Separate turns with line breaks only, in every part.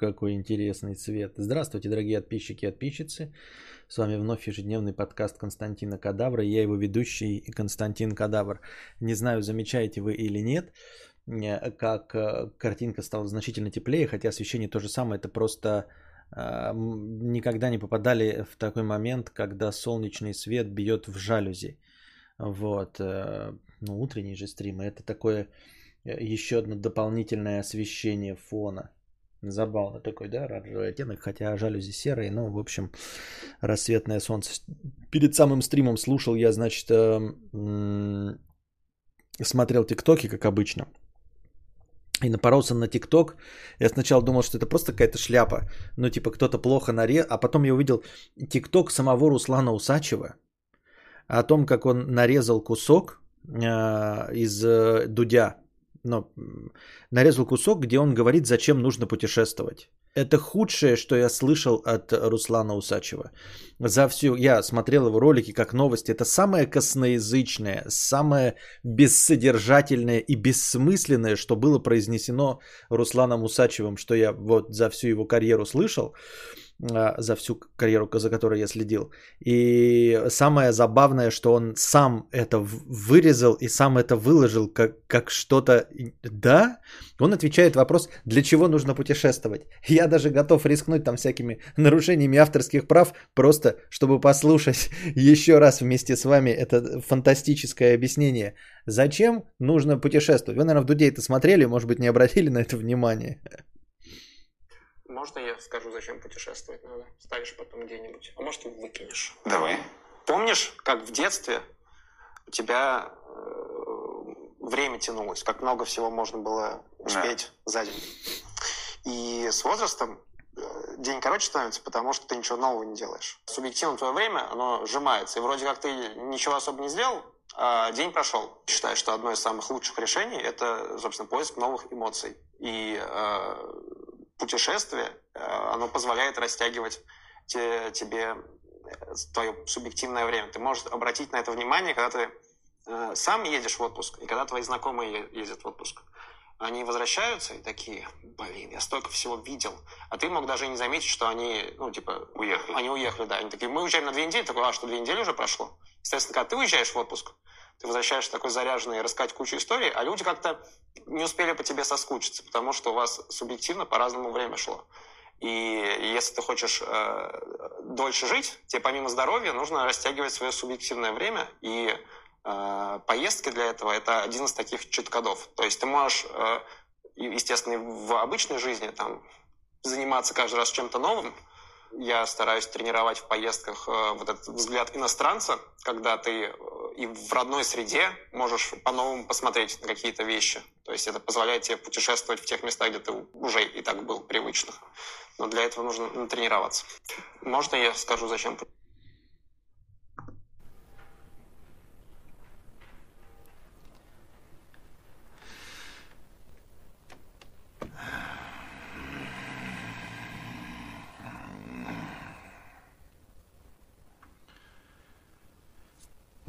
какой интересный цвет. Здравствуйте, дорогие подписчики и подписчицы. С вами вновь ежедневный подкаст Константина Кадавра. Я его ведущий Константин Кадавр. Не знаю, замечаете вы или нет, э, как э, картинка стала значительно теплее, хотя освещение то же самое. Это просто э, никогда не попадали в такой момент, когда солнечный свет бьет в жалюзи. Вот. Ну, утренний же стрим. Это такое еще одно дополнительное освещение фона. Забавно такой, да, оранжевый оттенок, хотя жалюзи серые, но, в общем, рассветное солнце. Перед самым стримом слушал я, значит, э, смотрел тиктоки, как обычно. И напоролся на ТикТок. Я сначала думал, что это просто какая-то шляпа. Ну, типа, кто-то плохо нарезал. А потом я увидел ТикТок самого Руслана Усачева. О том, как он нарезал кусок э, из э, Дудя но нарезал кусок, где он говорит, зачем нужно путешествовать. Это худшее, что я слышал от Руслана Усачева. За всю, я смотрел его ролики как новости. Это самое косноязычное, самое бессодержательное и бессмысленное, что было произнесено Русланом Усачевым, что я вот за всю его карьеру слышал. А, за всю карьеру, за которой я следил. И самое забавное, что он сам это вырезал и сам это выложил как, как что-то... Да? Он отвечает вопрос, для чего нужно путешествовать. Я даже готов рискнуть там всякими нарушениями авторских прав, просто чтобы послушать еще раз вместе с вами это фантастическое объяснение. Зачем нужно путешествовать? Вы, наверное, в Дуде это смотрели, может быть, не обратили на это внимание.
Можно я скажу, зачем путешествовать надо? Ставишь потом где-нибудь. А может, выкинешь.
Давай.
Помнишь, как в детстве у тебя э, время тянулось, как много всего можно было успеть да. за день. И с возрастом э, день короче становится, потому что ты ничего нового не делаешь. Субъективно твое время, оно сжимается. И вроде как ты ничего особо не сделал, а день прошел. Считаю, что одно из самых лучших решений – это, собственно, поиск новых эмоций. И э, путешествие, э, оно позволяет растягивать тебе э, твое субъективное время. Ты можешь обратить на это внимание, когда ты э, сам едешь в отпуск, и когда твои знакомые ездят в отпуск. Они возвращаются и такие, блин, я столько всего видел. А ты мог даже не заметить, что они, ну, типа...
Уехали.
Они уехали, да. Они такие, мы уезжаем на две недели. Такой, а что, две недели уже прошло? Естественно, когда ты уезжаешь в отпуск, ты возвращаешься такой заряженный, рассказать кучу историй, а люди как-то не успели по тебе соскучиться, потому что у вас субъективно по-разному время шло. И если ты хочешь э, дольше жить, тебе помимо здоровья нужно растягивать свое субъективное время. И поездки для этого это один из таких чит-кодов. То есть ты можешь, э, естественно, в обычной жизни там, заниматься каждый раз чем-то новым. Я стараюсь тренировать в поездках э, вот этот взгляд иностранца, когда ты э, и в родной среде можешь по-новому посмотреть на какие-то вещи. То есть это позволяет тебе путешествовать в тех местах, где ты уже и так был привычных. Но для этого нужно тренироваться. Можно я скажу, зачем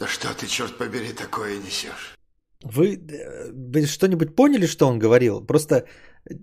Да что ты, черт побери, такое несешь?
Вы, э, вы что-нибудь поняли, что он говорил? Просто э,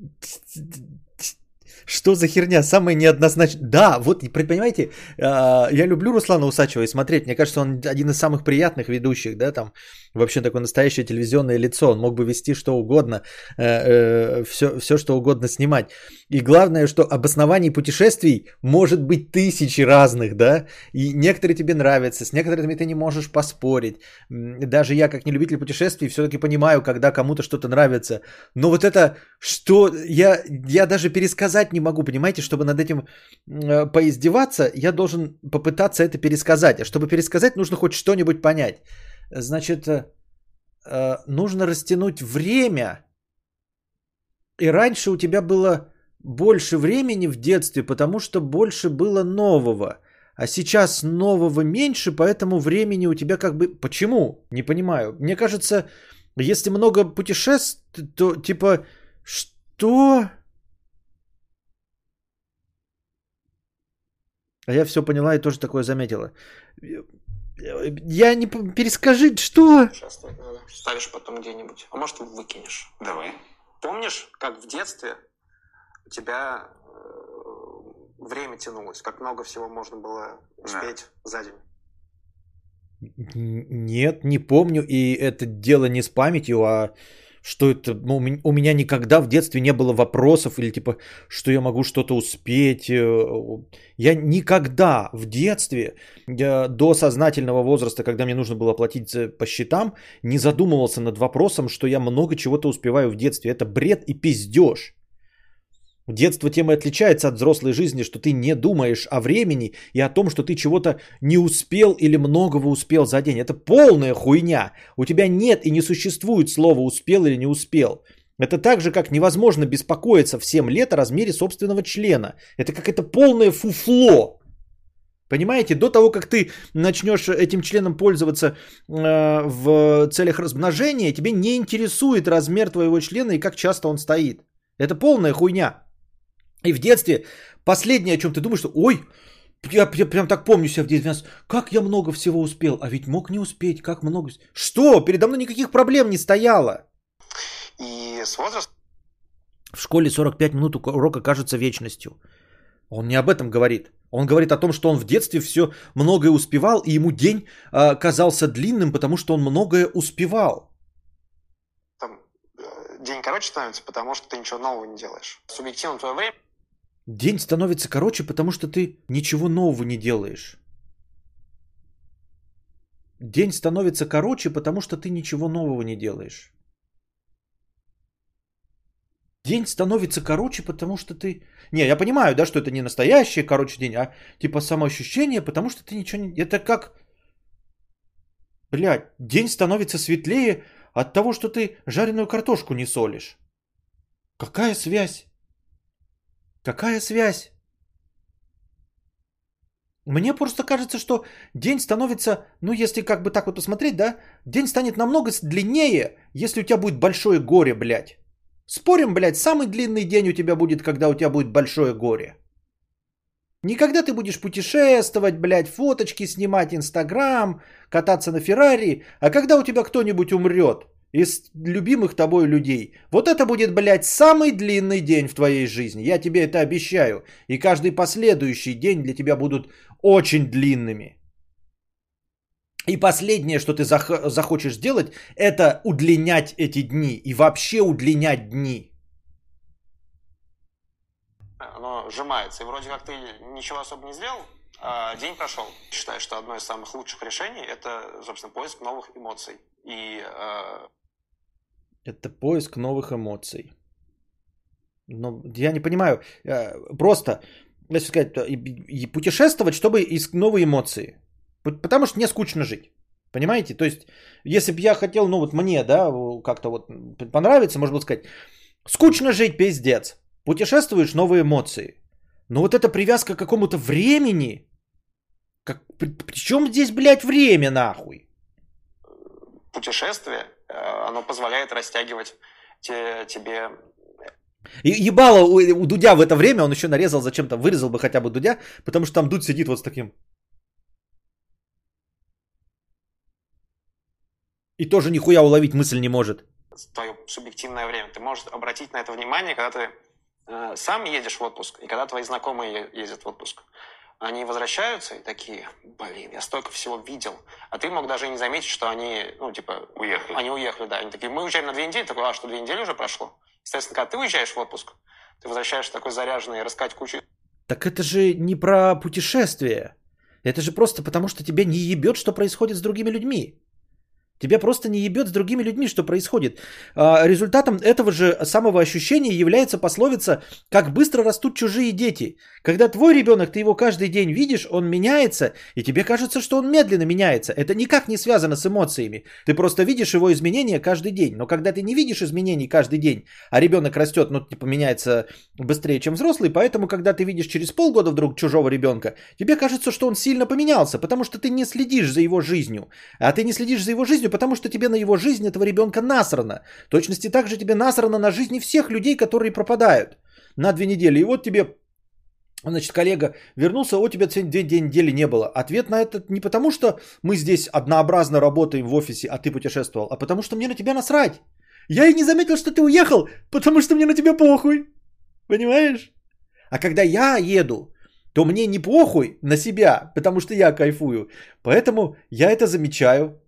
что за херня? Самое неоднозначное. Да, вот, понимаете, а, я люблю Руслана Усачева и смотреть. Мне кажется, он один из самых приятных ведущих, да, там вообще такое настоящее телевизионное лицо. Он мог бы вести что угодно, все, э, все что угодно снимать. И главное, что обоснований путешествий может быть тысячи разных, да, и некоторые тебе нравятся, с некоторыми ты не можешь поспорить. Даже я, как не любитель путешествий, все-таки понимаю, когда кому-то что-то нравится. Но вот это, что я, я даже пересказать не могу, понимаете, чтобы над этим э, поиздеваться, я должен попытаться это пересказать. А чтобы пересказать, нужно хоть что-нибудь понять. Значит, э, э, нужно растянуть время. И раньше у тебя было больше времени в детстве, потому что больше было нового. А сейчас нового меньше, поэтому времени у тебя как бы... Почему? Не понимаю. Мне кажется, если много путешествий, то типа... Что? А я все поняла и тоже такое заметила. Я не... Перескажи, что?
Участвовать надо. Ставишь потом где-нибудь. А может, выкинешь.
Давай.
Помнишь, как в детстве у тебя время тянулось, как много всего можно было успеть да. за день.
Нет, не помню. И это дело не с памятью, а что это, ну, у меня никогда в детстве не было вопросов или типа, что я могу что-то успеть. Э, я никогда в детстве я, до сознательного возраста, когда мне нужно было платить по счетам, не задумывался над вопросом, что я много чего-то успеваю в детстве. Это бред и пиздеж. Детство тем и отличается от взрослой жизни, что ты не думаешь о времени и о том, что ты чего-то не успел или многого успел за день. Это полная хуйня. У тебя нет и не существует слова успел или не успел. Это так же, как невозможно беспокоиться в 7 лет о размере собственного члена. Это как это полное фуфло. Понимаете, до того, как ты начнешь этим членом пользоваться э, в целях размножения, тебе не интересует размер твоего члена и как часто он стоит. Это полная хуйня. И в детстве последнее, о чем ты думаешь, что ой, я, я прям так помню себя в детстве, как я много всего успел, а ведь мог не успеть, как много. Что? Передо мной никаких проблем не стояло.
И с возрастом...
В школе 45 минут урока кажется вечностью. Он не об этом говорит. Он говорит о том, что он в детстве все многое успевал, и ему день э, казался длинным, потому что он многое успевал.
Там, э, день короче становится, потому что ты ничего нового не делаешь. Субъективно твое время
День становится короче, потому что ты ничего нового не делаешь. День становится короче, потому что ты ничего нового не делаешь. День становится короче, потому что ты... Не, я понимаю, да, что это не настоящий короче день, а типа самоощущение, потому что ты ничего не... Это как... Блядь, день становится светлее от того, что ты жареную картошку не солишь. Какая связь? Какая связь? Мне просто кажется, что день становится, ну если как бы так вот посмотреть, да, день станет намного длиннее, если у тебя будет большое горе, блядь. Спорим, блядь, самый длинный день у тебя будет, когда у тебя будет большое горе. Никогда ты будешь путешествовать, блядь, фоточки снимать, Инстаграм, кататься на Феррари, а когда у тебя кто-нибудь умрет – из любимых тобой людей. Вот это будет, блядь, самый длинный день в твоей жизни. Я тебе это обещаю. И каждый последующий день для тебя будут очень длинными. И последнее, что ты зах- захочешь сделать, это удлинять эти дни. И вообще удлинять дни.
Оно сжимается. И вроде как ты ничего особо не сделал, а день прошел. Считаю, что одно из самых лучших решений – это, собственно, поиск новых эмоций. И э,
это поиск новых эмоций. Но я не понимаю, э, просто, если сказать, путешествовать, чтобы искать новые эмоции. Потому что мне скучно жить. Понимаете? То есть, если бы я хотел, ну вот мне, да, как-то вот понравится, можно было сказать, скучно жить, пиздец. Путешествуешь, новые эмоции. Но вот эта привязка к какому-то времени, как, при, при чем здесь, блядь, время, нахуй?
Путешествие оно позволяет растягивать те, тебе
и ебало у, у Дудя в это время, он еще нарезал зачем-то, вырезал бы хотя бы Дудя, потому что там Дудь сидит вот с таким. И тоже нихуя уловить мысль не может.
Твое субъективное время. Ты можешь обратить на это внимание, когда ты э, сам едешь в отпуск, и когда твои знакомые ездят в отпуск. Они возвращаются и такие, блин, я столько всего видел. А ты мог даже не заметить, что они, ну, типа...
Уехали.
Они уехали, да. Они такие, мы уезжаем на две недели. Такой, а что, две недели уже прошло? Естественно, когда ты уезжаешь в отпуск, ты возвращаешься такой заряженный, рассказать кучу...
Так это же не про путешествие. Это же просто потому, что тебя не ебет, что происходит с другими людьми. Тебя просто не ебет с другими людьми, что происходит. А, результатом этого же самого ощущения является пословица «как быстро растут чужие дети». Когда твой ребенок, ты его каждый день видишь, он меняется, и тебе кажется, что он медленно меняется. Это никак не связано с эмоциями. Ты просто видишь его изменения каждый день. Но когда ты не видишь изменений каждый день, а ребенок растет, ну, типа, меняется быстрее, чем взрослый, поэтому, когда ты видишь через полгода вдруг чужого ребенка, тебе кажется, что он сильно поменялся, потому что ты не следишь за его жизнью. А ты не следишь за его жизнью, потому что тебе на его жизнь этого ребенка насрано. точности так же тебе насрано на жизни всех людей, которые пропадают на две недели. И вот тебе Значит, коллега вернулся, о, тебя две, две недели не было. Ответ на это не потому, что мы здесь однообразно работаем в офисе, а ты путешествовал, а потому что мне на тебя насрать. Я и не заметил, что ты уехал, потому что мне на тебя похуй. Понимаешь? А когда я еду, то мне не похуй на себя, потому что я кайфую. Поэтому я это замечаю.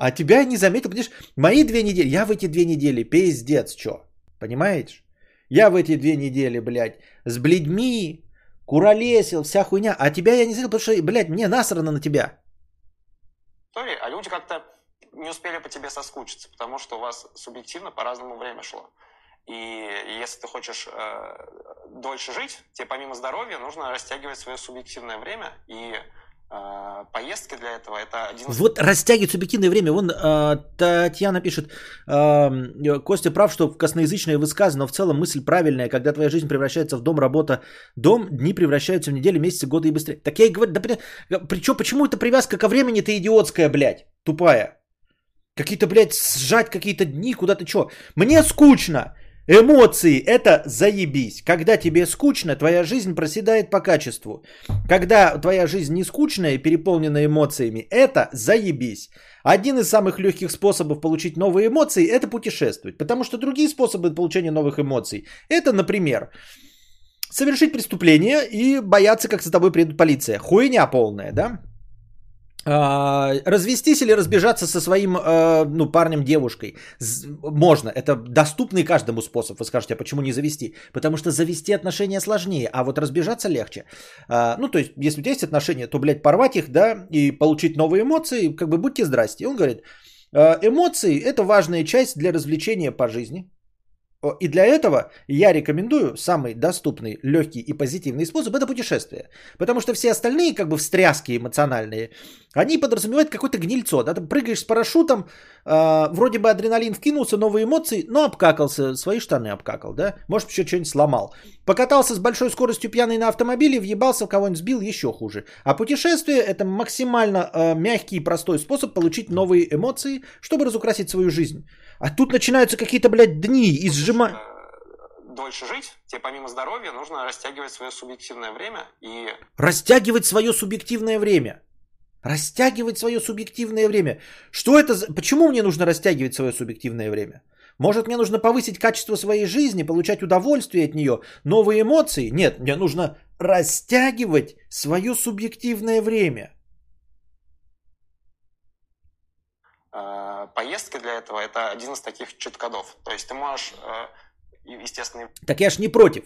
А тебя я не заметил, понимаешь? Мои две недели, я в эти две недели пиздец, что? Понимаешь? Я в эти две недели, блядь, с бледьми, куролесил, вся хуйня. А тебя я не заметил, потому что, блядь, мне насрано на тебя.
А люди как-то не успели по тебе соскучиться, потому что у вас субъективно по-разному время шло. И если ты хочешь э, дольше жить, тебе помимо здоровья нужно растягивать свое субъективное время и поездки для этого это один
Вот растягивать субъективное время. Вон э, Татьяна пишет, э, Костя прав, что косноязычное высказано, но в целом мысль правильная. Когда твоя жизнь превращается в дом, работа, дом, дни превращаются в недели, месяцы, годы и быстрее. Так я и говорю, да причем, почему эта привязка ко времени-то идиотская, блядь, тупая? Какие-то, блядь, сжать какие-то дни, куда-то что? Мне скучно. Эмоции – это заебись. Когда тебе скучно, твоя жизнь проседает по качеству. Когда твоя жизнь не скучная и переполнена эмоциями, это заебись. Один из самых легких способов получить новые эмоции – это путешествовать. Потому что другие способы получения новых эмоций – это, например, совершить преступление и бояться, как за тобой приедет полиция. Хуйня полная, да? А, развестись или разбежаться со своим а, ну, парнем, девушкой. Можно, это доступный каждому способ. Вы скажете, а почему не завести? Потому что завести отношения сложнее, а вот разбежаться легче. А, ну, то есть, если у тебя есть отношения, то, блядь, порвать их, да, и получить новые эмоции, как бы будьте здрасте. Он говорит, эмоции – это важная часть для развлечения по жизни. И для этого я рекомендую самый доступный, легкий и позитивный способ – это путешествие. Потому что все остальные как бы встряски эмоциональные, они подразумевают какое-то гнильцо. Да? Ты прыгаешь с парашютом, э, вроде бы адреналин вкинулся, новые эмоции, но обкакался, свои штаны обкакал, да? Может, еще что-нибудь сломал. Покатался с большой скоростью пьяный на автомобиле, въебался, кого-нибудь сбил, еще хуже. А путешествие – это максимально э, мягкий и простой способ получить новые эмоции, чтобы разукрасить свою жизнь. А тут начинаются какие-то, блядь, дни и сжимать.
Э, дольше жить, тебе помимо здоровья нужно растягивать свое субъективное время и...
Растягивать свое субъективное время. Растягивать свое субъективное время. Что это за... Почему мне нужно растягивать свое субъективное время? Может, мне нужно повысить качество своей жизни, получать удовольствие от нее, новые эмоции? Нет, мне нужно растягивать свое субъективное время.
Э, поездки для этого это один из таких чит-кодов. То есть ты можешь, э, естественно...
Так я ж не против.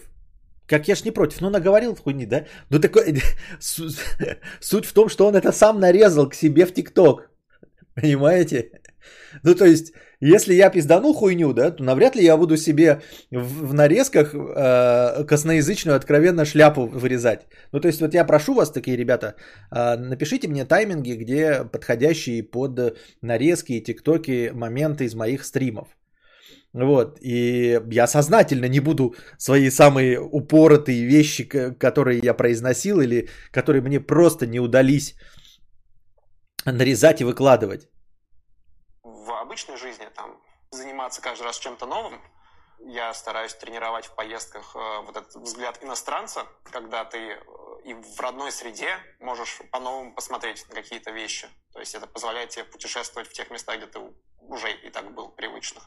Как я ж не против. Ну, наговорил в хуйни, да? Ну, такой... Суть в том, что он это сам нарезал к себе в ТикТок. Понимаете? Ну, то есть, если я пиздану хуйню, да, то навряд ли я буду себе в, в нарезках э, косноязычную откровенно шляпу вырезать. Ну, то есть, вот я прошу вас, такие ребята, э, напишите мне тайминги, где подходящие под нарезки и тиктоки моменты из моих стримов. Вот, и я сознательно не буду свои самые упоротые вещи, которые я произносил или которые мне просто не удались нарезать и выкладывать
обычной жизни, там, заниматься каждый раз чем-то новым. Я стараюсь тренировать в поездках э, вот этот взгляд иностранца, когда ты э, и в родной среде можешь по-новому посмотреть на какие-то вещи. То есть это позволяет тебе путешествовать в тех местах, где ты уже и так был привычных.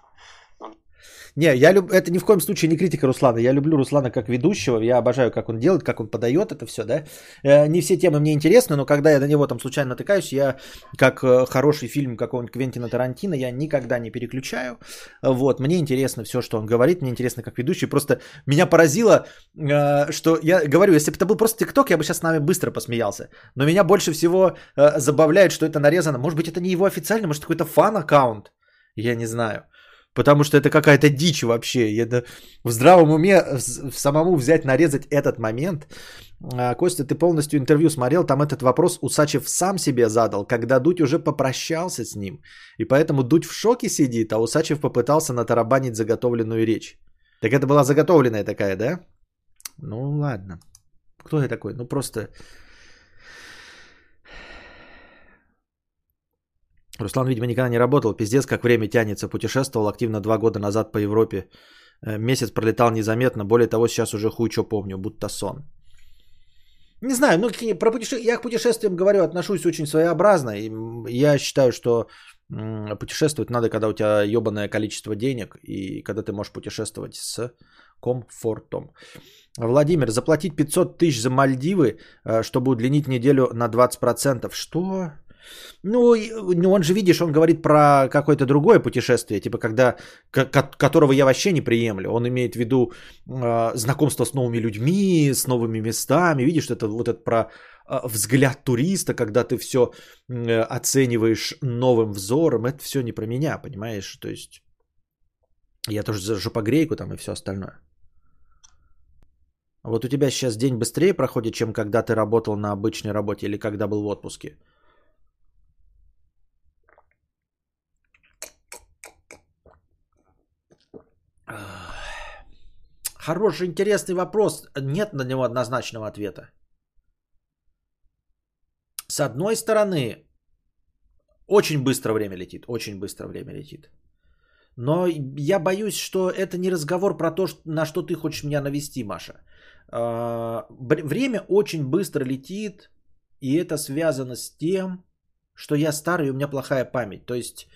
Не, я люб... это ни в коем случае не критика Руслана. Я люблю Руслана как ведущего. Я обожаю, как он делает, как он подает это все, да. Э, не все темы мне интересны, но когда я на него там случайно натыкаюсь, я как э, хороший фильм какого-нибудь Квентина Тарантино, я никогда не переключаю. Вот, мне интересно все, что он говорит, мне интересно как ведущий. Просто меня поразило, э, что я говорю, если бы это был просто ТикТок, я бы сейчас с нами быстро посмеялся. Но меня больше всего забавляет, что это нарезано. Может быть, это не его официально, может, какой-то фан-аккаунт. Я не знаю. Потому что это какая-то дичь вообще. Это в здравом уме самому взять, нарезать этот момент. А, Костя, ты полностью интервью смотрел, там этот вопрос Усачев сам себе задал, когда Дудь уже попрощался с ним. И поэтому Дудь в шоке сидит, а Усачев попытался натарабанить заготовленную речь. Так это была заготовленная такая, да? Ну ладно. Кто я такой? Ну просто Руслан, видимо, никогда не работал. Пиздец, как время тянется. Путешествовал активно два года назад по Европе. Э, месяц пролетал незаметно. Более того, сейчас уже хуй что помню, будто сон. Не знаю, ну про путеше... я к путешествиям говорю, отношусь очень своеобразно. И я считаю, что путешествовать надо, когда у тебя ебаное количество денег и когда ты можешь путешествовать с комфортом. Владимир, заплатить 500 тысяч за Мальдивы, э, чтобы удлинить неделю на 20%. Что? Ну, ну, он же, видишь, он говорит про какое-то другое путешествие, типа когда, которого я вообще не приемлю. Он имеет в виду э, знакомство с новыми людьми, с новыми местами. Видишь, это вот это про э, взгляд туриста, когда ты все оцениваешь новым взором. Это все не про меня, понимаешь? То есть я тоже за жопогрейку там и все остальное. Вот у тебя сейчас день быстрее проходит, чем когда ты работал на обычной работе или когда был в отпуске. Хороший, интересный вопрос. Нет на него однозначного ответа. С одной стороны, очень быстро время летит, очень быстро время летит. Но я боюсь, что это не разговор про то, на что ты хочешь меня навести, Маша. А, время очень быстро летит, и это связано с тем, что я старый, у меня плохая память. То есть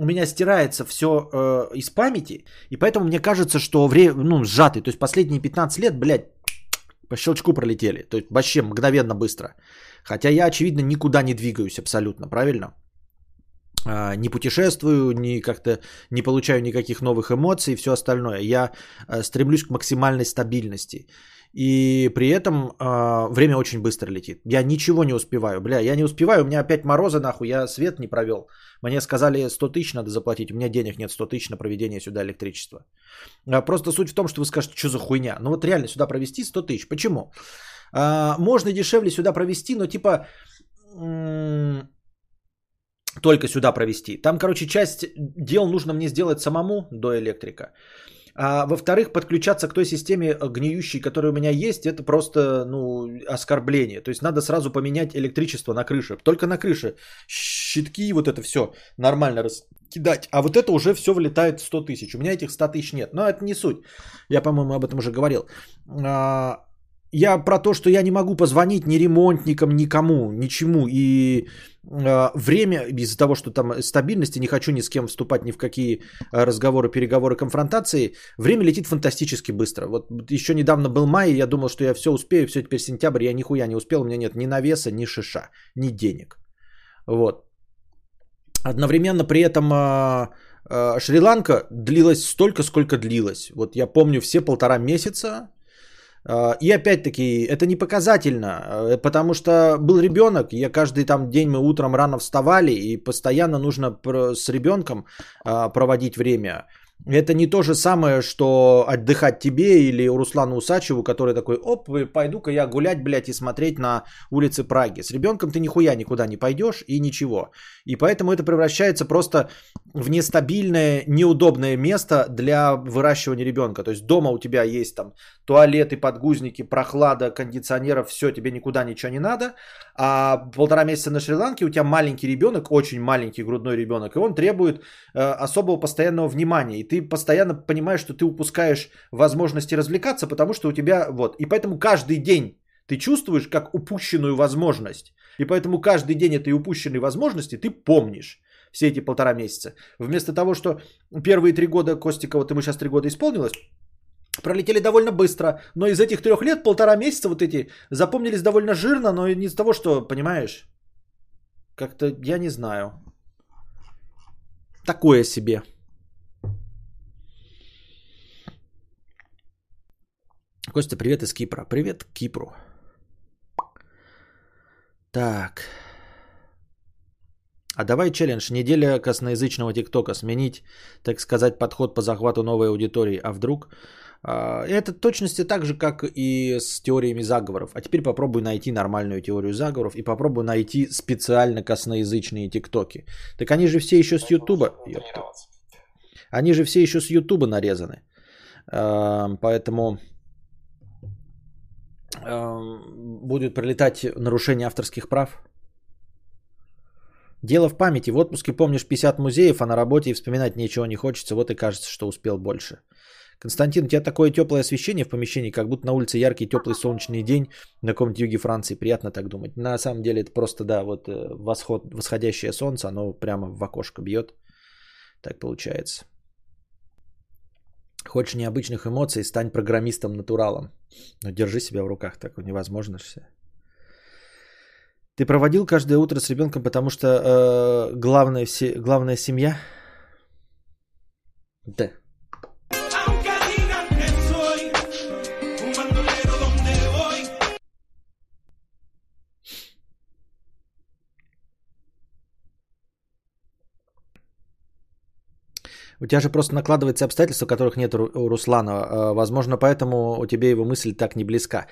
у меня стирается все э, из памяти, и поэтому мне кажется, что время, ну, сжатый, то есть последние 15 лет, блядь, по щелчку пролетели. То есть вообще мгновенно быстро. Хотя я, очевидно, никуда не двигаюсь абсолютно, правильно? А, не путешествую, не как-то не получаю никаких новых эмоций и все остальное. Я э, стремлюсь к максимальной стабильности. И при этом э, время очень быстро летит. Я ничего не успеваю. Бля, я не успеваю, у меня опять морозы нахуй, я свет не провел. Мне сказали 100 тысяч надо заплатить, у меня денег нет 100 тысяч на проведение сюда электричества. А просто суть в том, что вы скажете, что за хуйня. Ну вот реально сюда провести 100 тысяч. Почему? А, можно дешевле сюда провести, но типа только сюда провести. Там, короче, часть дел нужно мне сделать самому до электрика. А во-вторых, подключаться к той системе э, гниющей, которая у меня есть, это просто ну, оскорбление. То есть надо сразу поменять электричество на крыше. Только на крыше. Щитки, вот это все нормально раскидать. А вот это уже все вылетает 100 тысяч. У меня этих 100 тысяч нет. Но это не суть. Я, по-моему, об этом уже говорил. А, я про то, что я не могу позвонить ни ремонтникам, никому, ничему. И э, время, из-за того, что там стабильности, не хочу ни с кем вступать ни в какие разговоры, переговоры, конфронтации, время летит фантастически быстро. Вот еще недавно был май, я думал, что я все успею, все теперь сентябрь, я нихуя не успел, у меня нет ни навеса, ни шиша, ни денег. Вот. Одновременно при этом э, э, Шри-Ланка длилась столько, сколько длилась. Вот я помню все полтора месяца, и опять-таки, это не показательно, э, потому что был ребенок, я каждый там день мы утром рано вставали, и постоянно нужно с ребенком а, проводить время. Это не то же самое, что отдыхать тебе или Руслану Усачеву, который такой, оп, пойду-ка я гулять, блядь, и смотреть на улицы Праги. С ребенком ты нихуя никуда не пойдешь и ничего. И поэтому это превращается просто в нестабильное, неудобное место для выращивания ребенка. То есть дома у тебя есть там туалеты, подгузники, прохлада, кондиционеров, все, тебе никуда ничего не надо. А полтора месяца на Шри-Ланке у тебя маленький ребенок, очень маленький грудной ребенок, и он требует э, особого постоянного внимания. И ты постоянно понимаешь, что ты упускаешь возможности развлекаться, потому что у тебя вот. И поэтому каждый день ты чувствуешь как упущенную возможность. И поэтому каждый день этой упущенной возможности ты помнишь все эти полтора месяца. Вместо того, что первые три года Костикова, ты ему сейчас три года исполнилось, пролетели довольно быстро. Но из этих трех лет полтора месяца вот эти запомнились довольно жирно, но не из того, что, понимаешь, как-то я не знаю. Такое себе. Костя, привет из Кипра. Привет Кипру. Так. А давай челлендж. Неделя косноязычного ТикТока. Сменить, так сказать, подход по захвату новой аудитории. А вдруг? А, это точности так же, как и с теориями заговоров. А теперь попробуй найти нормальную теорию заговоров и попробуй найти специально косноязычные ТикТоки. Так они же все еще с Ютуба. Они же все еще с Ютуба нарезаны. А, поэтому будет прилетать нарушение авторских прав. Дело в памяти. В отпуске помнишь 50 музеев, а на работе и вспоминать ничего не хочется. Вот и кажется, что успел больше. Константин, у тебя такое теплое освещение в помещении, как будто на улице яркий теплый солнечный день на каком-то юге Франции. Приятно так думать. На самом деле это просто, да, вот э, восход, восходящее солнце, оно прямо в окошко бьет. Так получается. Хочешь необычных эмоций, стань программистом-натуралом. Но держи себя в руках, так невозможно все. Ты проводил каждое утро с ребенком, потому что э, главная, все, главная семья? Да. У тебя же просто накладываются обстоятельства, которых нет у Руслана. Э, возможно, поэтому у тебя его мысль так не близка.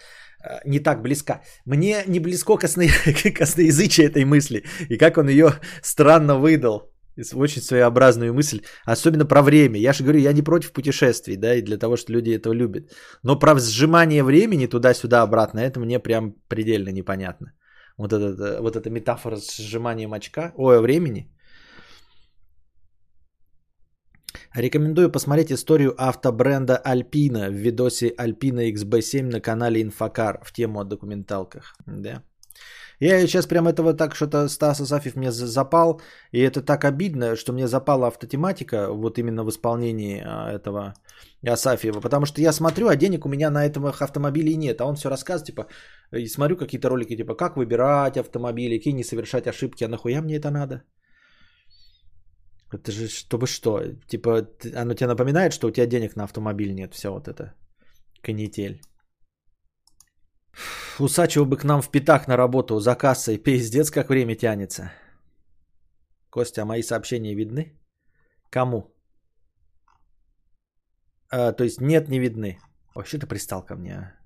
Э, не так близка. Мне не близко косно... косноязычие этой мысли. И как он ее странно выдал. Очень своеобразную мысль. Особенно про время. Я же говорю, я не против путешествий, да, и для того, что люди этого любят. Но про сжимание времени туда-сюда обратно, это мне прям предельно непонятно. Вот, это, вот эта метафора с сжиманием очка, ой, времени – Рекомендую посмотреть историю автобренда Alpina в видосе Alpina XB7 на канале Инфокар в тему о документалках. Да. Я сейчас прям этого так что-то Стас Асафьев мне запал, и это так обидно, что мне запала автотематика вот именно в исполнении а, этого Асафьева, потому что я смотрю, а денег у меня на этом автомобиле нет, а он все рассказывает, типа, и смотрю какие-то ролики, типа, как выбирать автомобили, какие не совершать ошибки, а нахуя мне это надо? Это же чтобы что? Типа, оно тебе напоминает, что у тебя денег на автомобиль нет. Все вот это. Канитель. Усачева бы к нам в пятак на работу за кассой. Пиздец, как время тянется. Костя, а мои сообщения видны? Кому? А, то есть нет, не видны. Вообще ты пристал ко мне, а?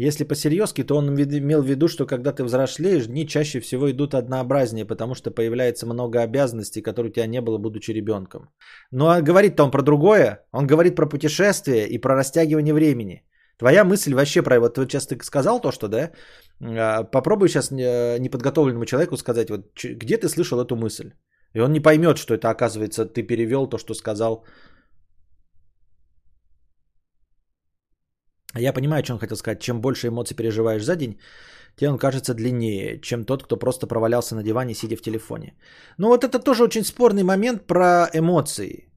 Если по-серьезки, то он имел в виду, что когда ты взрослеешь, дни чаще всего идут однообразнее, потому что появляется много обязанностей, которые у тебя не было, будучи ребенком. Ну а говорит-то он про другое. Он говорит про путешествие и про растягивание времени. Твоя мысль вообще про... Вот, вот сейчас ты сказал то, что, да? А, попробуй сейчас э, неподготовленному человеку сказать, вот где ты слышал эту мысль? И он не поймет, что это, оказывается, ты перевел то, что сказал Я понимаю, что он хотел сказать. Чем больше эмоций переживаешь за день, тем он кажется длиннее, чем тот, кто просто провалялся на диване, сидя в телефоне. Ну вот это тоже очень спорный момент про эмоции.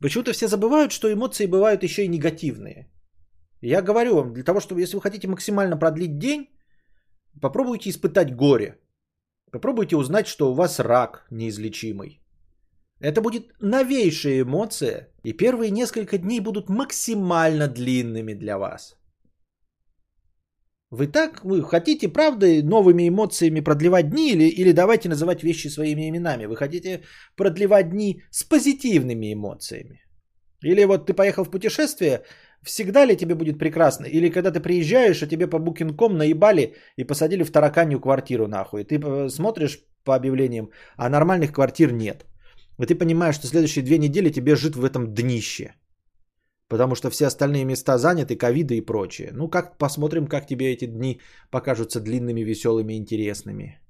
Почему-то все забывают, что эмоции бывают еще и негативные. Я говорю вам, для того, чтобы если вы хотите максимально продлить день, попробуйте испытать горе. Попробуйте узнать, что у вас рак неизлечимый. Это будет новейшая эмоция, и первые несколько дней будут максимально длинными для вас. Вы так, вы хотите, правда, новыми эмоциями продлевать дни или, или давайте называть вещи своими именами? Вы хотите продлевать дни с позитивными эмоциями? Или вот ты поехал в путешествие, всегда ли тебе будет прекрасно? Или когда ты приезжаешь, а тебе по букинком наебали и посадили в тараканью квартиру нахуй. Ты э, смотришь по объявлениям, а нормальных квартир нет. И ты понимаешь, что следующие две недели тебе жить в этом днище. Потому что все остальные места заняты, ковиды и прочее. Ну, как посмотрим, как тебе эти дни покажутся длинными, веселыми, интересными.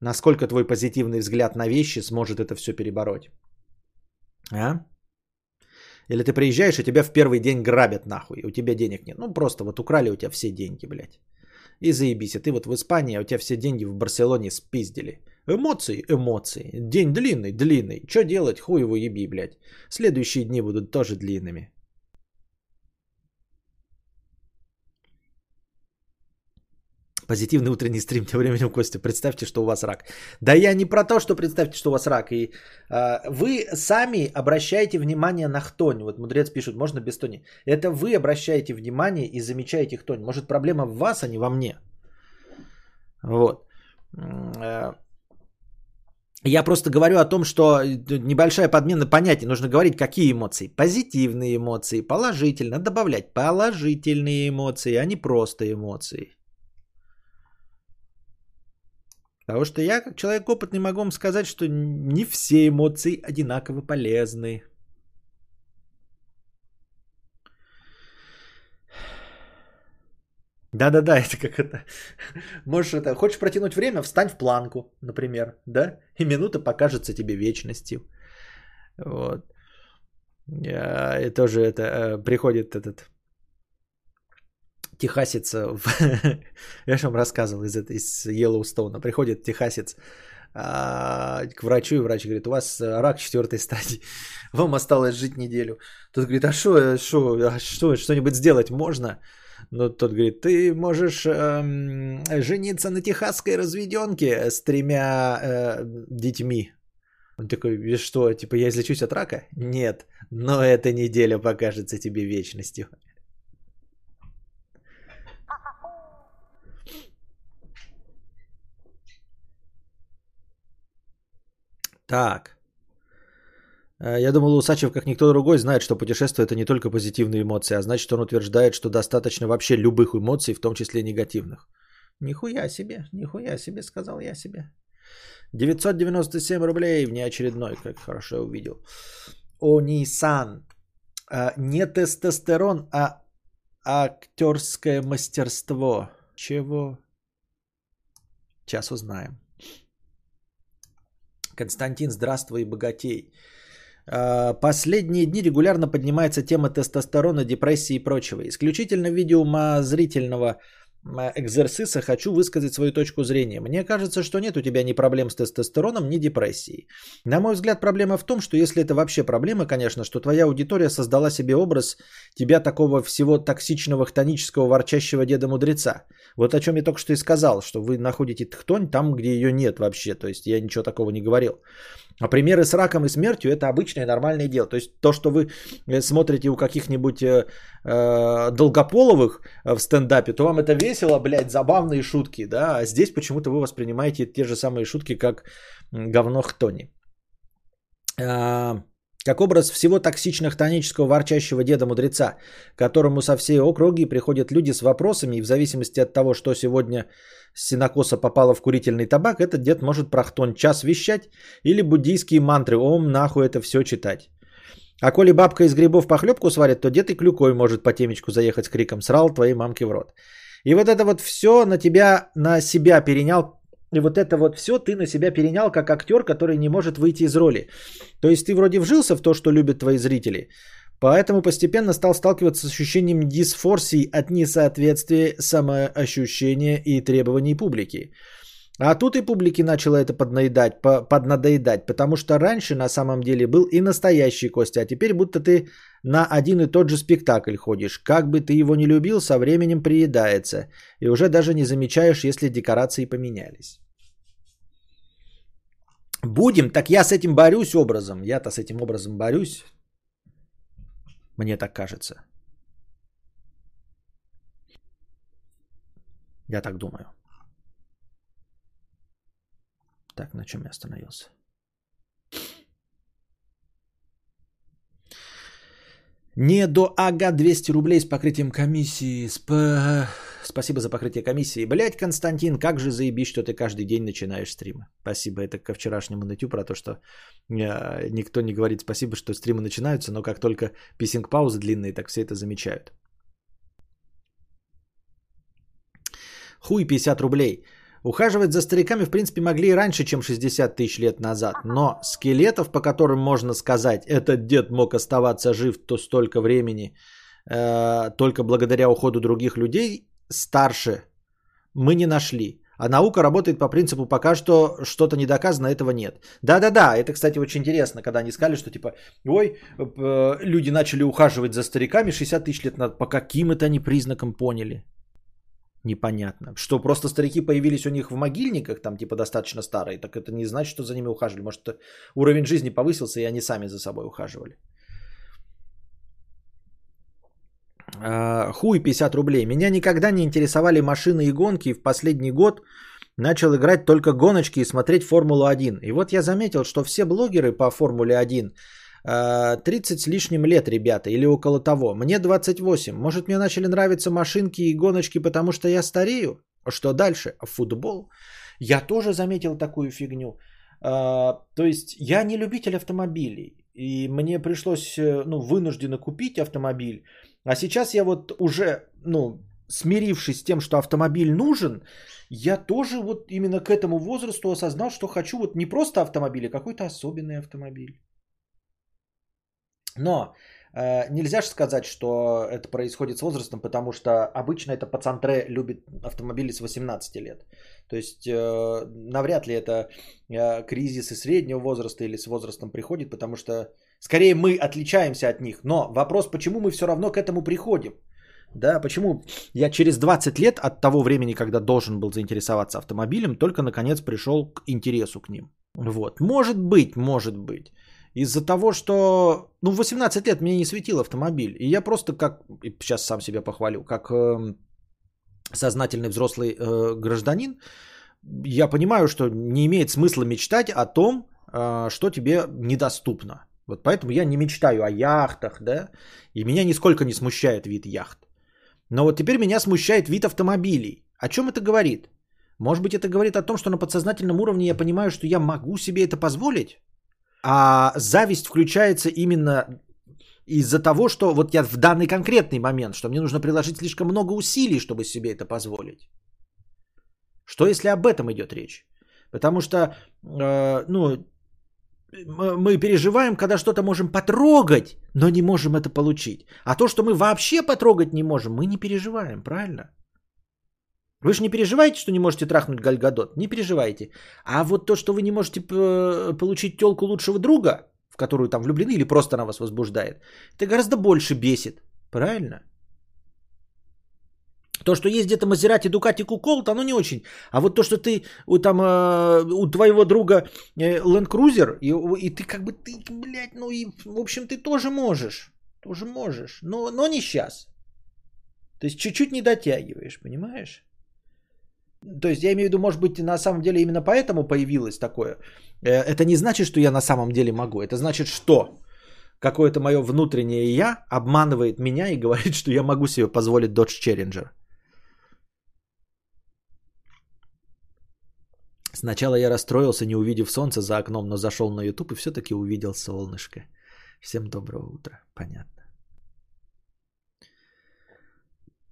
Насколько твой позитивный взгляд на вещи сможет это все перебороть. А? Или ты приезжаешь, и тебя в первый день грабят нахуй, и у тебя денег нет. Ну, просто вот украли у тебя все деньги, блядь. И заебись, а ты вот в Испании, а у тебя все деньги в Барселоне спиздили. Эмоции, эмоции. День длинный, длинный. Что делать? Хуй его еби, блядь. Следующие дни будут тоже длинными. Позитивный утренний стрим тем временем, Костя. Представьте, что у вас рак. Да я не про то, что представьте, что у вас рак. И э, вы сами обращаете внимание на хтонь. Вот мудрец пишет, можно без тони. Это вы обращаете внимание и замечаете хтонь. Может, проблема в вас, а не во мне. Вот. Э, я просто говорю о том, что небольшая подмена понятий. Нужно говорить, какие эмоции. Позитивные эмоции, положительно. Добавлять положительные эмоции, а не просто эмоции. Потому что я, как человек опытный, могу вам сказать, что не все эмоции одинаково полезны. Да-да-да, это как это. Можешь это. Хочешь протянуть время, встань в планку, например, да? И минута покажется тебе вечностью. Вот. И тоже это э, приходит этот техасец, в... я же вам рассказывал из, из Йеллоустоуна, приходит техасец а, к врачу, и врач говорит, у вас рак четвертой стадии, вам осталось жить неделю. Тот говорит, а что, что, а что, что-нибудь сделать можно? Но тот говорит, ты можешь эм, жениться на техасской разведенке с тремя э, детьми. Он такой, что, типа я излечусь от рака? Нет, но эта неделя покажется тебе вечностью. Так. Э, я думал, Усачев, как никто другой, знает, что путешествие это не только позитивные эмоции, а значит, он утверждает, что достаточно вообще любых эмоций, в том числе негативных. Нихуя себе, нихуя себе, сказал я себе. 997 рублей, внеочередной, как хорошо увидел. Онисан. А, не тестостерон, а актерское мастерство. Чего? Сейчас узнаем. Константин, здравствуй, богатей. А, последние дни регулярно поднимается тема тестостерона, депрессии и прочего. Исключительно в виде умозрительного экзерсиса хочу высказать свою точку зрения. Мне кажется, что нет у тебя ни проблем с тестостероном, ни депрессией. На мой взгляд, проблема в том, что если это вообще проблема, конечно, что твоя аудитория создала себе образ тебя такого всего токсичного, хтонического, ворчащего деда-мудреца. Вот о чем я только что и сказал, что вы находите тхтонь там, где ее нет вообще. То есть я ничего такого не говорил. А примеры с раком и смертью это обычное нормальное дело. То есть то, что вы э, смотрите у каких-нибудь э, э, долгополовых в стендапе, то вам это весело, блядь, забавные шутки, да. А здесь почему-то вы воспринимаете те же самые шутки, как говно хтони. А, как образ всего токсично-хтонического ворчащего деда-мудреца, которому со всей округи приходят люди с вопросами, и в зависимости от того, что сегодня синокоса попало в курительный табак, этот дед может прохтон час вещать или буддийские мантры «Ом, нахуй это все читать». А коли бабка из грибов похлебку сварит, то дед и клюкой может по темечку заехать с криком «Срал твоей мамке в рот». И вот это вот все на тебя, на себя перенял и вот это вот все ты на себя перенял как актер, который не может выйти из роли. То есть ты вроде вжился в то, что любят твои зрители, поэтому постепенно стал сталкиваться с ощущением дисфорсии от несоответствия самоощущения и требований публики. А тут и публике начало это поднаедать, поднадоедать, потому что раньше на самом деле был и настоящий Костя, а теперь будто ты на один и тот же спектакль ходишь. Как бы ты его не любил, со временем приедается, и уже даже не замечаешь, если декорации поменялись. Будем, так я с этим борюсь образом. Я-то с этим образом борюсь. Мне так кажется. Я так думаю. Так, на чем я остановился? Не до ага 200 рублей с покрытием комиссии. Сп... Спасибо за покрытие комиссии. Блять, Константин, как же заебись, что ты каждый день начинаешь стримы. Спасибо. Это ко вчерашнему нытью про то, что э, никто не говорит спасибо, что стримы начинаются, но как только писинг-паузы длинные, так все это замечают. Хуй 50 рублей. Ухаживать за стариками, в принципе, могли и раньше, чем 60 тысяч лет назад. Но скелетов, по которым можно сказать, этот дед мог оставаться жив то столько времени, э, только благодаря уходу других людей, старше, мы не нашли. А наука работает по принципу, пока что что-то не доказано, этого нет. Да-да-да, это, кстати, очень интересно, когда они сказали, что типа, ой, э, люди начали ухаживать за стариками 60 тысяч лет назад. По каким это они признакам поняли? Непонятно. Что просто старики появились у них в могильниках, там типа достаточно старые, так это не значит, что за ними ухаживали. Может, уровень жизни повысился, и они сами за собой ухаживали. А, хуй 50 рублей. Меня никогда не интересовали машины и гонки, и в последний год начал играть только гоночки и смотреть Формулу-1. И вот я заметил, что все блогеры по Формуле 1 30 а, с лишним лет, ребята, или около того. Мне 28. Может, мне начали нравиться машинки и гоночки, потому что я старею? Что дальше? Футбол? Я тоже заметил такую фигню. А, то есть я не любитель автомобилей. И мне пришлось, э, ну, вынужденно купить автомобиль. А сейчас я вот уже, ну, смирившись с тем, что автомобиль нужен, я тоже вот именно к этому возрасту осознал, что хочу вот не просто автомобиль, а какой-то особенный автомобиль. Но э, нельзя же сказать, что это происходит с возрастом, потому что обычно это пацантре любит автомобили с 18 лет. То есть э, навряд ли это э, кризисы среднего возраста или с возрастом приходит, потому что скорее мы отличаемся от них. Но вопрос, почему мы все равно к этому приходим? Да, почему я через 20 лет от того времени, когда должен был заинтересоваться автомобилем, только наконец пришел к интересу к ним. Вот. Может быть, может быть. Из-за того, что ну, в 18 лет мне не светил автомобиль. И я просто как, сейчас сам себя похвалю, как э, сознательный взрослый э, гражданин, я понимаю, что не имеет смысла мечтать о том, э, что тебе недоступно. Вот поэтому я не мечтаю о яхтах, да, и меня нисколько не смущает вид яхт. Но вот теперь меня смущает вид автомобилей. О чем это говорит? Может быть, это говорит о том, что на подсознательном уровне я понимаю, что я могу себе это позволить? А зависть включается именно из-за того, что вот я в данный конкретный момент, что мне нужно приложить слишком много усилий, чтобы себе это позволить. Что если об этом идет речь? Потому что, э, ну, мы переживаем, когда что-то можем потрогать, но не можем это получить. А то, что мы вообще потрогать не можем, мы не переживаем, правильно? Вы же не переживаете, что не можете трахнуть Гальгадот? Не переживайте. А вот то, что вы не можете получить телку лучшего друга, в которую там влюблены или просто она вас возбуждает, это гораздо больше бесит. Правильно? То, что есть где-то Мазерати, Дукати, Куколт, оно не очень. А вот то, что ты у, там, э, у твоего друга э, Land Cruiser, и, и ты как бы, ты, блядь, ну и, в общем, ты тоже можешь. Тоже можешь. Но, но не сейчас. То есть чуть-чуть не дотягиваешь, понимаешь? То есть я имею в виду, может быть, на самом деле именно поэтому появилось такое. Э, это не значит, что я на самом деле могу. Это значит, что какое-то мое внутреннее я обманывает меня и говорит, что я могу себе позволить Dodge Challenger. Сначала я расстроился, не увидев солнце за окном, но зашел на YouTube и все-таки увидел солнышко. Всем доброго утра. Понятно.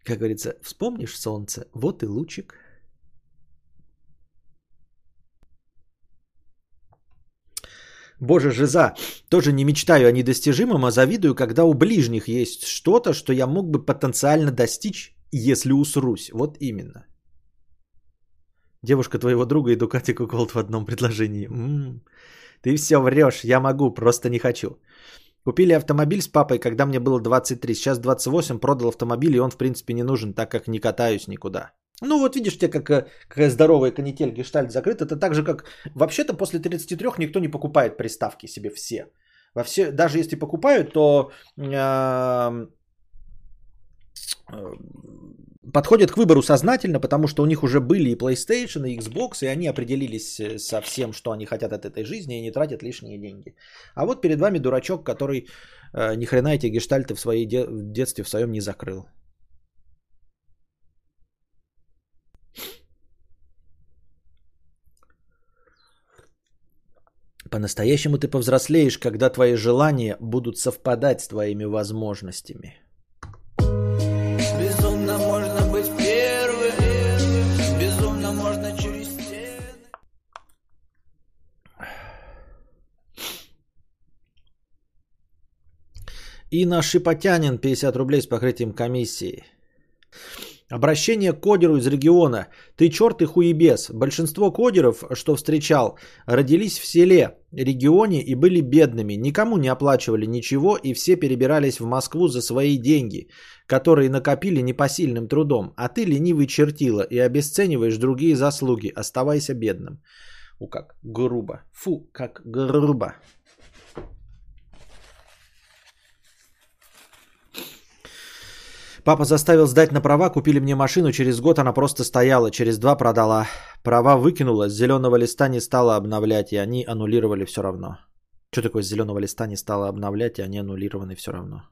Как говорится, вспомнишь солнце, вот и лучик. Боже, жиза, тоже не мечтаю о недостижимом, а завидую, когда у ближних есть что-то, что я мог бы потенциально достичь, если усрусь. Вот именно. Девушка твоего друга и Дукати Куколд в одном предложении. М-м-м. Ты все врешь, я могу, просто не хочу. Купили автомобиль с папой, когда мне было 23. Сейчас 28, продал автомобиль, и он в принципе не нужен, так как не катаюсь никуда. Ну вот видишь, тебе как, э, какая здоровая канитель, гештальт закрыт. Это так же, как вообще-то после 33 никто не покупает приставки себе все. Во все даже если покупают, то э, подходят к выбору сознательно, потому что у них уже были и PlayStation, и Xbox, и они определились э, со всем, что они хотят от этой жизни, и не тратят лишние деньги. А вот перед вами дурачок, который э, ни хрена эти гештальты в своей де- в детстве в своем не закрыл. По-настоящему ты повзрослеешь, когда твои желания будут совпадать с твоими возможностями. Инна Шипотянин, 50 рублей с покрытием комиссии. Обращение к кодеру из региона. Ты черт и хуебес. Большинство кодеров, что встречал, родились в селе, регионе и были бедными. Никому не оплачивали ничего и все перебирались в Москву за свои деньги, которые накопили непосильным трудом. А ты ленивый чертила и обесцениваешь другие заслуги. Оставайся бедным. У как грубо. Фу, как грубо. Папа заставил сдать на права, купили мне машину, через год она просто стояла, через два продала. Права выкинула, с зеленого листа не стала обновлять, и они аннулировали все равно. Что такое с зеленого листа не стала обновлять, и они аннулированы все равно?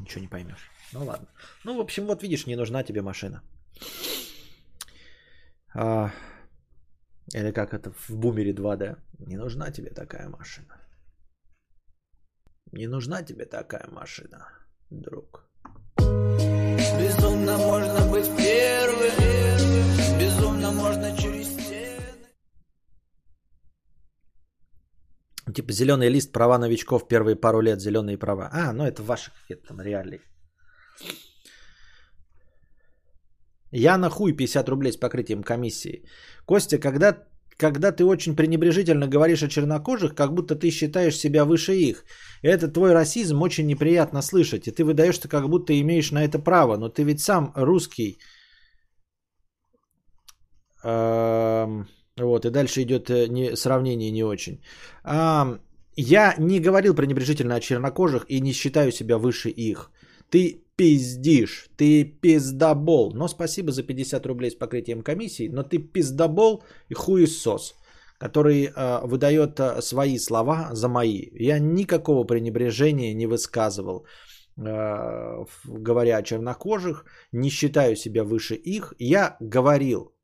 Ничего не поймешь. Ну ладно. Ну, в общем, вот видишь, не нужна тебе машина. А, или как это в Бумере 2, да? Не нужна тебе такая машина. Не нужна тебе такая машина, друг. Безумно
можно быть первым, безумно можно через стены.
Типа зеленый лист, права новичков первые пару лет, зеленые права. А, ну это ваших каких-то там реалий. Я на хуй 50 рублей с покрытием комиссии. Костя, когда, когда ты очень пренебрежительно говоришь о чернокожих, как будто ты считаешь себя выше их. Это твой расизм очень неприятно слышать. И ты выдаешься, как будто имеешь на это право. Но ты ведь сам русский. Эм, вот, и дальше идет э, не, сравнение не очень. Я не говорил пренебрежительно о чернокожих и не считаю себя выше их. Ты пиздишь, ты пиздобол. Но спасибо за 50 рублей с покрытием комиссии, но ты пиздобол и хуесос, который э, выдает э, свои слова за мои. Я никакого пренебрежения не высказывал, э, говоря о чернокожих, не считаю себя выше их. Я говорил,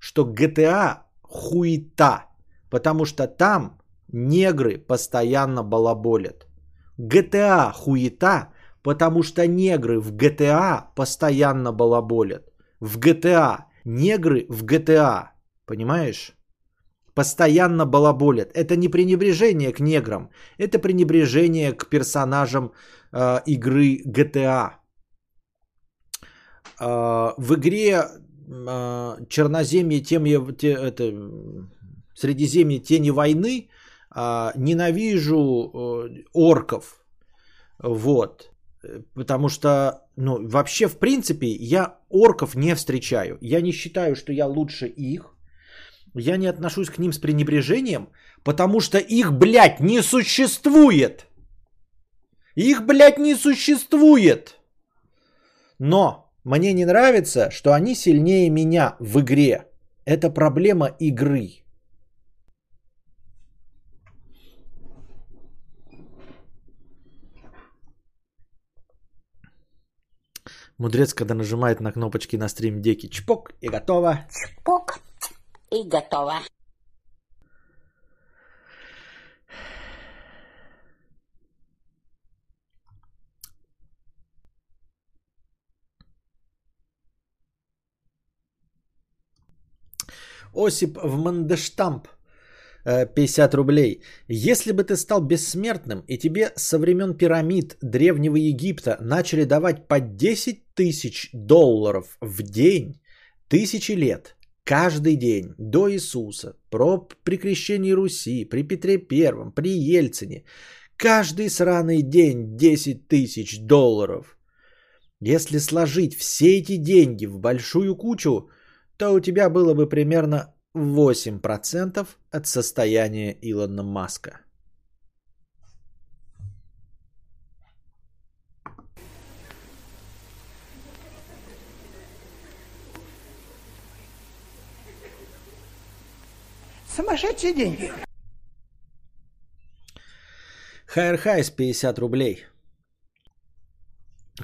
что GTA хуета, потому что там негры постоянно балаболят. GTA хуета, потому что негры в GTA постоянно балаболят. В GTA. Негры в GTA. Понимаешь? Постоянно балаболят. Это не пренебрежение к неграм. Это пренебрежение к персонажам э, игры GTA. Э, в игре э, Черноземье, темье, те, это, Средиземье, тени войны э, ненавижу э, орков. Вот. Потому что, ну, вообще, в принципе, я орков не встречаю. Я не считаю, что я лучше их. Я не отношусь к ним с пренебрежением, потому что их, блядь, не существует. Их, блядь, не существует. Но мне не нравится, что они сильнее меня в игре. Это проблема игры. Мудрец, когда нажимает на кнопочки на стрим деки, чпок и готово.
Пок и готово.
Осип в Мандештамп. Э, 50 рублей. Если бы ты стал бессмертным, и тебе со времен пирамид Древнего Египта начали давать по 10 тысяч долларов в день, тысячи лет, каждый день, до Иисуса, про при крещении Руси, при Петре Первом, при Ельцине, каждый сраный день 10 тысяч долларов. Если сложить все эти деньги в большую кучу, то у тебя было бы примерно 8% от состояния Илона Маска.
Сумасшедшие деньги.
Хайр Хайс 50 рублей.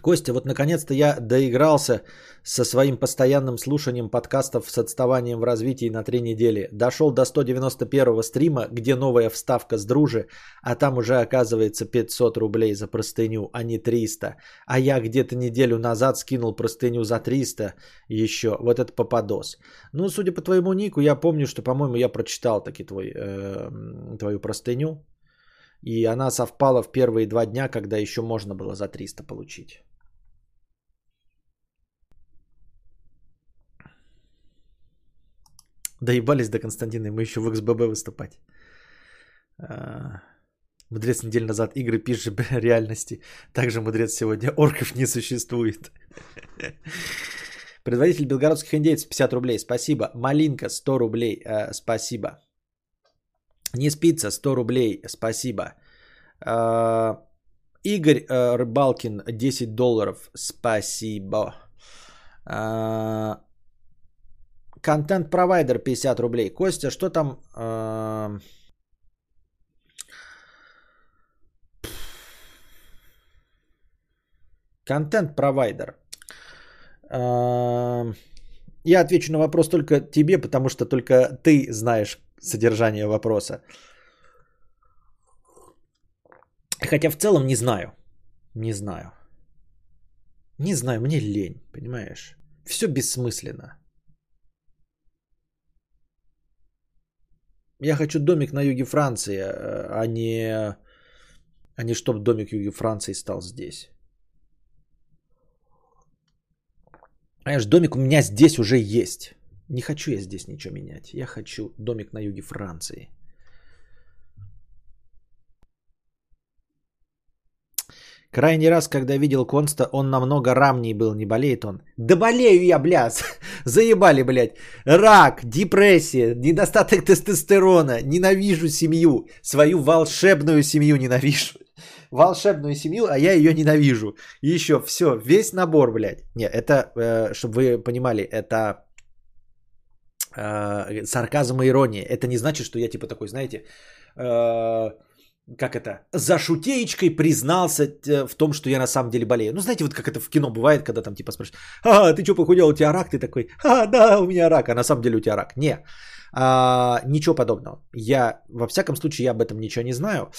Костя, вот наконец-то я доигрался со своим постоянным слушанием подкастов с отставанием в развитии на три недели. Дошел до 191 стрима, где новая вставка с дружи, а там уже оказывается 500 рублей за простыню, а не 300. А я где-то неделю назад скинул простыню за 300 еще. Вот это попадос. Ну, судя по твоему нику, я помню, что, по-моему, я прочитал таки твой, э, твою простыню. И она совпала в первые два дня, когда еще можно было за 300 получить. Доебались до Константина, мы еще в XBB выступать. А, Мудрец неделю назад игры пишет реальности. Также мудрец сегодня орков не существует. Предводитель белгородских индейцев 50 рублей. Спасибо. Малинка 100 рублей. Э, спасибо. Не спится 100 рублей. Спасибо. Э, Игорь э, Рыбалкин 10 долларов. Спасибо. Э, Контент-провайдер 50 рублей. Костя, что там? э, Контент-провайдер. Я отвечу на вопрос только тебе, потому что только ты знаешь содержание вопроса. Хотя в целом не знаю. Не знаю. Не знаю, мне лень, понимаешь? Все бессмысленно. Я хочу домик на юге Франции, э, а не, а не чтобы домик юге Франции стал здесь. Понимаешь, домик у меня здесь уже есть. Не хочу я здесь ничего менять. Я хочу домик на юге Франции. Крайний раз, когда видел Конста, он намного рамней был, не болеет он. Да болею я, блядь, заебали, блядь. Рак, депрессия, недостаток тестостерона, ненавижу семью, свою волшебную семью ненавижу. Волшебную семью, а я ее ненавижу. Еще все, весь набор, блядь. Не, это, э, чтобы вы понимали, это э, сарказм и ирония. Это не значит, что я типа такой, знаете, э, как это, за шутеечкой признался э, в том, что я на самом деле болею. Ну, знаете, вот как это в кино бывает, когда там типа спрашивают, а, ты что, похудел, у тебя рак? Ты такой, а, да, у меня рак, а на самом деле у тебя рак. Не, а, ничего подобного. Я, во всяком случае, я об этом ничего не знаю.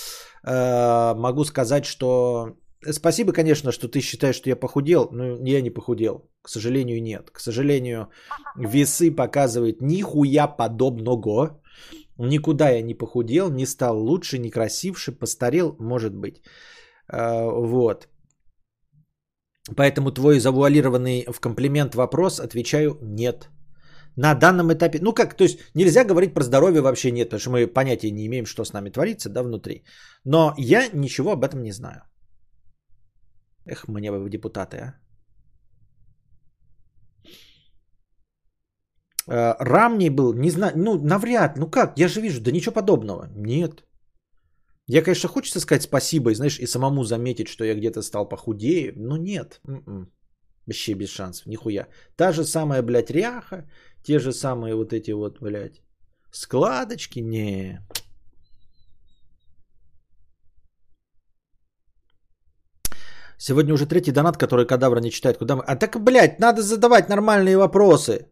А, могу сказать, что спасибо, конечно, что ты считаешь, что я похудел, но я не похудел. К сожалению, нет. К сожалению, весы показывают нихуя подобного. Никуда я не похудел, не стал лучше, не красивше, постарел, может быть. А, вот. Поэтому твой завуалированный в комплимент вопрос отвечаю нет. На данном этапе, ну как, то есть нельзя говорить про здоровье вообще нет, потому что мы понятия не имеем, что с нами творится, да, внутри. Но я ничего об этом не знаю. Эх, мне бы в депутаты, а. Э, Рамней был, не знаю, ну, навряд, ну как, я же вижу, да ничего подобного. Нет. Я, конечно, хочется сказать спасибо и, знаешь, и самому заметить, что я где-то стал похудее, но нет. м Вообще без шансов, нихуя. Та же самая, блядь, ряха, те же самые вот эти вот, блядь, складочки, не. Сегодня уже третий донат, который кадавра не читает. Куда мы... А так, блядь, надо задавать нормальные вопросы.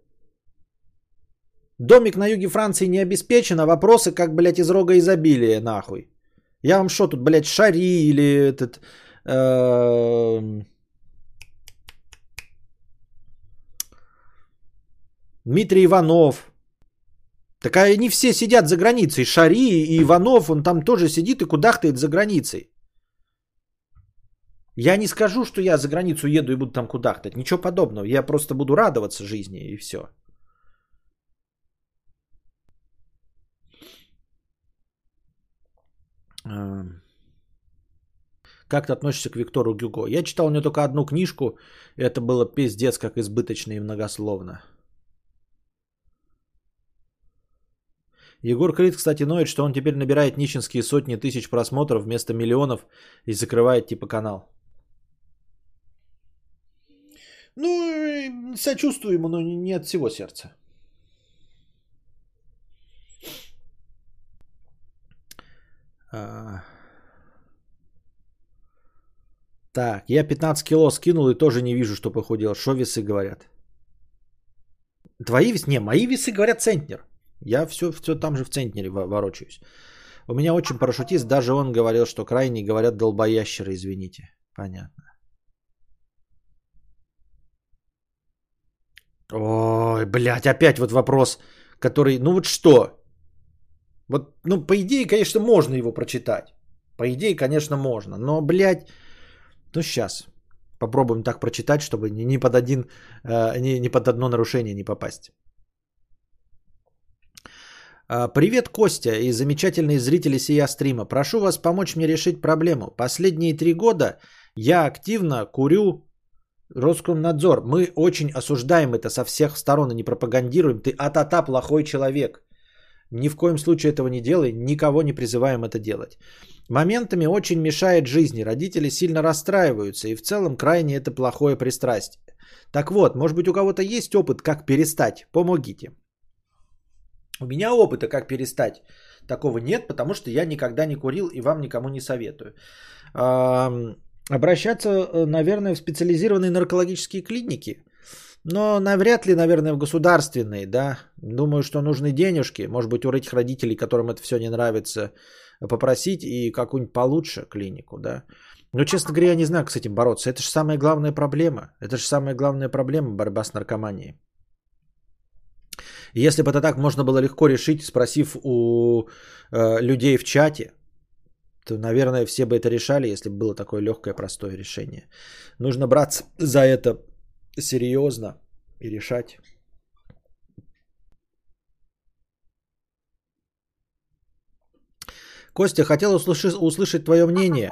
Домик на юге Франции не обеспечен, а вопросы как, блядь, из рога изобилия, нахуй. Я вам что тут, блядь, Шари или этот... Эм, Дмитрий Иванов. Так а они все сидят за границей. Шари и Иванов, он там тоже сидит и кудахтает за границей. Я не скажу, что я за границу еду и буду там кудахтать. Ничего подобного. Я просто буду радоваться жизни и все. Как ты относишься к Виктору Гюго? Я читал у него только одну книжку. Это было пиздец, как избыточно и многословно. Егор Крид, кстати, ноет, что он теперь набирает нищенские сотни тысяч просмотров вместо миллионов и закрывает типа канал. Ну, сочувствую ему, но не от всего сердца. А... Так, я 15 кило скинул и тоже не вижу, что похудел. Что весы говорят? Твои весы? Не, мои весы говорят центнер. Я все, все там же в центнере ворочаюсь. У меня очень парашютист, даже он говорил, что крайне говорят долбоящеры, извините. Понятно. Ой, блядь, опять вот вопрос, который, ну вот что? Вот, ну, по идее, конечно, можно его прочитать. По идее, конечно, можно. Но, блядь, ну, сейчас. Попробуем так прочитать, чтобы ни, под один, э, ни, ни под одно нарушение не попасть. А, Привет, Костя и замечательные зрители сия стрима. Прошу вас помочь мне решить проблему. Последние три года я активно курю Роскомнадзор. Мы очень осуждаем это со всех сторон и не пропагандируем. Ты а-та-та плохой человек. Ни в коем случае этого не делай, никого не призываем это делать. Моментами очень мешает жизни, родители сильно расстраиваются, и в целом крайне это плохое пристрастие. Так вот, может быть у кого-то есть опыт, как перестать? Помогите. У меня опыта, как перестать, такого нет, потому что я никогда не курил и вам никому не советую. Обращаться, э, наверное, в специализированные наркологические клиники, но навряд ли, наверное, в государственные, да. Думаю, что нужны денежки, может быть, у этих родителей, которым это все не нравится, попросить и какую-нибудь получше клинику, да. Но, честно говоря, я не знаю, как с этим бороться. Это же самая главная проблема. Это же самая главная проблема борьба с наркоманией. Если бы это так можно было легко решить, спросив у э, людей в чате, то, наверное, все бы это решали, если бы было такое легкое, простое решение. Нужно браться за это серьезно и решать. Костя, хотел услышать, услышать твое мнение.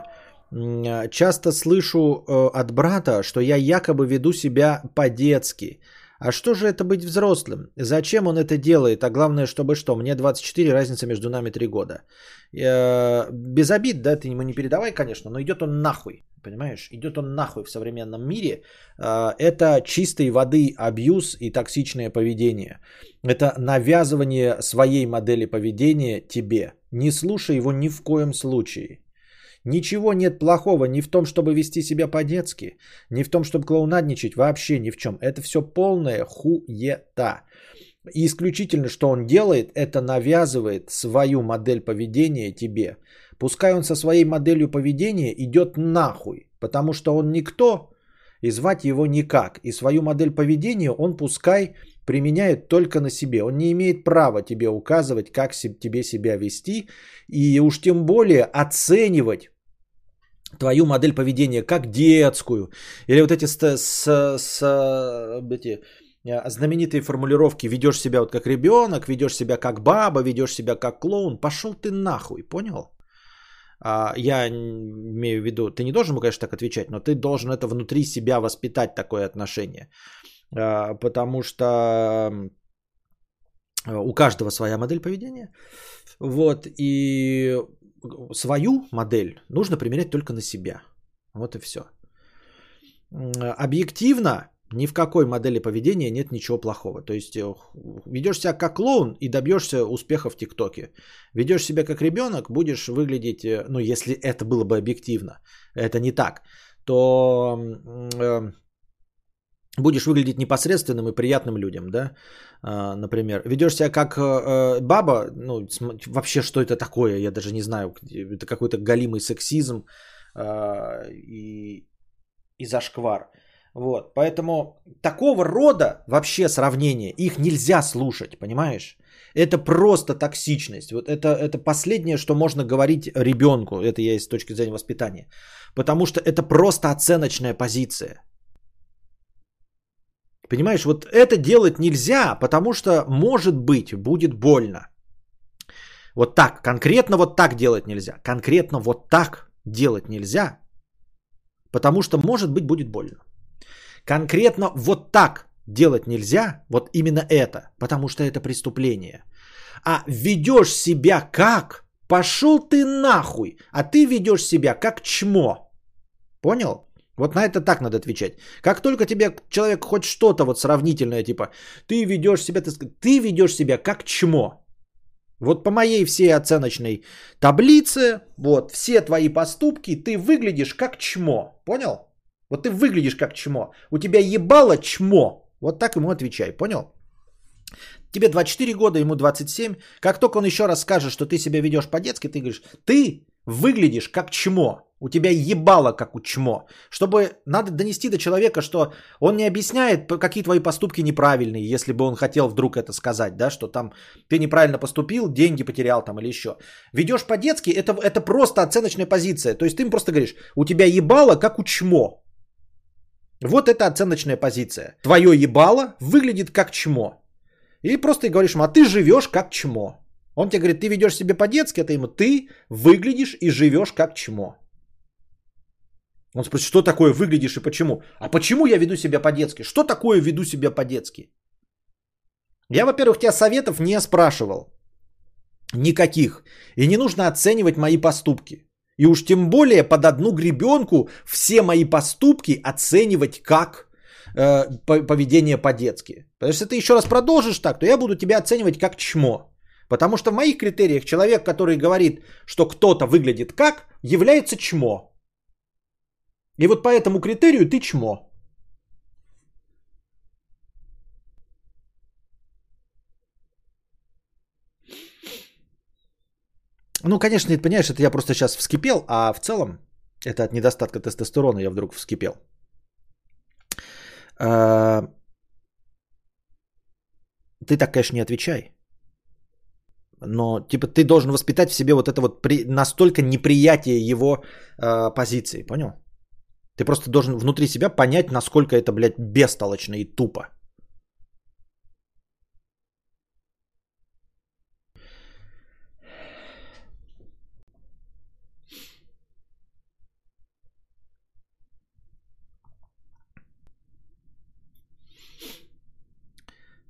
М, Часто слышу э, от брата, что я якобы веду себя по-детски. А что же это быть взрослым? Зачем он это делает? А главное, чтобы что? Мне 24, разница между нами 3 года. Э, без обид, да, ты ему не передавай, конечно, но идет он нахуй. Понимаешь? Идет он нахуй в современном мире. Э, Это чистой воды абьюз и токсичное поведение. Это навязывание своей модели поведения тебе. Не слушай его ни в коем случае. Ничего нет плохого ни в том, чтобы вести себя по-детски, ни в том, чтобы клоунадничать, вообще ни в чем. Это все полная хуета. И исключительно, что он делает, это навязывает свою модель поведения тебе. Пускай он со своей моделью поведения идет нахуй, потому что он никто, и звать его никак. И свою модель поведения он пускай применяет только на себе. Он не имеет права тебе указывать, как тебе себя вести, и уж тем более оценивать твою модель поведения как детскую. Или вот эти, с, с- с- эти э, знаменитые формулировки «ведешь себя вот как ребенок», «ведешь себя как баба», «ведешь себя как клоун». Пошел ты нахуй, понял? А, я имею в виду, ты не должен конечно, так отвечать, но ты должен это внутри себя воспитать, такое отношение. А, потому что у каждого своя модель поведения. Вот, и свою модель нужно применять только на себя. Вот и все. Объективно ни в какой модели поведения нет ничего плохого. То есть э, ведешь себя как клоун и добьешься успеха в ТикТоке. Ведешь себя как ребенок, будешь выглядеть, э, ну если это было бы объективно, это не так, то э, будешь выглядеть непосредственным и приятным людям, да, А, например. Ведешь себя как э, баба, ну, вообще, что это такое, я даже не знаю, это какой-то галимый сексизм а, и, и зашквар. Вот, поэтому такого рода вообще сравнения, их нельзя слушать, понимаешь? Это просто токсичность. Вот это, это последнее, что можно говорить ребенку, это я с точки зрения воспитания. Потому что это просто оценочная позиция. Понимаешь, вот это делать нельзя, потому что, может быть, будет больно. Вот так, конкретно вот так делать нельзя. Конкретно вот так делать нельзя, потому что, может быть, будет больно. Конкретно вот так делать нельзя, вот именно это, потому что это преступление. А ведешь себя как? Пошел ты нахуй, а ты ведешь себя как чмо. Понял? Вот на это так надо отвечать. Как только тебе человек хоть что-то вот сравнительное, типа, ты ведешь себя, ты, ты ведешь себя как чмо. Вот по моей всей оценочной таблице, вот все твои поступки, ты выглядишь как чмо. Понял? Вот ты выглядишь как чмо. У тебя ебало чмо. Вот так ему отвечай. Понял? Тебе 24 года, ему 27. Как только он еще раз скажет, что ты себя ведешь по-детски, ты говоришь, ты выглядишь как чмо. У тебя ебало как у чмо. Чтобы надо донести до человека, что он не объясняет, какие твои поступки неправильные, если бы он хотел вдруг это сказать, да, что там ты неправильно поступил, деньги потерял там или еще. Ведешь по-детски, это, это просто оценочная позиция. То есть ты им просто говоришь, у тебя ебало как у чмо. Вот это оценочная позиция. Твое ебало выглядит как чмо. И просто говоришь ему, а ты живешь как чмо. Он тебе говорит, ты ведешь себя по-детски, это ему, ты выглядишь и живешь как чмо. Он спрашивает, что такое выглядишь и почему? А почему я веду себя по-детски? Что такое веду себя по-детски? Я, во-первых, тебя советов не спрашивал. Никаких. И не нужно оценивать мои поступки. И уж тем более под одну гребенку все мои поступки оценивать как э, по- поведение по-детски. Потому что если ты еще раз продолжишь так, то я буду тебя оценивать как чмо. Потому что в моих критериях человек, который говорит, что кто-то выглядит как, является чмо. И вот по этому критерию ты чмо. Ну, конечно, ты понимаешь, это я просто сейчас вскипел, а в целом Это от недостатка тестостерона я вдруг вскипел. А, Ты так, конечно, не отвечай. Но, типа, ты должен воспитать в себе вот это вот при... настолько неприятие его э, позиции, понял? Ты просто должен внутри себя понять, насколько это, блядь, бестолочно и тупо.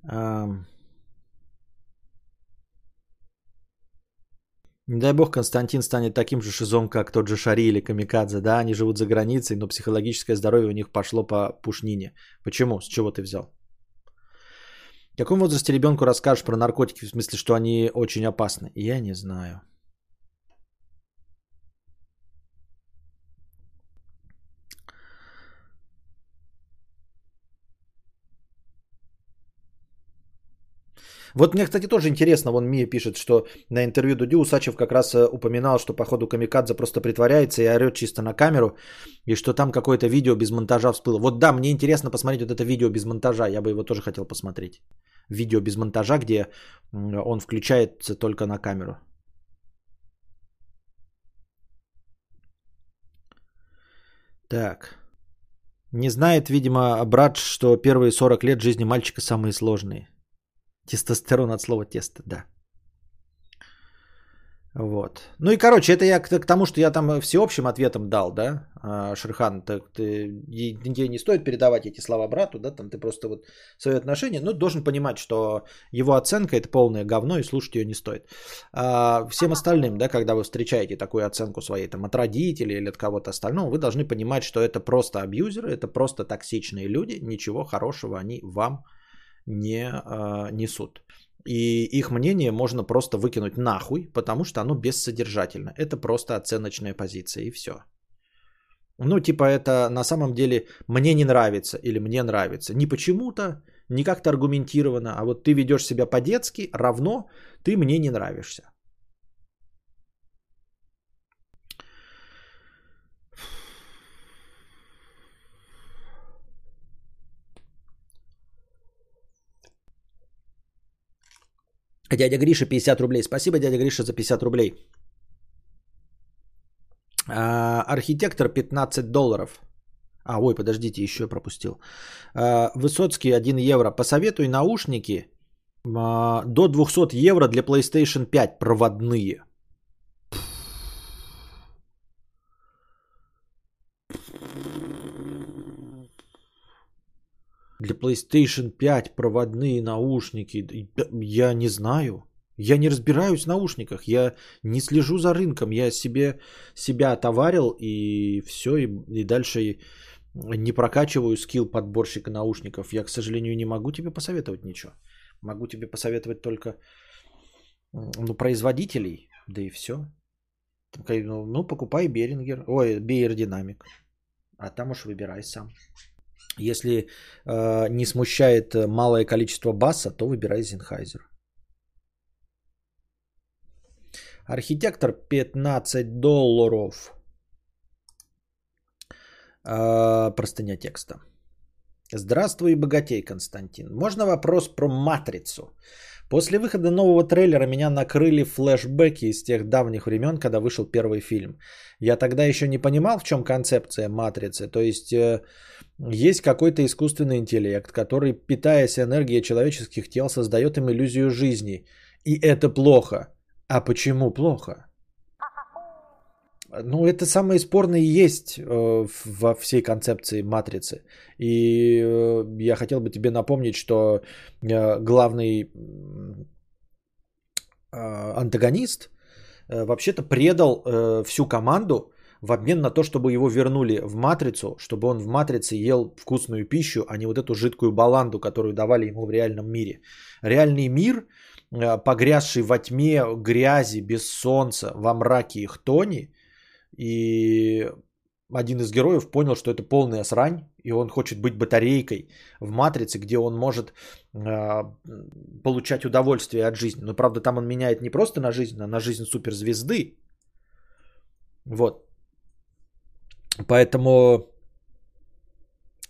Ам. Не дай бог Константин станет таким же шизом, как тот же Шари или Камикадзе. Да, они живут за границей, но психологическое здоровье у них пошло по пушнине. Почему? С чего ты взял? В каком возрасте ребенку расскажешь про наркотики, в смысле, что они очень опасны? Я не знаю. Вот мне, кстати, тоже интересно, вон Мия пишет, что на интервью Дуди Усачев как раз э, упоминал, что походу Камикадзе просто притворяется и орет чисто на камеру, и что там какое-то видео без монтажа всплыло. Вот да, мне интересно посмотреть вот это видео без монтажа, я бы его тоже хотел посмотреть. Видео без монтажа, где он включается только на камеру. Так. Не знает, видимо, брат, что первые 40 лет жизни мальчика самые сложные. Тестостерон от слова тесто, да. Вот. Ну и, короче, это я к, тому, что я там всеобщим ответом дал, да, а, Шерхан, так ты, тебе не стоит передавать эти слова брату, да, там ты просто вот свои отношения, ну, должен понимать, что его оценка это полное говно и слушать ее не стоит. А всем остальным, да, когда вы встречаете такую оценку своей там от родителей или от кого-то остального, вы должны понимать, что это просто абьюзеры, это просто токсичные люди, ничего хорошего они вам не э, несут. И их мнение можно просто выкинуть нахуй, потому что оно бессодержательно. Это просто оценочная позиция и все. Ну, типа это на самом деле мне не нравится или мне нравится. Не почему-то, не как-то аргументированно, а вот ты ведешь себя по-детски, равно ты мне не нравишься. Дядя Гриша 50 рублей. Спасибо, дядя Гриша, за 50 рублей. А, архитектор 15 долларов. А, ой, подождите, еще пропустил. А, Высоцкий 1 евро. Посоветуй наушники а, до 200 евро для PlayStation 5 проводные. Для PlayStation 5 проводные наушники. Я не знаю. Я не разбираюсь в наушниках. Я не слежу за рынком. Я себе себя отоварил и все. И, и дальше не прокачиваю скилл подборщика наушников. Я, к сожалению, не могу тебе посоветовать ничего. Могу тебе посоветовать только ну, производителей. Да и все. Ну, ну покупай Берингер. Ой, Бейер Динамик. А там уж выбирай сам. Если э, не смущает малое количество баса, то выбирай Зенхайзер. Архитектор 15 долларов. Э, простыня текста. Здравствуй, богатей, Константин. Можно вопрос про матрицу? После выхода нового трейлера меня накрыли флешбеки из тех давних времен, когда вышел первый фильм. Я тогда еще не понимал, в чем концепция матрицы. То есть э, есть какой-то искусственный интеллект, который, питаясь энергией человеческих тел, создает им иллюзию жизни. И это плохо. А почему плохо? Ну, это самое спорное и есть э, во всей концепции матрицы. И э, я хотел бы тебе напомнить, что э, главный антагонист вообще-то предал всю команду в обмен на то, чтобы его вернули в матрицу, чтобы он в матрице ел вкусную пищу, а не вот эту жидкую баланду, которую давали ему в реальном мире. Реальный мир, погрязший во тьме, грязи, без солнца, во мраке и хтони – и один из героев понял, что это полная срань, и он хочет быть батарейкой в матрице, где он может э, получать удовольствие от жизни. Но правда, там он меняет не просто на жизнь, а на жизнь суперзвезды. Вот. Поэтому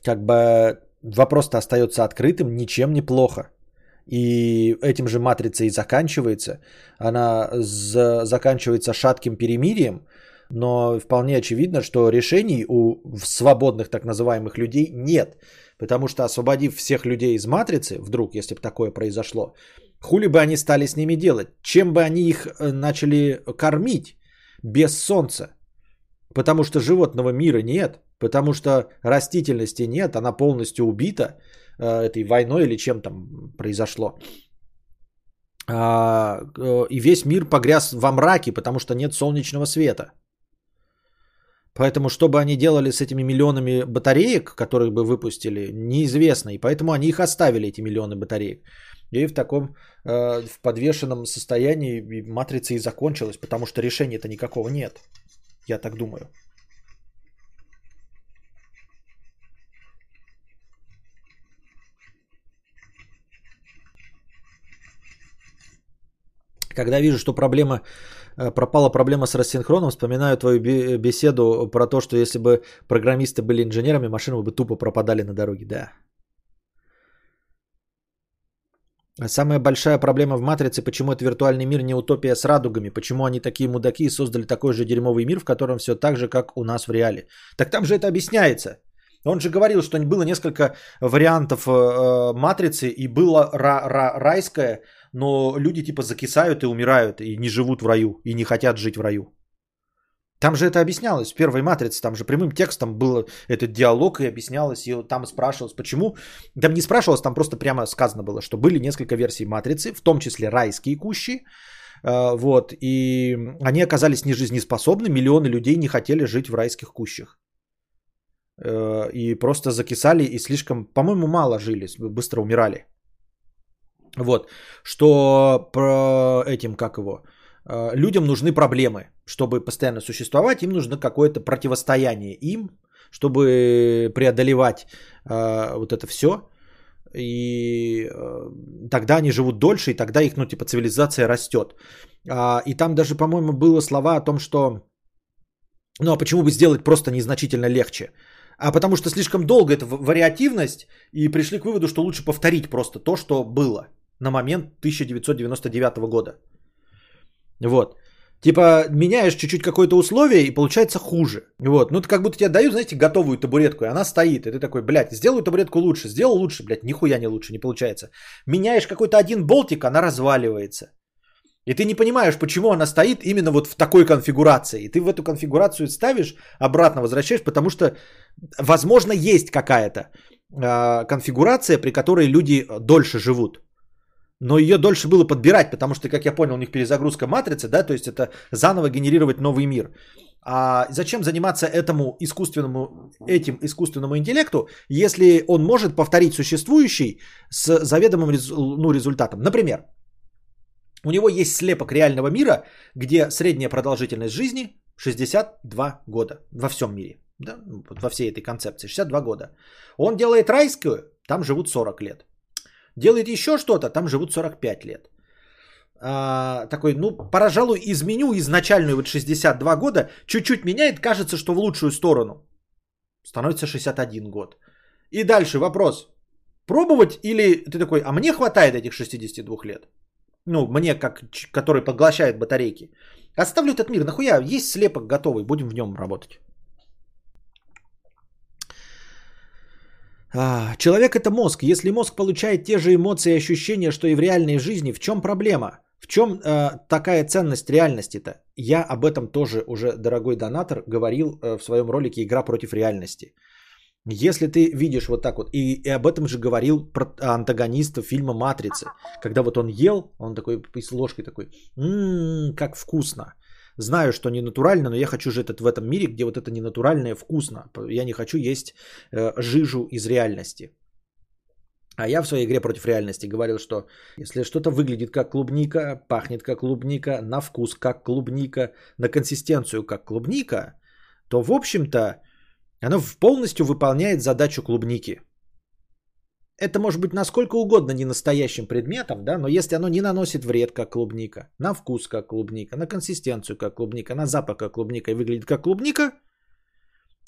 как бы вопрос-то остается открытым, ничем не плохо. И этим же матрица и заканчивается. Она за- заканчивается шатким перемирием, но вполне очевидно, что решений у свободных так называемых людей нет. Потому что освободив всех людей из матрицы, вдруг, если бы такое произошло, хули бы они стали с ними делать? Чем бы они их э, начали кормить без солнца? Потому что животного мира нет, потому что растительности нет, она полностью убита э, этой войной или чем там произошло. А, э, и весь мир погряз во мраке, потому что нет солнечного света. Поэтому что бы они делали с этими миллионами батареек, которых бы выпустили, неизвестно. И поэтому они их оставили, эти миллионы батареек. И в таком э, в подвешенном состоянии матрица и закончилась, потому что решения-то никакого нет. Я так думаю. Когда вижу, что проблема пропала проблема с рассинхроном, вспоминаю твою бе- беседу про то, что если бы программисты были инженерами, машины бы тупо пропадали на дороге. Да. А Самая большая проблема в «Матрице», почему это виртуальный мир не утопия с радугами, почему они такие мудаки и создали такой же дерьмовый мир, в котором все так же, как у нас в реале. Так там же это объясняется. Он же говорил, что было несколько вариантов э, «Матрицы» и было ра- ра- райское, но люди типа закисают и умирают, и не живут в раю, и не хотят жить в раю. Там же это объяснялось в первой матрице, там же прямым текстом был этот диалог и объяснялось, и там спрашивалось, почему. Там не спрашивалось, там просто прямо сказано было, что были несколько версий матрицы, в том числе райские кущи, э, вот, и они оказались нежизнеспособны, миллионы людей не хотели жить в райских кущах. Э, И просто закисали и слишком, по-моему, мало жили, быстро умирали. Вот, что про этим, как его, э, людям нужны проблемы, чтобы постоянно существовать, им нужно какое-то противостояние им, чтобы преодолевать э, вот это все. И э, тогда они живут дольше, и тогда их, ну, типа, цивилизация растет. А, и там даже, по-моему, было слова о том, что, ну, а почему бы сделать просто незначительно легче? А потому что слишком долго это вариативность, и пришли к выводу, что лучше повторить просто то, что было на момент 1999 года. Вот. Типа меняешь чуть-чуть какое-то условие и получается хуже. Вот. Ну, это как будто тебе дают, знаете, готовую табуретку, и она стоит. И ты такой, блядь, сделаю табуретку лучше. Сделал лучше, блядь, нихуя не лучше, не получается. Меняешь какой-то один болтик, она разваливается. И ты не понимаешь, почему она стоит именно вот в такой конфигурации. И ты в эту конфигурацию ставишь, обратно возвращаешь, потому что, возможно, есть какая-то э, конфигурация, при которой люди дольше живут. Но ее дольше было подбирать, потому что, как я понял, у них перезагрузка матрицы, да, то есть это заново генерировать новый мир. А зачем заниматься этому искусственному, этим искусственному интеллекту, если он может повторить существующий с заведомым ну, результатом? Например, у него есть слепок реального мира, где средняя продолжительность жизни 62 года во всем мире. Да? ну, Во всей этой концепции. 62 года. Он делает райскую, там живут 40 лет. Делает еще что-то, там живут 45 лет. А, такой, ну, пожалуй, изменю изначальную вот 62 года, чуть-чуть меняет, кажется, что в лучшую сторону. Становится 61 год. И дальше вопрос. Пробовать или ты такой, а мне хватает этих 62 лет? Ну, мне, как, который поглощает батарейки. Оставлю этот мир, нахуя? Есть слепок готовый, будем в нем работать. А, человек это мозг. Если мозг получает те же эмоции и ощущения, что и в реальной жизни, в чем проблема? В чем э, такая ценность реальности-то? Я об этом тоже уже, дорогой донатор, говорил э, в своем ролике «Игра против реальности». Если ты видишь вот так вот, и, и об этом же говорил про антагониста фильма «Матрицы», когда вот он ел, он такой с ложкой такой, «Ммм, как вкусно». Знаю, что не натурально, но я хочу жить в этом мире, где вот это ненатуральное вкусно. Я не хочу есть э, жижу из реальности. А я в своей игре против реальности говорил, что если что-то выглядит как клубника, пахнет как клубника, на вкус как клубника, на консистенцию как клубника, то в общем-то оно полностью выполняет задачу клубники. Это может быть насколько угодно не настоящим предметом, да, но если оно не наносит вред, как клубника, на вкус, как клубника, на консистенцию, как клубника, на запах, как клубника и выглядит как клубника,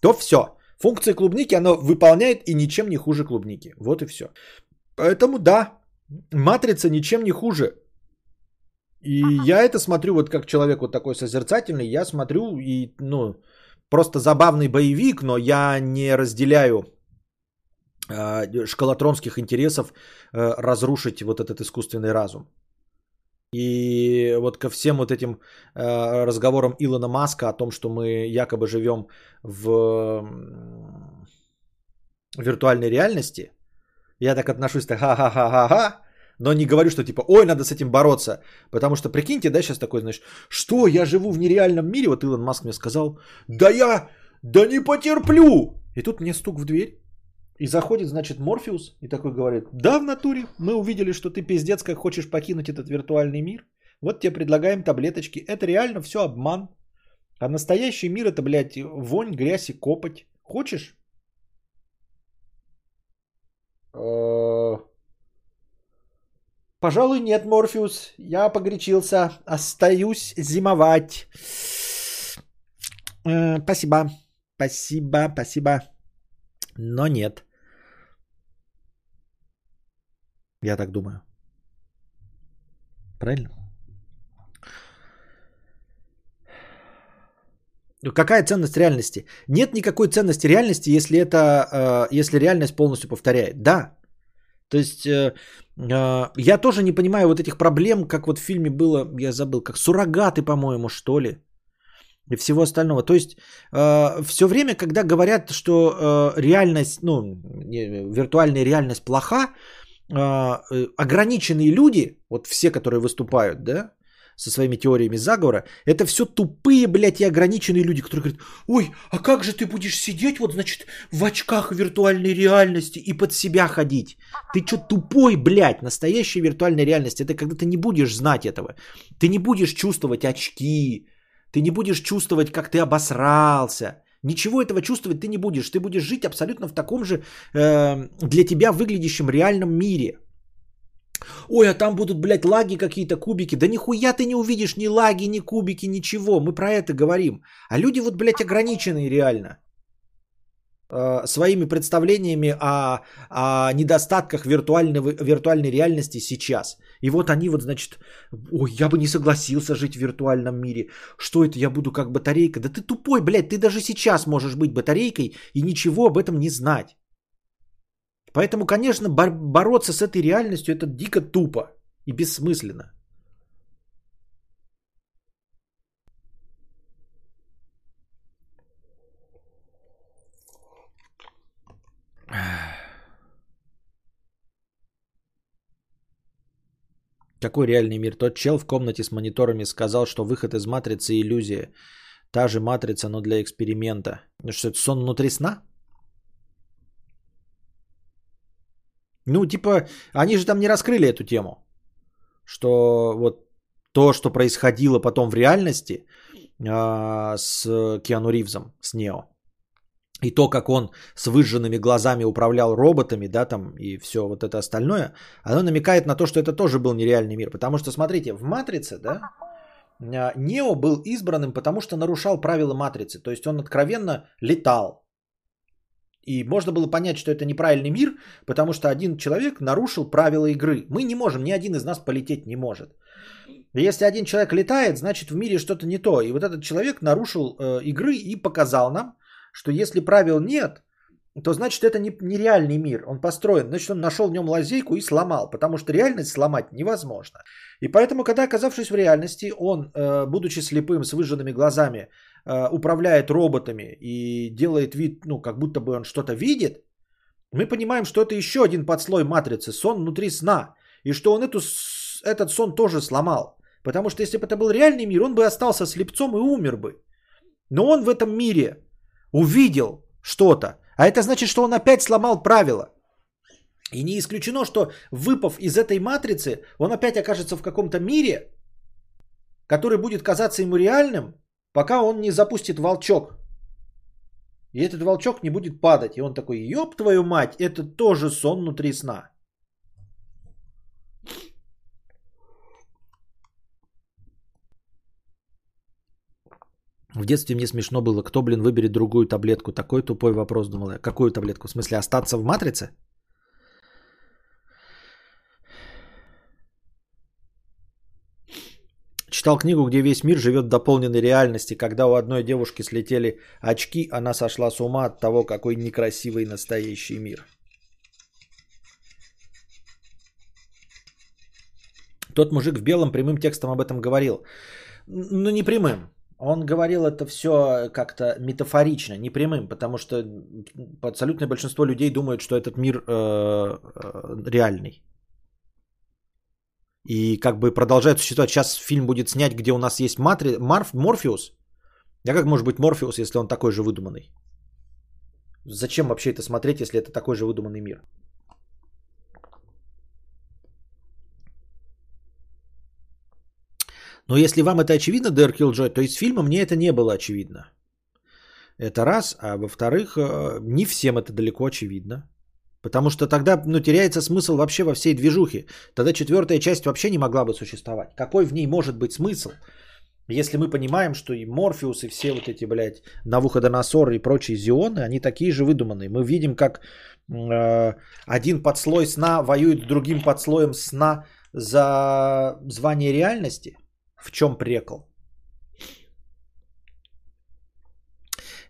то все. Функция клубники оно выполняет и ничем не хуже клубники. Вот и все. Поэтому да, матрица ничем не хуже. И я это смотрю вот как человек вот такой созерцательный, я смотрю и, ну, просто забавный боевик, но я не разделяю шкалатронских интересов э, разрушить вот этот искусственный разум. И вот ко всем вот этим э, разговорам Илона Маска о том, что мы якобы живем в виртуальной реальности, я так отношусь, так ха-ха-ха-ха-ха, но не говорю, что типа, ой, надо с этим бороться. Потому что, прикиньте, да, сейчас такой, знаешь, что, я живу в нереальном мире? Вот Илон Маск мне сказал, да я, да не потерплю. И тут мне стук в дверь. И заходит, значит, Морфеус и такой говорит, да, в натуре, мы увидели, что ты пиздец, как хочешь покинуть этот виртуальный мир. Вот тебе предлагаем таблеточки. Это реально все обман. А настоящий мир это, блядь, вонь, грязь и копоть. Хочешь? Э, Пожалуй, нет, Морфеус. Я погорячился. Остаюсь зимовать. Э, Спасибо. Спасибо, спасибо. Но нет. Я так думаю. Правильно? Ну, Какая ценность реальности? Нет никакой ценности реальности, если это, э, если реальность полностью повторяет. Да. То есть э, э, я тоже не понимаю вот этих проблем, как вот в фильме было, я забыл, как суррогаты, по-моему, что ли, и всего остального. То есть все время, когда говорят, что э, реальность, ну, виртуальная реальность плоха, э, э, ограниченные люди, вот все, которые выступают, да, со своими теориями заговора, это все тупые, блядь, и ограниченные люди, которые говорят, ой, а как же ты будешь сидеть, вот, значит, в очках виртуальной реальности и под себя ходить? Ты что, тупой, блядь, настоящая виртуальная реальность, это когда ты не будешь знать этого. Ты не будешь чувствовать очки, ты не будешь чувствовать, как ты обосрался. Ничего этого чувствовать ты не будешь. Ты будешь жить абсолютно в таком же э, для тебя выглядящем реальном мире. Ой, а там будут, блядь, лаги какие-то, кубики. Да нихуя ты не увидишь ни лаги, ни кубики, ничего. Мы про это говорим. А люди вот, блядь, ограниченные реально. Э, своими представлениями о, о недостатках виртуальной, виртуальной реальности сейчас. И вот они вот, значит, ой, я бы не согласился жить в виртуальном мире. Что это, я буду как батарейка? Да ты тупой, блядь, ты даже сейчас можешь быть батарейкой и ничего об этом не знать. Поэтому, конечно, бор- бороться с этой реальностью это дико тупо и бессмысленно. Какой реальный мир? Тот чел в комнате с мониторами сказал, что выход из матрицы – иллюзия. Та же матрица, но для эксперимента. Ну что, это сон внутри сна? Ну, типа, они же там не раскрыли эту тему. Что вот то, что происходило потом в реальности э, с Киану Ривзом, с Нео. И то, как он с выжженными глазами управлял роботами, да, там, и все вот это остальное, оно намекает на то, что это тоже был нереальный мир. Потому что, смотрите, в «Матрице», да, а, Нео был избранным, потому что нарушал правила Матрицы. То есть он откровенно летал. И можно было понять, что это неправильный мир, потому что один человек нарушил правила игры. Мы не можем, ни один из нас полететь не может. Если один человек летает, значит в мире что-то не то. И вот этот человек нарушил э, игры и показал нам, что если правил нет, то значит это не, нереальный мир. Он построен, значит он нашел в нем лазейку и сломал, потому что реальность сломать невозможно. И поэтому, когда оказавшись в реальности, он, э, будучи слепым с выжженными глазами, э, управляет роботами и делает вид, ну, как будто бы он что-то видит, мы понимаем, что это еще один подслой матрицы, сон внутри сна, и что он эту, этот сон тоже сломал. Потому что если бы это был реальный мир, он бы остался слепцом и умер бы. Но он в этом мире увидел что-то. А это значит, что он опять сломал правила. И не исключено, что выпав из этой матрицы, он опять окажется в каком-то мире, который будет казаться ему реальным, пока он не запустит волчок. И этот волчок не будет падать. И он такой, ёб твою мать, это тоже сон внутри сна. В детстве мне смешно было, кто, блин, выберет другую таблетку. Такой тупой вопрос, думал я. Какую таблетку? В смысле, остаться в матрице? Читал книгу, где весь мир живет в дополненной реальности. Когда у одной девушки слетели очки, она сошла с ума от того, какой некрасивый настоящий мир. Тот мужик в белом прямым текстом об этом говорил. Ну, не прямым. Он говорил это все как-то метафорично, не прямым, потому что абсолютное большинство людей думают, что этот мир э, э, реальный. И как бы продолжает существовать. Сейчас фильм будет снять, где у нас есть Матри... Марф... Морфеус. А как может быть Морфеус, если он такой же выдуманный? Зачем вообще это смотреть, если это такой же выдуманный мир? Но если вам это очевидно, Дэр Киллджой, то из фильма мне это не было очевидно. Это раз. А во-вторых, э, не всем это далеко очевидно. Потому что тогда ну, теряется смысл вообще во всей движухе. Тогда четвертая часть вообще не могла бы существовать. Какой в ней может быть смысл? Если мы понимаем, что и Морфеус, и все вот эти, блядь, Навуходоносор и прочие зионы, они такие же выдуманные. Мы видим, как э, один подслой сна воюет другим подслоем сна за звание реальности. В чем прекол?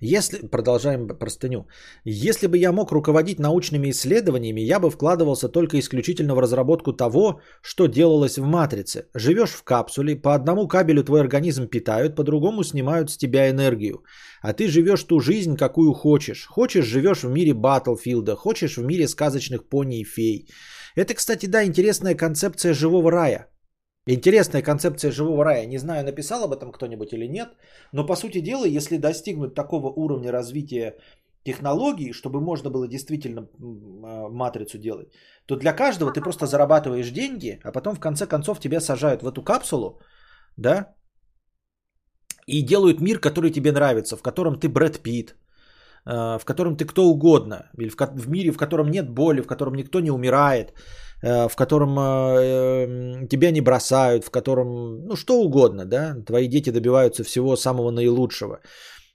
Если, продолжаем простыню. Если бы я мог руководить научными исследованиями, я бы вкладывался только исключительно в разработку того, что делалось в матрице. Живешь в капсуле, по одному кабелю твой организм питают, по другому снимают с тебя энергию. А ты живешь ту жизнь, какую хочешь. Хочешь, живешь в мире Баттлфилда, хочешь в мире сказочных пони и фей. Это, кстати, да, интересная концепция живого рая – Интересная концепция живого рая. Не знаю, написал об этом кто-нибудь или нет, но по сути дела, если достигнуть такого уровня развития технологий, чтобы можно было действительно а, матрицу делать, то для каждого ты просто зарабатываешь деньги, а потом в конце концов тебя сажают в эту капсулу, да, и делают мир, который тебе нравится, в котором ты Брэд Питт, а, в котором ты кто угодно, или в мире, в котором нет боли, в котором никто не умирает, в котором э, тебя не бросают, в котором, ну, что угодно, да, твои дети добиваются всего самого наилучшего.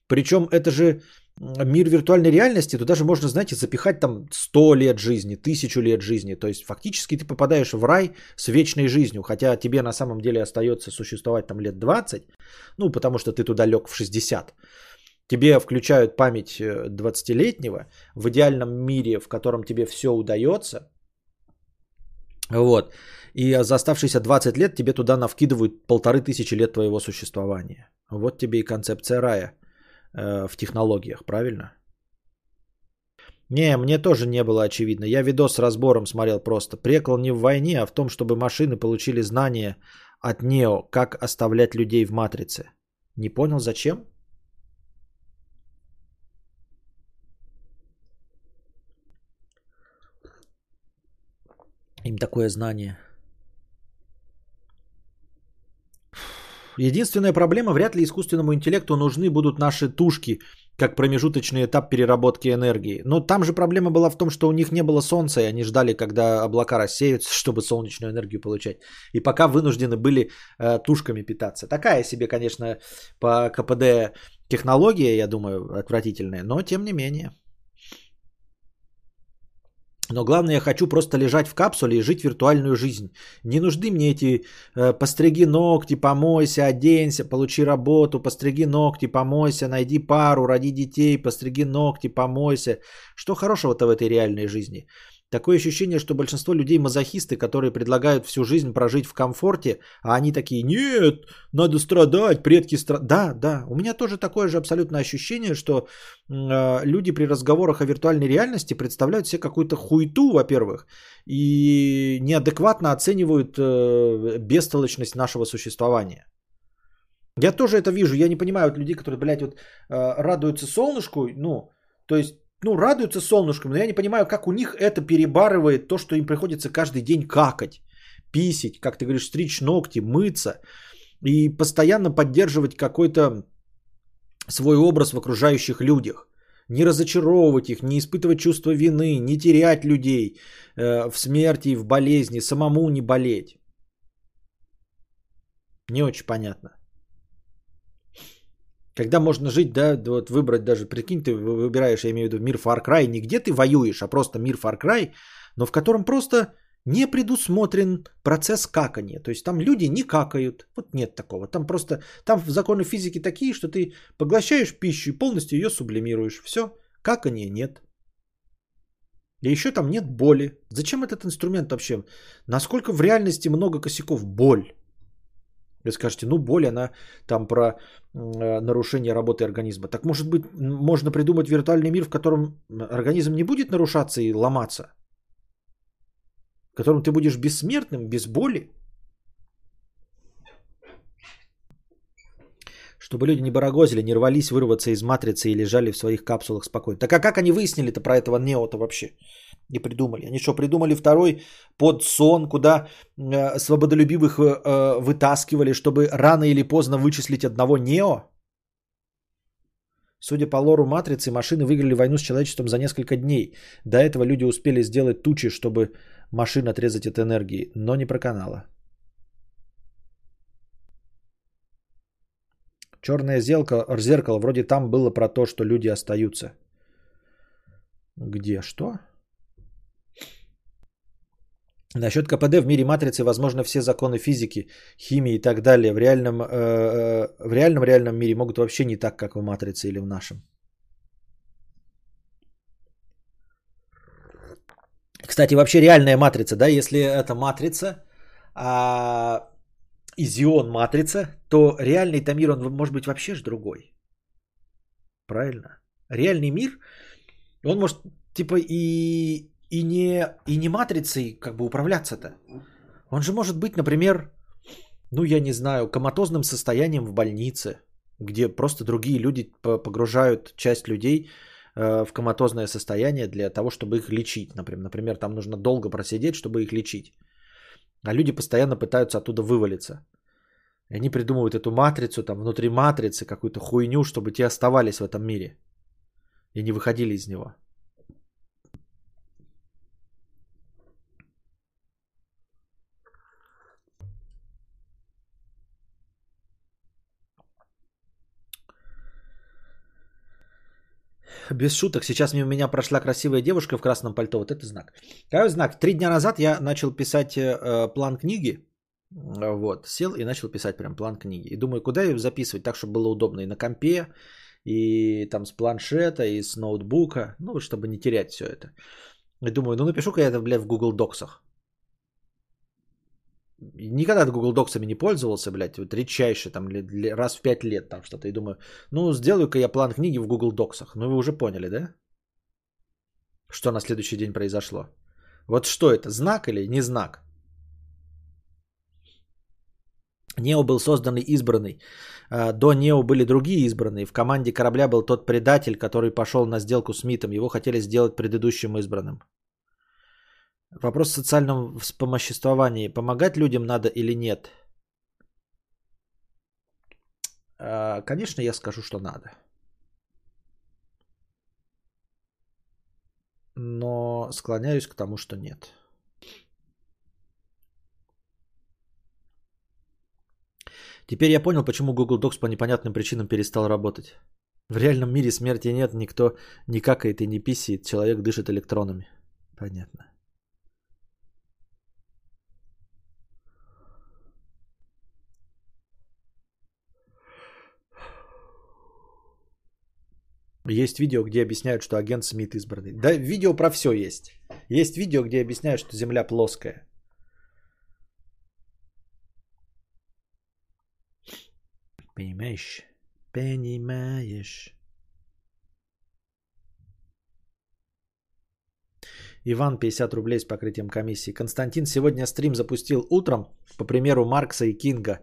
Причем это же мир виртуальной реальности, туда же можно, знаете, запихать там 100 лет жизни, 1000 лет жизни. То есть фактически ты попадаешь в рай с вечной жизнью, хотя тебе на самом деле остается существовать там лет 20, ну, потому что ты туда лег в 60. Тебе включают память 20-летнего э, в идеальном мире, в котором тебе все удается, вот. И за оставшиеся 20 лет тебе туда навкидывают полторы тысячи лет твоего существования. Вот тебе и концепция рая э, в технологиях, правильно? Не, мне тоже не было очевидно. Я видос с разбором смотрел просто. Прекол не в войне, а в том, чтобы машины получили знания от Нео, как оставлять людей в матрице. Не понял, зачем? Им такое знание. Единственная проблема, вряд ли искусственному интеллекту нужны будут наши тушки, как промежуточный этап переработки энергии. Но там же проблема была в том, что у них не было солнца, и они ждали, когда облака рассеются, чтобы солнечную энергию получать. И пока вынуждены были э, тушками питаться. Такая себе, конечно, по КПД технология, я думаю, отвратительная, но тем не менее. Но главное, я хочу просто лежать в капсуле и жить виртуальную жизнь. Не нужны мне эти э, постриги ногти, помойся, оденься, получи работу, постриги ногти, помойся, найди пару, роди детей, постриги ногти, помойся. Что хорошего-то в этой реальной жизни? Такое ощущение, что большинство людей мазохисты, которые предлагают всю жизнь прожить в комфорте, а они такие, нет, надо страдать, предки страдают. Да, да, у меня тоже такое же абсолютное ощущение, что э, люди при разговорах о виртуальной реальности представляют себе какую-то хуйту, во-первых, и неадекватно оценивают э, бестолочность нашего существования. Я тоже это вижу, я не понимаю от людей, которые, блядь, вот э, радуются солнышку, ну, то есть ну, радуются солнышком, но я не понимаю, как у них это перебарывает то, что им приходится каждый день какать, писить, как ты говоришь, стричь ногти, мыться и постоянно поддерживать какой-то свой образ в окружающих людях. Не разочаровывать их, не испытывать чувство вины, не терять людей э, в смерти, в болезни, самому не болеть. Не очень понятно. Когда можно жить, да, вот выбрать даже, прикинь, ты вы- выбираешь, я имею в виду мир Far Cry, не где ты воюешь, а просто мир Far Cry, но в котором просто не предусмотрен процесс какания. То есть там люди не какают. Вот нет такого. Там просто, там законы физики такие, что ты поглощаешь пищу и полностью ее сублимируешь. Все, какания нет. И еще там нет боли. Зачем этот инструмент вообще? Насколько в реальности много косяков? Боль. Вы скажете, ну боль, она там про э, нарушение работы организма. Так может быть, можно придумать виртуальный мир, в котором организм не будет нарушаться и ломаться? В котором ты будешь бессмертным, без боли? Чтобы люди не барагозили, не рвались вырваться из матрицы и лежали в своих капсулах спокойно. Так а как они выяснили-то про этого Нео-то вообще? Не придумали. Они что, придумали второй под сон, куда э, свободолюбивых э, э, вытаскивали, чтобы рано или поздно вычислить одного Нео? Судя по лору Матрицы, машины выиграли войну с человечеством за несколько дней. До этого люди успели сделать тучи, чтобы машин отрезать от энергии, но не проканало. Черное зеркало, зеркало, вроде там было про то, что люди остаются. Где? Что? Насчет КПД в мире матрицы, возможно, все законы физики, химии и так далее в реальном, э, э, в реальном реальном мире могут вообще не так, как в матрице или в нашем. Кстати, вообще реальная матрица, да, если это матрица, а изион матрица, то реальный-то мир, он может быть вообще ж другой. Правильно? Реальный мир, он может типа и, и, не, и не матрицей как бы управляться-то. Он же может быть, например, ну я не знаю, коматозным состоянием в больнице, где просто другие люди по- погружают часть людей э, в коматозное состояние для того, чтобы их лечить. Например, например, там нужно долго просидеть, чтобы их лечить. А люди постоянно пытаются оттуда вывалиться. И они придумывают эту матрицу, там внутри матрицы какую-то хуйню, чтобы те оставались в этом мире. И не выходили из него. Без шуток, сейчас мимо меня прошла красивая девушка в красном пальто. Вот это знак. Какой знак? Три дня назад я начал писать э, план книги. Э, Вот, сел и начал писать прям план книги. И думаю, куда ее записывать так, чтобы было удобно и на компе, и там с планшета, и с ноутбука, ну, чтобы не терять все это. И думаю, ну напишу-ка я это, блядь, в Google Доксах. Никогда Google Доксами не пользовался, блядь, вот редчайше, там, раз в пять лет там что-то. И думаю, ну, сделаю-ка я план книги в Google Доксах. Ну, вы уже поняли, да? Что на следующий день произошло. Вот что это, знак или не знак? Нео был создан и избранный. А, До Нео были другие избранные. В команде корабля был тот предатель, который пошел на сделку с Митом. Его хотели сделать предыдущим избранным. Вопрос о социальном вспомоществовании. Помогать людям надо или нет? А, Конечно, я скажу, что надо. Но склоняюсь к тому, что нет. Теперь я понял, почему Google Docs по непонятным причинам перестал работать. В реальном мире смерти нет, никто не какает и не писает, человек дышит электронами. Понятно. Есть видео, где объясняют, что агент Смит избранный. Да, видео про все есть. Есть видео, где объясняют, что Земля плоская. Понимаешь? Понимаешь. Иван 50 рублей с покрытием комиссии. Константин сегодня стрим запустил утром, по примеру Маркса и Кинга.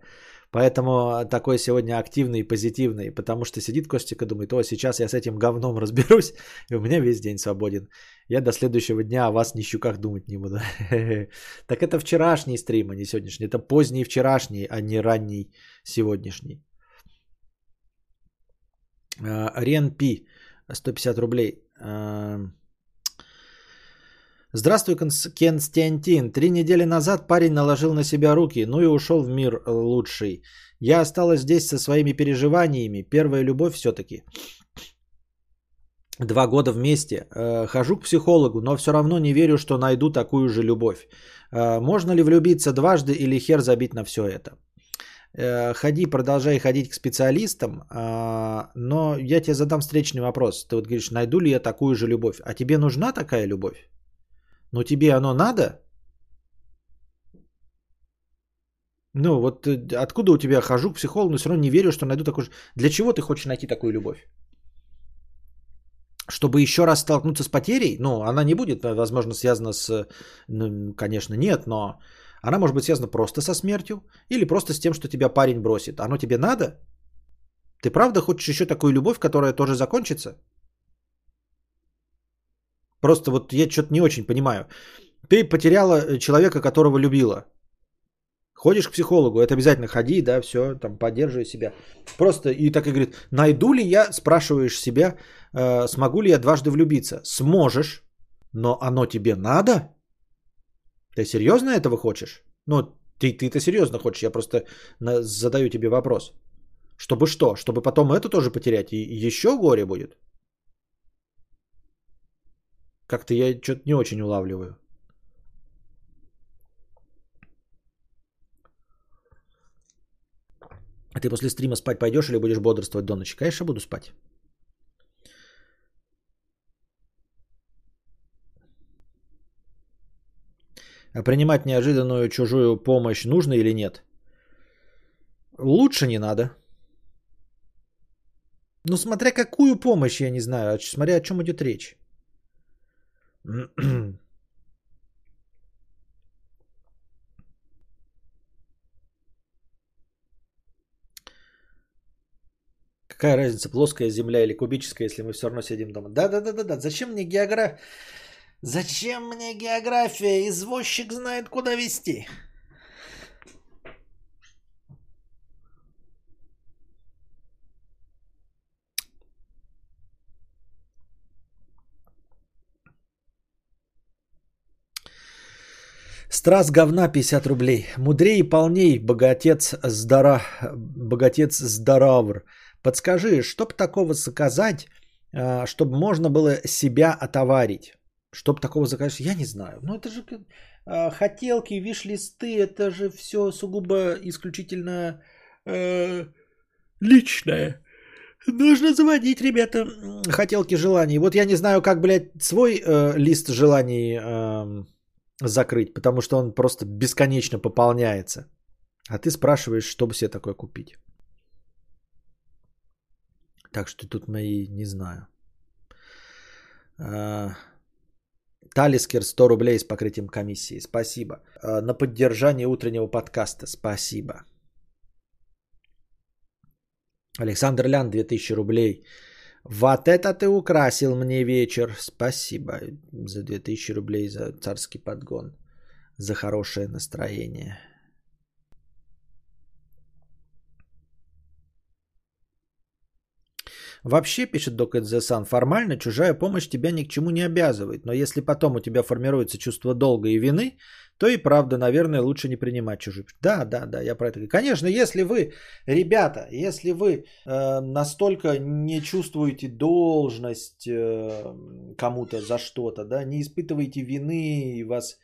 Поэтому такой сегодня активный и позитивный, потому что сидит Костик и думает, о, сейчас я с этим говном разберусь, и у меня весь день свободен. Я до следующего дня о вас ни щуках думать не буду. Так это вчерашний стрим, а не сегодняшний. Это поздний вчерашний, а не ранний сегодняшний. А, Рен Пи, 150 рублей. Здравствуй, Конс- Константин. Три недели назад парень наложил на себя руки, ну и ушел в мир э, лучший. Я осталась здесь со своими переживаниями. Первая любовь все-таки. Два года вместе. Э, хожу к психологу, но все равно не верю, что найду такую же любовь. Э, можно ли влюбиться дважды или хер забить на все это? Ходи, продолжай ходить к специалистам, а, но я тебе задам встречный вопрос. Ты вот говоришь, найду ли я такую же любовь? А тебе нужна такая любовь? Ну тебе оно надо? Ну вот э, откуда у тебя хожу к психологу, но все равно не верю, что найду такую же... Для чего ты хочешь найти такую любовь? Чтобы еще раз столкнуться с потерей? Ну, она не будет, э, возможно, связана с... Ну, конечно, нет, но она может быть связана просто со смертью или просто с тем, что тебя парень бросит. Оно тебе надо? Ты правда хочешь еще такую любовь, которая тоже закончится? Просто вот я что-то не очень понимаю. Ты потеряла э, человека, которого любила. Ходишь к психологу, это обязательно ходи, да, все, там, поддерживай себя. Просто и так и говорит, найду ли я, спрашиваешь себя, э, смогу ли я дважды влюбиться? Сможешь, но оно тебе надо? Ты серьезно этого хочешь? Ну, ты, ты это серьезно хочешь, я просто задаю тебе вопрос. Чтобы что? Чтобы потом это тоже потерять и еще горе будет? Как-то я что-то не очень улавливаю. А ты после стрима спать пойдешь или будешь бодрствовать до ночи? Конечно, буду спать. А принимать неожиданную чужую помощь нужно или нет? Лучше не надо. Ну, смотря какую помощь, я не знаю, а смотря о чем идет речь. Какая разница, плоская земля или кубическая, если мы все равно сидим дома? Да-да-да-да-да. Зачем мне география? Зачем мне география? Извозчик знает, куда вести. Страз говна 50 рублей. Мудрей и полней, богатец, здора... богатец здоровр. Подскажи, чтоб такого заказать, а, чтобы можно было себя отоварить? Чтоб такого заказать, я не знаю. Ну это же а, хотелки, виш-листы, это же все сугубо исключительно э, личное. Нужно заводить, ребята, хотелки желаний. Вот я не знаю, как, блядь, свой э, лист желаний э, закрыть, потому что он просто бесконечно пополняется. А ты спрашиваешь, чтобы себе такое купить. Так что тут мои не знаю. А, Талискер 100 рублей с покрытием комиссии. Спасибо. А, на поддержание утреннего подкаста. Спасибо. Александр Лян 2000 рублей. Вот это ты украсил мне вечер. Спасибо за 2000 рублей за царский подгон. За хорошее настроение. Вообще, пишет Док Сан, формально чужая помощь тебя ни к чему не обязывает, но если потом у тебя формируется чувство долга и вины, то и правда, наверное, лучше не принимать чужую. Да, да, да, я про это говорю. Конечно, если вы, ребята, если вы э, настолько не чувствуете должность э, кому-то за что-то, да, не испытываете вины и вас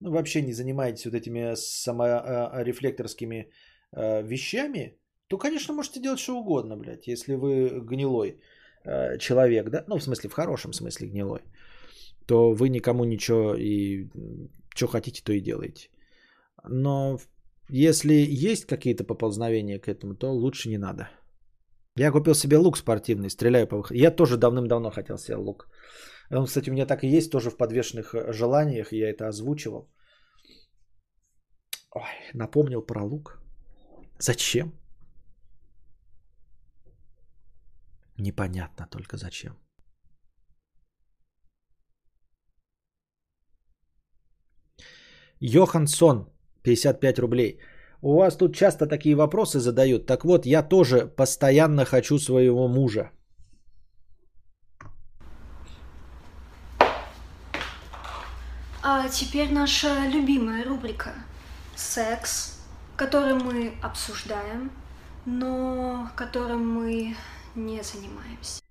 ну, вообще не занимаетесь вот этими саморефлекторскими э, вещами, то, конечно, можете делать что угодно, блядь, если вы гнилой э, человек, да, ну, в смысле, в хорошем смысле гнилой, то вы никому ничего и что хотите, то и делаете. Но если есть какие-то поползновения к этому, то лучше не надо. Я купил себе лук спортивный, стреляю по выходу. Я тоже давным-давно хотел себе лук. Он, кстати, у меня так и есть, тоже в подвешенных э, желаниях, я это озвучивал. Ой, напомнил про лук. Зачем? Непонятно только зачем. Йохансон, 55 рублей. У вас тут часто такие вопросы задают. Так вот, я тоже постоянно хочу своего мужа.
А теперь наша любимая рубрика «Секс», который мы обсуждаем, но которым мы не занимаемся.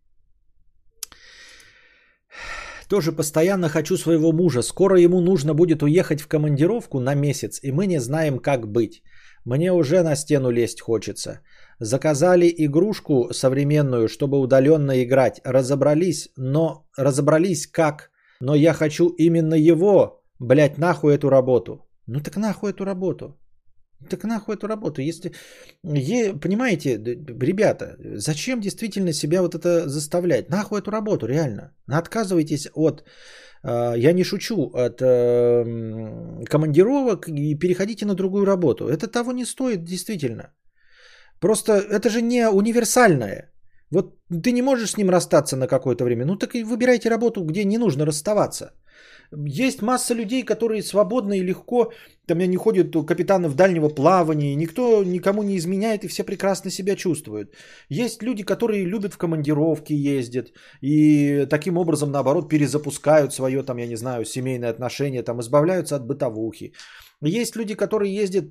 Тоже постоянно хочу своего мужа. Скоро ему нужно будет уехать в командировку на месяц, и мы не знаем, как быть. Мне уже на стену лезть хочется. Заказали игрушку современную, чтобы удаленно играть. Разобрались, но разобрались как. Но я хочу именно его. Блять, нахуй эту работу. Ну так нахуй эту работу. Так нахуй эту работу. Если, е, понимаете, ребята, зачем действительно себя вот это заставлять? Нахуй эту работу, реально. Отказывайтесь от, э, я не шучу, от э, командировок и переходите на другую работу. Это того не стоит действительно. Просто это же не универсальное. Вот ты не можешь с ним расстаться на какое-то время. Ну так и выбирайте работу, где не нужно расставаться. Есть масса людей, которые свободно и легко, там они ходят капитаны в дальнего плавания, никто никому не изменяет и все прекрасно себя чувствуют. Есть люди, которые любят в командировки ездят и таким образом, наоборот, перезапускают свое, там, я не знаю, семейное отношение, там, избавляются от бытовухи. Есть люди, которые ездят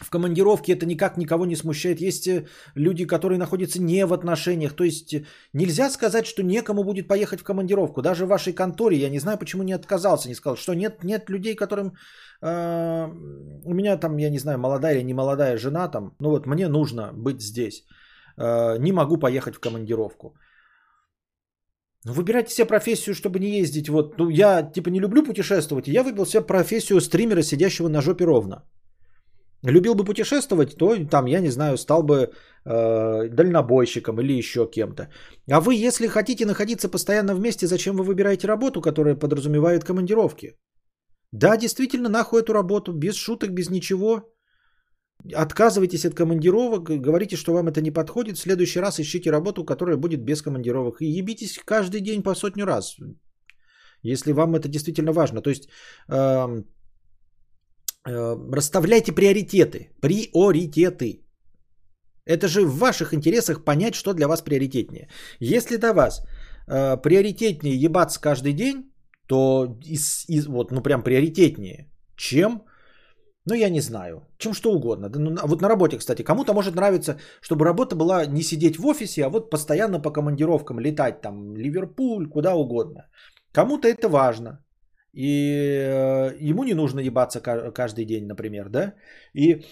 в командировке это никак никого не смущает. Есть э, люди, которые находятся не в отношениях. То есть э, нельзя сказать, что некому будет поехать в командировку. Даже в вашей конторе, я не знаю, почему не отказался, не сказал, что нет, нет людей, которым... Э, у меня там, я не знаю, молодая или не молодая жена там. Ну вот мне нужно быть здесь. Э, не могу поехать в командировку. Ну, выбирайте себе профессию, чтобы не ездить. Вот, ну, я типа не люблю путешествовать. Я выбрал себе профессию стримера, сидящего на жопе ровно. Любил бы путешествовать, то там, я не знаю, стал бы э, дальнобойщиком или еще кем-то. А вы, если хотите находиться постоянно вместе, зачем вы выбираете работу, которая подразумевает командировки? Да, действительно, нахуй эту работу, без шуток, без ничего. Отказывайтесь от командировок, говорите, что вам это не подходит. В следующий раз ищите работу, которая будет без командировок. И ебитесь каждый день по сотню раз, если вам это действительно важно. То есть... Э, расставляйте приоритеты. Приоритеты. Это же в ваших интересах понять, что для вас приоритетнее. Если для вас э, приоритетнее ебаться каждый день, то из, из, вот, ну прям приоритетнее, чем, ну я не знаю, чем что угодно. Ну, вот на работе, кстати, кому-то может нравиться, чтобы работа была не сидеть в офисе, а вот постоянно по командировкам летать там Ливерпуль, куда угодно. Кому-то это важно и э, ему не нужно ебаться каждый день, например, да, и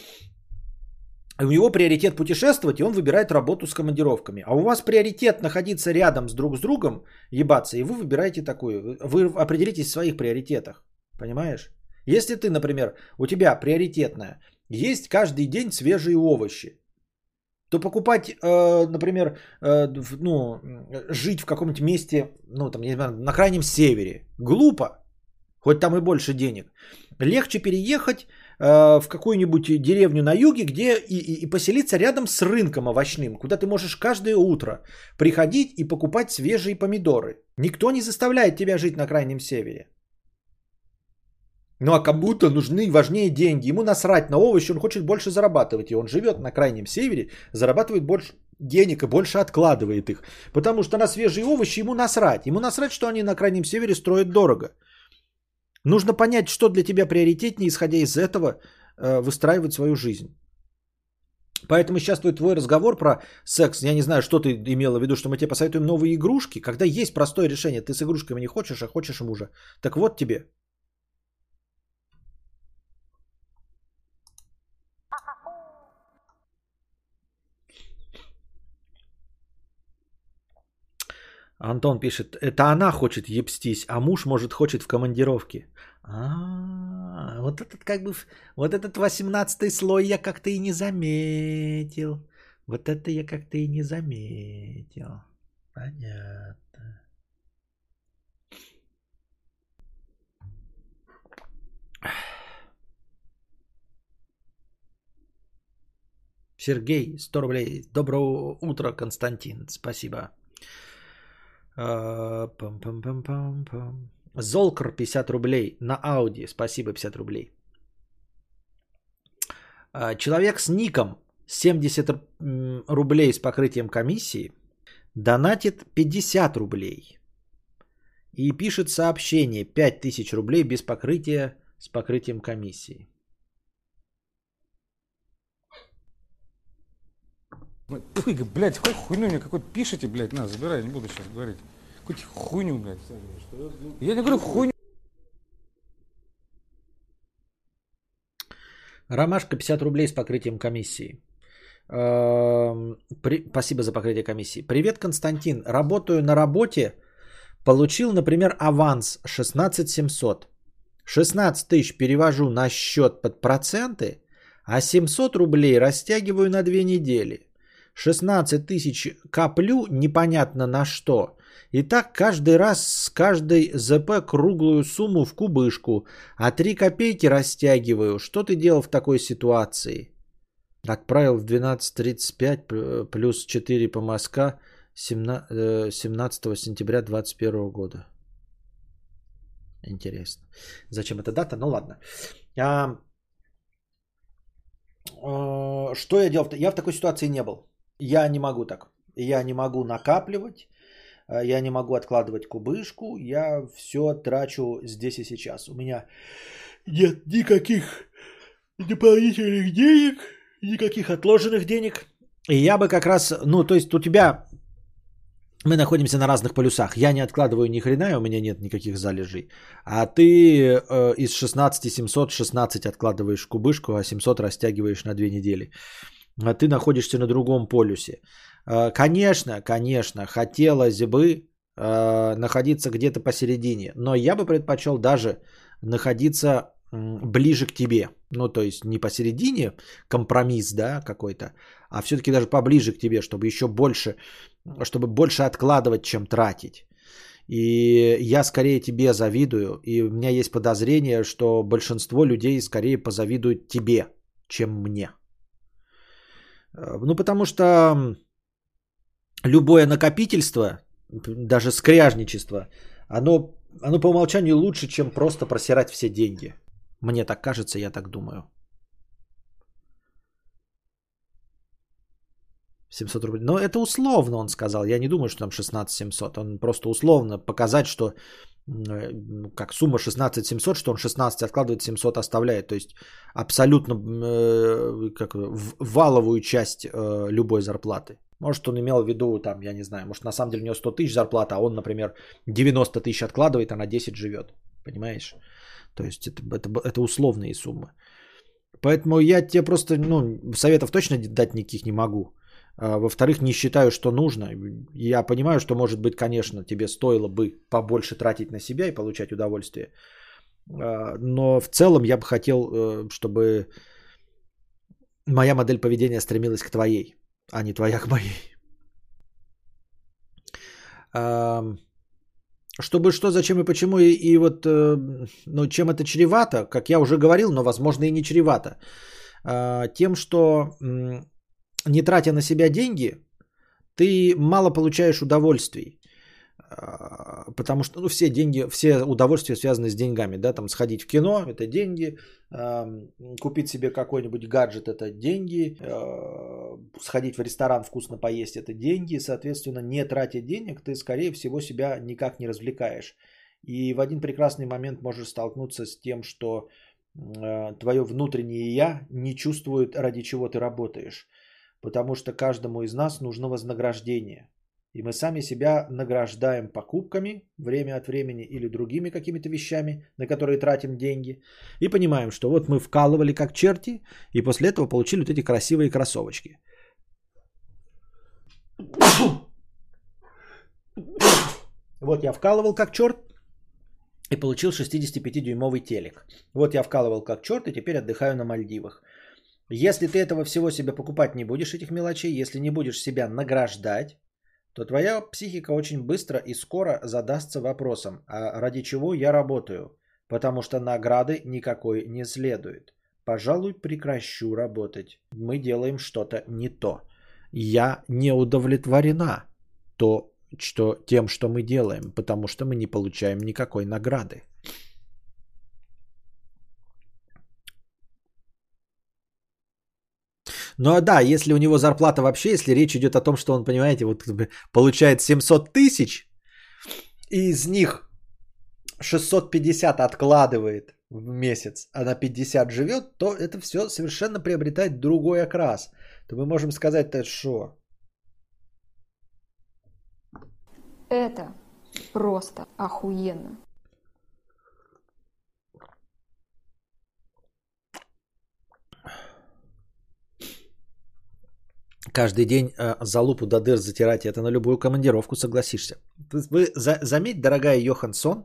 у него приоритет путешествовать, и он выбирает работу с командировками. А у вас приоритет находиться рядом с друг с другом, ебаться, и вы выбираете такую. Вы определитесь в своих приоритетах. Понимаешь? Если ты, например, у тебя приоритетная, есть каждый день свежие овощи, то покупать, э, например, э, ну, жить в каком-нибудь месте, ну, там, не знаю, на крайнем севере, глупо. Хоть там и больше денег. Легче переехать э, в какую-нибудь деревню на юге, где и, и, и поселиться рядом с рынком овощным, куда ты можешь каждое утро приходить и покупать свежие помидоры. Никто не заставляет тебя жить на крайнем севере. Ну а кому-то нужны важнее деньги. Ему насрать на овощи, он хочет больше зарабатывать. И он живет на крайнем севере, зарабатывает больше денег и больше откладывает их. Потому что на свежие овощи ему насрать. Ему насрать, что они на крайнем севере строят дорого. Нужно понять, что для тебя приоритетнее, исходя из этого э, выстраивать свою жизнь. Поэтому сейчас твой разговор про секс, я не знаю, что ты имела в виду, что мы тебе посоветуем новые игрушки, когда есть простое решение, ты с игрушками не хочешь, а хочешь мужа. Так вот тебе. Антон пишет, это она хочет ебстись, а муж, может, хочет в командировке. А, вот этот как бы, вот этот восемнадцатый слой я как-то и не заметил. Вот это я как-то и не заметил. Понятно. Сергей, 100 рублей. Доброго утра, Константин. Спасибо. Пам-пам-пам-пам. Золкр 50 рублей на Ауди. Спасибо, 50 рублей. А, человек с ником 70 рублей с покрытием комиссии донатит 50 рублей. и пишет сообщение 5000 рублей без покрытия с покрытием комиссии.
Пык, блядь, какой хуйню мне какой-то пишите, блядь, на, забирай, не буду сейчас говорить. Какую-то хуйню, блядь. Я не говорю хуйню.
Ромашка 50 рублей с покрытием комиссии. Эм, при- Спасибо за покрытие комиссии. Привет, Константин. Работаю на работе. Получил, например, аванс 16 700. 16 тысяч перевожу на счет под проценты, а 700 рублей растягиваю на две недели. 16 тысяч коплю непонятно на что. И так каждый раз с каждой ЗП круглую сумму в кубышку, а 3 копейки растягиваю. Что ты делал в такой ситуации? Отправил в 12.35 п- плюс 4 по Москва 17, э, 17 сентября 2021 года. Интересно. Зачем эта дата? Ну ладно. А, что я делал? Я в такой ситуации не был. Я не могу так. Я не могу накапливать. э, Я не могу откладывать кубышку. Я все трачу здесь и сейчас. У меня нет никаких дополнительных денег, никаких отложенных денег. И я бы как раз, ну, то есть у тебя мы находимся на разных полюсах. Я не откладываю ни хрена, у меня нет никаких залежей. А ты э, из 16 700 16 откладываешь кубышку, а 700 растягиваешь на две недели. А ты находишься на другом полюсе. Э, конечно, конечно, хотелось бы э, находиться где-то посередине. Но я бы предпочел даже находиться ближе к тебе. Ну, то есть не посередине, компромисс, да, какой-то, а все-таки даже поближе к тебе, чтобы еще больше, чтобы больше откладывать, чем тратить. И я скорее тебе завидую, и у меня есть подозрение, что большинство людей скорее позавидуют тебе, чем мне. Э, Ну, потому что любое накопительство, даже скряжничество, оно, оно по умолчанию лучше, чем просто просирать все деньги. Мне так кажется, я так думаю. 700 рублей. Но это условно, он сказал. Я не думаю, что там 16 700. Он просто условно показать, что как сумма 16 700, что он 16 откладывает, 700 оставляет. То есть абсолютно э, как, валовую часть э, любой зарплаты. Может, он имел в виду, там, я не знаю, может, на самом деле у него 100 тысяч зарплата, а он, например, 90 тысяч откладывает, а на 10 живет. Понимаешь? То есть это, это, это условные суммы. Поэтому я тебе просто, ну, советов точно дать никаких не могу. А, Во-вторых, не считаю, что нужно. Я понимаю, что, может быть, конечно, тебе стоило бы побольше тратить на себя и получать удовольствие. А, Но в целом я бы хотел, э, чтобы моя модель поведения стремилась к твоей, а не твоя к моей. Ам, Чтобы что, зачем и почему, и, и вот, э, ну, чем это чревато, как я уже говорил, но, возможно, и не чревато. А, Тем, что не тратя на себя деньги, ты мало получаешь удовольствий. А, Потому что ну, все деньги, все удовольствия связаны с деньгами. Да? Там сходить в кино – это деньги. ам, Купить себе какой-нибудь гаджет – это деньги. а, Сходить в ресторан вкусно поесть – это деньги. Соответственно, не тратя денег, ты, скорее всего, себя никак не развлекаешь. И в один прекрасный момент можешь столкнуться с тем, что твое внутреннее я не чувствует, ради чего ты работаешь. Потому что каждому из нас нужно вознаграждение. И мы сами себя награждаем покупками время от времени или другими какими-то вещами, на которые тратим деньги. И понимаем, что вот мы вкалывали как черти, и после этого получили вот эти красивые кроссовочки. Вот я вкалывал как черт и получил 65-дюймовый телек. Вот я вкалывал как черт и теперь отдыхаю на Мальдивах. Если ты этого всего себе покупать не будешь, этих мелочей, если не будешь себя награждать, то твоя психика очень быстро и скоро задастся вопросом, а ради чего я работаю? Потому что награды никакой не следует. Пожалуй, прекращу работать. Мы делаем что-то не то. Я не удовлетворена то, что, тем, что мы делаем, потому что мы не получаем никакой награды. А да, если у него зарплата вообще, если речь идет о том, что он, понимаете, вот получает 700 тысяч, и из них 650 откладывает в месяц, а на 50 живет, то это все совершенно приобретает другой окрас. То мы можем сказать, это что?
Это просто охуенно.
Каждый день э, за до дыр затирать, это на любую командировку согласишься. Вы за, заметь, дорогая Йохансон,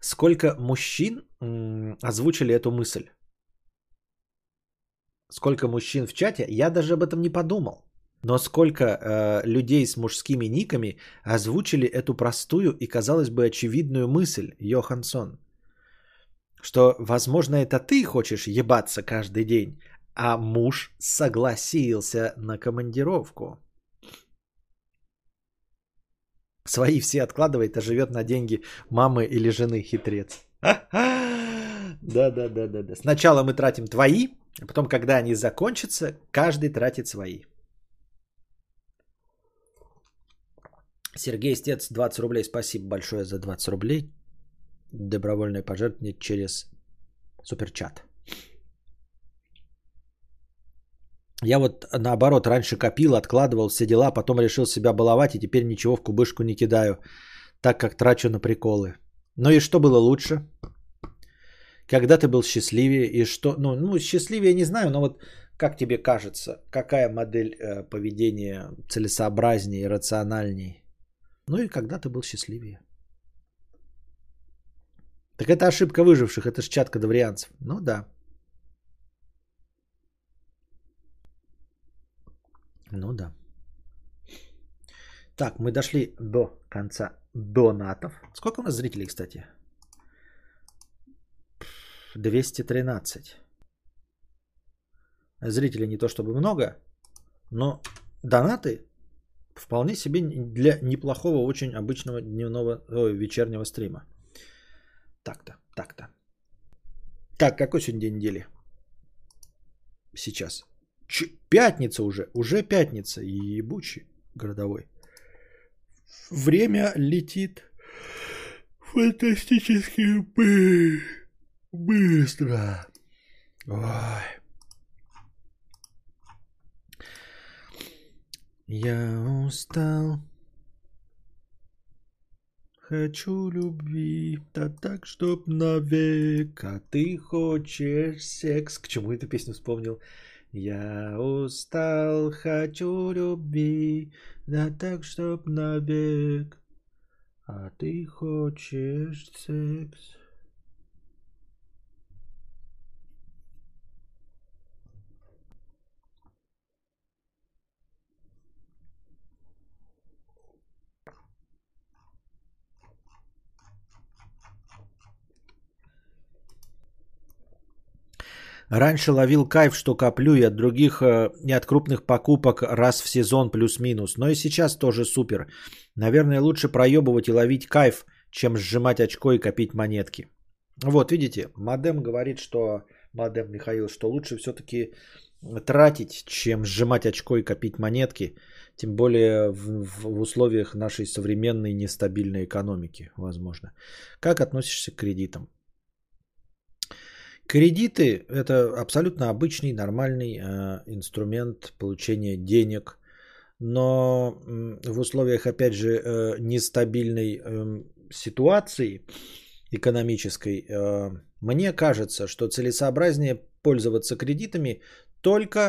сколько мужчин м, озвучили эту мысль. Сколько мужчин в чате, я даже об этом не подумал. Но сколько э, людей с мужскими никами озвучили эту простую и, казалось бы, очевидную мысль, Йохансон. Что, возможно, это ты хочешь ебаться каждый день, а муж согласился на командировку. Свои все откладывает, а живет на деньги мамы или жены хитрец. Да, да, да, да, да. Сначала мы тратим твои, а потом, когда они закончатся, каждый тратит свои. Сергей Стец, 20 рублей. Спасибо большое за 20 рублей. Добровольное пожертвование через суперчат. Я вот наоборот раньше копил, откладывал все дела, потом решил себя баловать и теперь ничего в кубышку не кидаю, так как трачу на приколы. Ну и что было лучше? Когда ты был счастливее и что? Ну, ну счастливее не знаю, но вот как тебе кажется, какая модель э, поведения целесообразнее, рациональней? Ну и когда ты был счастливее? Так это ошибка выживших, это ж чат кадаврианцев. Ну да. Ну да. Так, мы дошли до конца донатов. Сколько у нас зрителей, кстати? 213. Зрителей не то чтобы много, но донаты вполне себе для неплохого, очень обычного дневного, ой, вечернего стрима. Так-то, так-то. Так, какой сегодня день недели? Сейчас. Ч- пятница уже, уже пятница, ебучий городовой. Время летит фантастически бы- быстро. Ой. Я устал. Хочу любви, да так, чтоб навек. А ты хочешь секс. К чему эту песню вспомнил? Я устал, хочу любви, да так, чтоб навек. А ты хочешь секс. Раньше ловил кайф, что коплю и от других, э, не от крупных покупок раз в сезон плюс-минус. Но и сейчас тоже супер. Наверное, лучше проебывать и ловить кайф, чем сжимать очко и копить монетки. Вот, видите, Модем говорит, что... Модем Михаил, что лучше все-таки тратить, чем сжимать очко и копить монетки. Тем более в, в условиях нашей современной нестабильной экономики, возможно. Как относишься к кредитам? Кредиты – это абсолютно обычный, нормальный э, инструмент получения денег, но в условиях, опять же, э, нестабильной э, ситуации экономической, э, мне кажется, что целесообразнее пользоваться кредитами только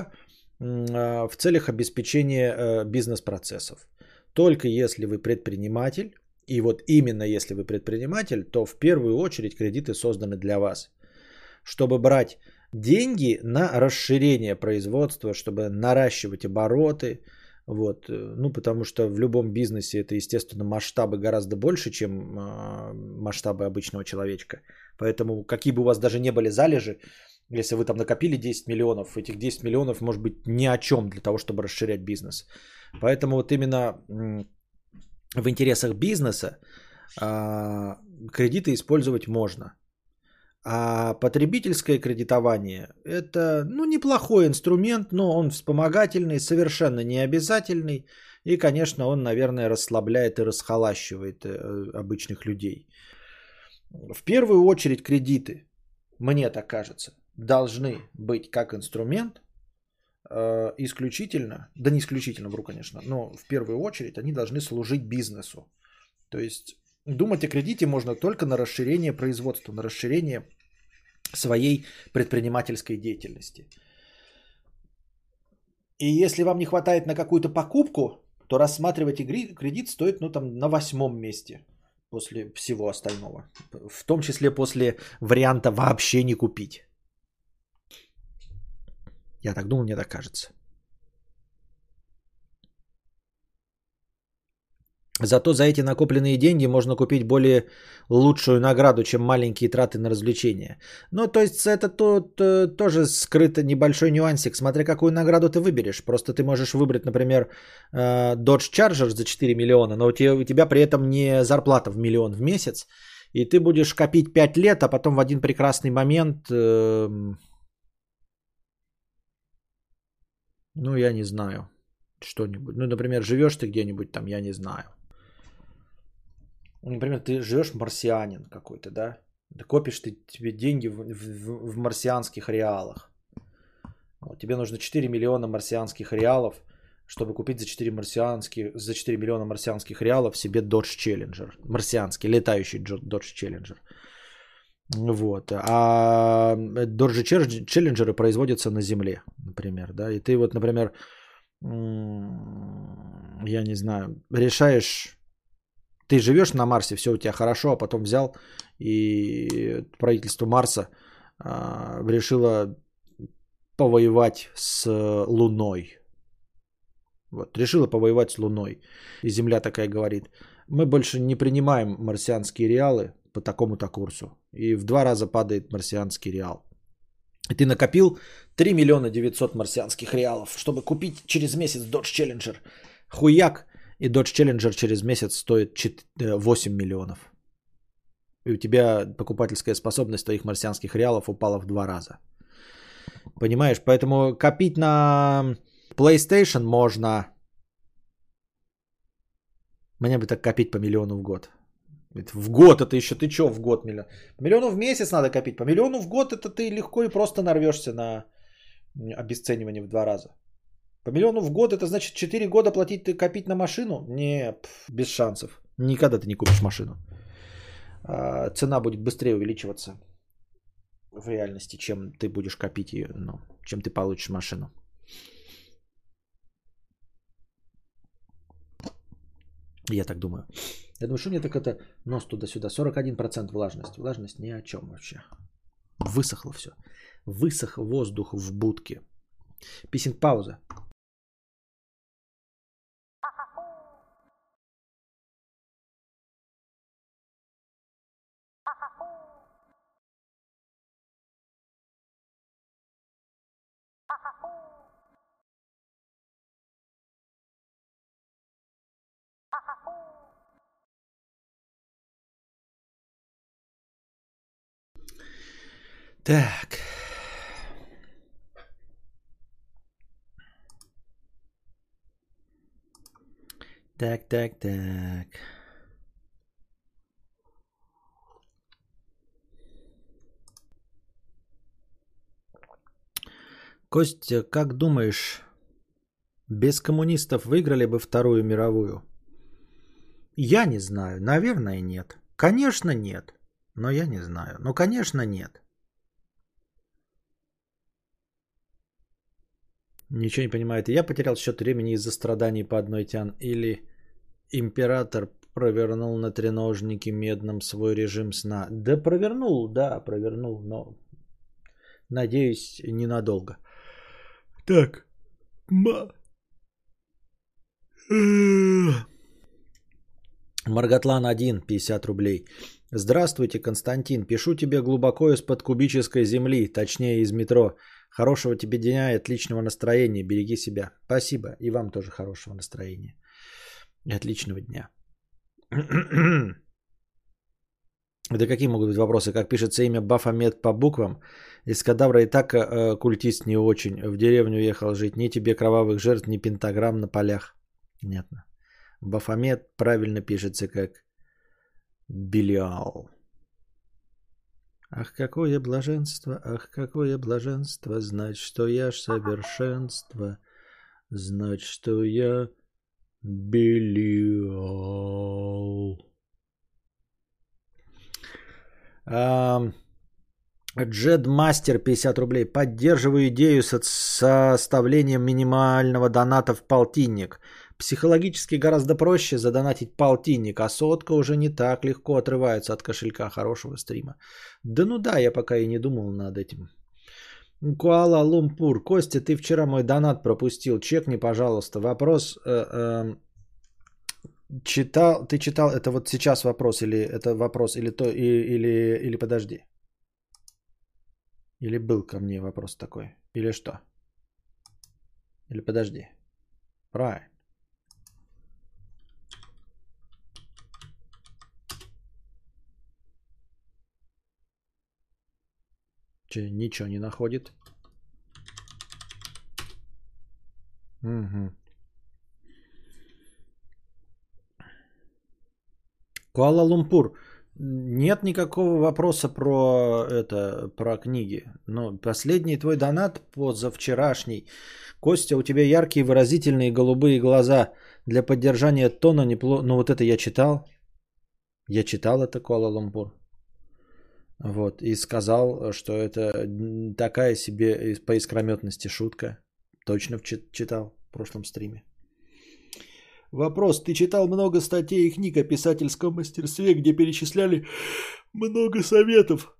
э, в целях обеспечения э, бизнес-процессов. Только если вы предприниматель, и вот именно если вы предприниматель, то в первую очередь кредиты созданы для вас – чтобы брать деньги на расширение производства, чтобы наращивать обороты. Вот. Ну, потому что в любом бизнесе это, естественно, масштабы гораздо больше, чем э, масштабы обычного человечка. Поэтому, какие бы у вас даже не были залежи, если вы там накопили 10 миллионов, этих 10 миллионов может быть ни о чем для того, чтобы расширять бизнес. Поэтому вот именно в интересах бизнеса э, кредиты использовать можно. А потребительское кредитование – это ну, неплохой инструмент, но он вспомогательный, совершенно не обязательный. И, конечно, он, наверное, расслабляет и расхолащивает э, обычных людей. В первую очередь кредиты, мне так кажется, должны быть как инструмент э, исключительно, да не исключительно, вру, конечно, но в первую очередь они должны служить бизнесу. То есть думать о кредите можно только на расширение производства, на расширение своей предпринимательской деятельности. И если вам не хватает на какую-то покупку, то рассматривать игри- кредит стоит ну, там, на восьмом месте после всего остального. В том числе после варианта вообще не купить. Я так думаю, мне так кажется. Зато за эти накопленные деньги можно купить более лучшую награду, чем маленькие траты на развлечения. Ну, то есть это тут э, тоже скрыто небольшой нюансик. Смотря какую награду ты выберешь. Просто ты можешь выбрать, например, э, Dodge Charger за 4 миллиона, но у тебя, у тебя при этом не зарплата в миллион в месяц. И ты будешь копить 5 лет, а потом в один прекрасный момент... э, ну, я не знаю. Что-нибудь. Ну, например, живешь ты где-нибудь там, я не знаю. Ну, Например, ты живешь марсианин какой-то, да? Копишь ты тебе деньги в, в- в марсианских реалах. Вот, тебе нужно 4 миллиона марсианских реалов, чтобы купить за 4, марсианских, за 4 миллиона марсианских реалов себе Dodge Challenger. Марсианский, летающий Dodge Challenger. Вот. А Dodge Chal- Challenger производятся на Земле, например. Да? И ты вот, например, я не знаю, решаешь ты живешь на Марсе, все у тебя хорошо, а потом взял и правительство Марса а, решило повоевать с Луной. Вот, решила повоевать с Луной. И Земля такая говорит, мы больше не принимаем марсианские реалы по такому-то курсу. И в два раза падает марсианский реал. И ты накопил 3 миллиона 900 марсианских реалов, чтобы купить через месяц Dodge Challenger. Хуяк, и Dodge Challenger через месяц стоит чет- э, 8 миллионов. И у тебя покупательская способность твоих марсианских реалов упала в два раза. Понимаешь? Поэтому копить на PlayStation можно. Мне бы так копить по миллиону в год. В год это еще ты что в год миллион? Миллиону в месяц надо копить. По миллиону в год это ты легко и просто нарвешься на обесценивание в два раза. По миллиону в год это значит 4 года платить копить на машину? Не, без шансов. Никогда ты не купишь машину. А, Цена будет быстрее увеличиваться в реальности, чем ты будешь копить ее, ну, чем ты получишь машину. Я так думаю. Я думаю, что мне так это нос туда-сюда. 41% влажность. Влажность ни о чем вообще. Высохло все. Высох воздух в будке. Писинг пауза. Так. Так, так, так. Костя, как думаешь, без коммунистов выиграли бы Вторую мировую? Я не знаю. Наверное, нет. Конечно, нет. Но я не знаю. Ну, конечно, нет. Ничего не понимает. Я потерял счет времени из-за страданий по одной тян. Или император провернул на треножнике медном свой режим сна. Да провернул, да, провернул, но надеюсь, ненадолго. Так. Ма... Маргатлан 1, 50 рублей. Здравствуйте, Константин. Пишу тебе глубоко из-под кубической земли, точнее из метро. Хорошего тебе дня и отличного настроения. Береги себя. Спасибо. И вам тоже хорошего настроения. И отличного дня. Да какие могут быть вопросы? Как пишется имя Бафомет по буквам? Из кадавра и так э, культист не очень. В деревню уехал жить. Ни тебе кровавых жертв, ни пентаграмм на полях. Понятно. Бафомет правильно пишется как Белиал. Ах, какое блаженство, ах, какое блаженство, знать, что я ж совершенство, знать, что я Белиал. Ам, Джедмастер 50 рублей. Поддерживаю идею со составлением минимального доната в полтинник. Психологически гораздо проще задонатить полтинник, а сотка уже не так легко отрывается от кошелька хорошего стрима. Да ну да, я пока и не думал над этим. Куала Лумпур. Костя, ты вчера мой донат пропустил. Чекни, пожалуйста. Вопрос... Э, э, читал, ты читал, это вот сейчас вопрос или это вопрос, или то, и, или, или подожди. Или был ко мне вопрос такой? Или что? Или подожди. Правильно. Че, ничего не находит. Угу. Куала-Лумпур. Нет никакого вопроса про это, про книги. Но последний твой донат позавчерашний. Костя, у тебя яркие выразительные голубые глаза. Для поддержания тона неплохо. Ну вот это я читал. Я читал это Куала-Лумпур. Вот. И сказал, что это такая себе по искрометности шутка. Точно читал в прошлом стриме. Вопрос. Ты читал много статей и книг о писательском мастерстве, где перечисляли много советов.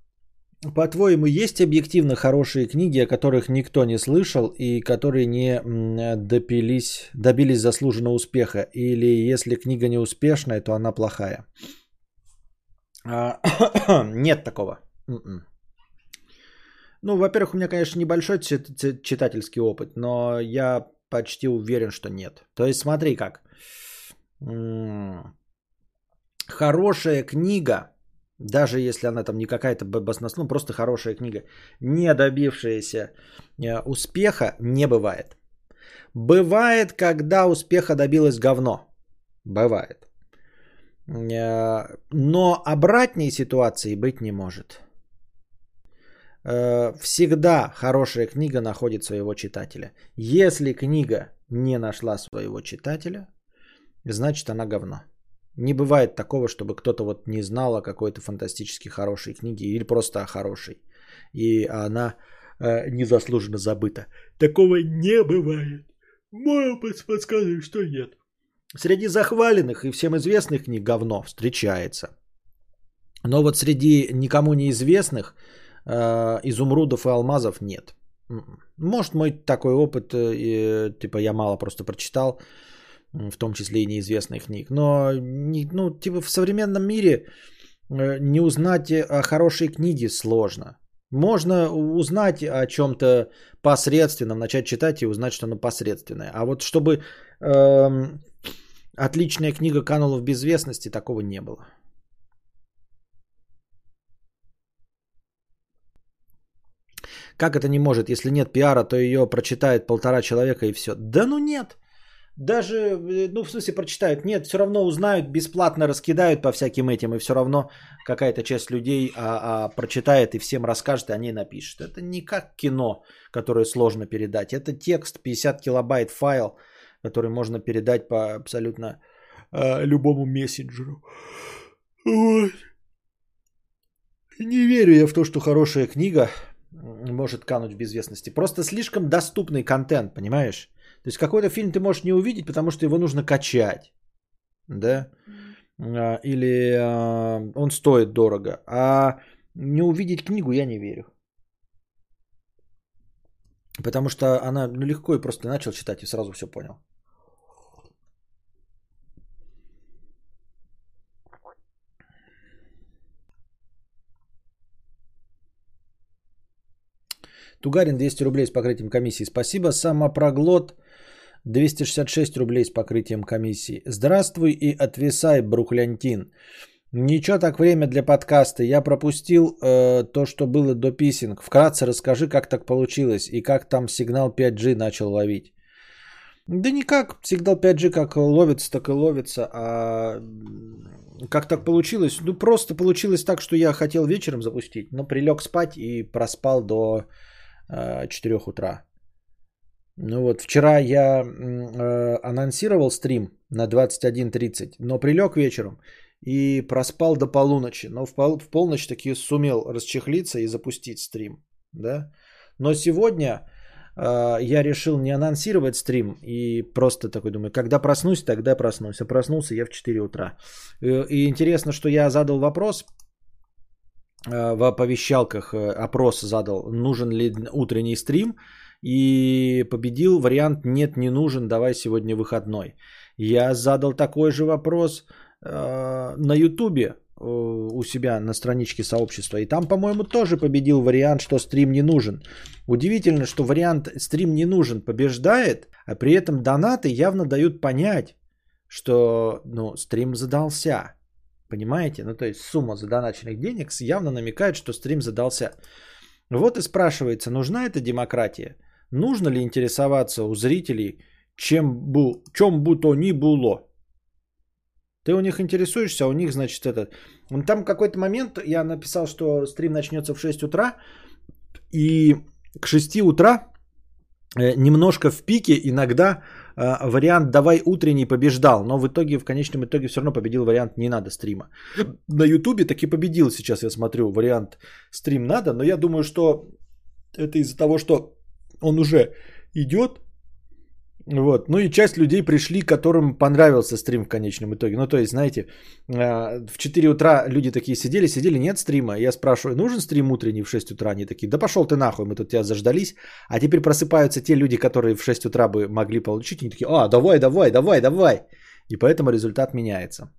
По-твоему, есть объективно хорошие книги, о которых никто не слышал и которые не допились, добились заслуженного успеха? Или если книга не успешная, то она плохая? А, нет такого. М-м. Ну, во-первых, у меня, конечно, небольшой читательский опыт, но я почти уверен, что нет. То есть смотри как. Хорошая книга, даже если она там не какая-то баснословная, ну, просто хорошая книга, не добившаяся э, успеха, не бывает. Бывает, когда успеха добилось говно. Бывает. Э, но обратной ситуации быть не может. Э, всегда хорошая книга находит своего читателя. Если книга не нашла своего читателя, значит она говно. Не бывает такого, чтобы кто-то вот не знал о какой-то фантастически хорошей книге или просто о хорошей. И она э, незаслуженно забыта. Такого не бывает. Мой опыт подсказывает, что нет. Среди захваленных и всем известных книг говно встречается. Но вот среди никому неизвестных э, изумрудов и алмазов нет. М-м. Может, мой такой опыт, э, типа я мало просто прочитал, в том числе и неизвестных книг. Но, ну, типа в современном мире э, не узнать о хорошей книге сложно. Можно узнать о чем-то посредственном, начать читать и узнать, что оно посредственное. А вот чтобы эм, отличная книга канула в безвестности, такого не было. Как это не может? Если нет пиара, то ее прочитает полтора человека и все. Да ну нет. Даже, э, ну в смысле прочитают. Нет, все равно узнают, бесплатно раскидают по всяким этим. И все равно какая-то часть людей а, а, прочитает и всем расскажет, и они напишут. Это не как кино, которое сложно передать. Это текст, 50 килобайт файл, который можно передать по абсолютно а, любому мессенджеру. Вот. Не верю я в то, что хорошая книга может кануть в безвестности. Просто слишком доступный контент, понимаешь? То есть какой-то фильм ты можешь не увидеть, потому что его нужно качать. Да? А, или а, он стоит дорого. А не увидеть книгу я не верю. Потому что она ну, легко и просто начал читать и сразу все понял. Тугарин 200 рублей с покрытием комиссии. Спасибо. Самопроглот 266 рублей с покрытием комиссии. Здравствуй и отвисай, Бруклянтин. Ничего так время для подкаста. Я пропустил э, то, что было до писинг. Вкратце расскажи, как так получилось и как там сигнал 5G начал ловить. Да никак. Сигнал 5G как ловится, так и ловится. А как так получилось? Ну, просто получилось так, что я хотел вечером запустить, но прилег спать и проспал до 4 утра. Ну вот, вчера я э, анонсировал стрим на 21.30, но прилег вечером и проспал до полуночи. Но в, пол, в полночь таки сумел расчехлиться и запустить стрим. Да? Но сегодня э, я решил не анонсировать стрим и просто такой думаю, когда проснусь, тогда проснусь. А проснулся я в 4 утра. И, и интересно, что я задал вопрос э, в оповещалках, э, опрос задал, нужен ли утренний стрим. И победил вариант «нет, не нужен, давай сегодня выходной». Я задал такой же вопрос э, на Ютубе э, у себя на страничке сообщества. И там, по-моему, тоже победил вариант, что стрим не нужен. Удивительно, что вариант стрим не нужен побеждает, а при этом донаты явно дают понять, что ну, стрим задался. Понимаете? Ну, то есть сумма задоначенных денег явно намекает, что стрим задался. Вот и спрашивается, нужна эта демократия? Нужно ли интересоваться у зрителей, чем, бу, чем бы то ни было? Ты у них интересуешься, а у них, значит, этот... Там какой-то момент я написал, что стрим начнется в 6 утра, и к 6 утра э, немножко в пике иногда вариант «давай утренний» побеждал, но в итоге, в конечном итоге все равно победил вариант «не надо стрима». На ютубе таки победил сейчас, я смотрю, вариант «стрим надо», но я думаю, что это из-за того, что он уже идет. Вот. Ну и часть людей пришли, которым понравился стрим в конечном итоге. Ну то есть, знаете, а, в 4 утра люди такие сидели, сидели, нет стрима. Я спрашиваю, нужен стрим утренний в 6 утра? Они такие, да пошел ты нахуй, мы тут тебя заждались. А теперь просыпаются те люди, которые в 6 утра бы могли получить. Они такие, а, давай, давай, давай, давай. И поэтому результат меняется.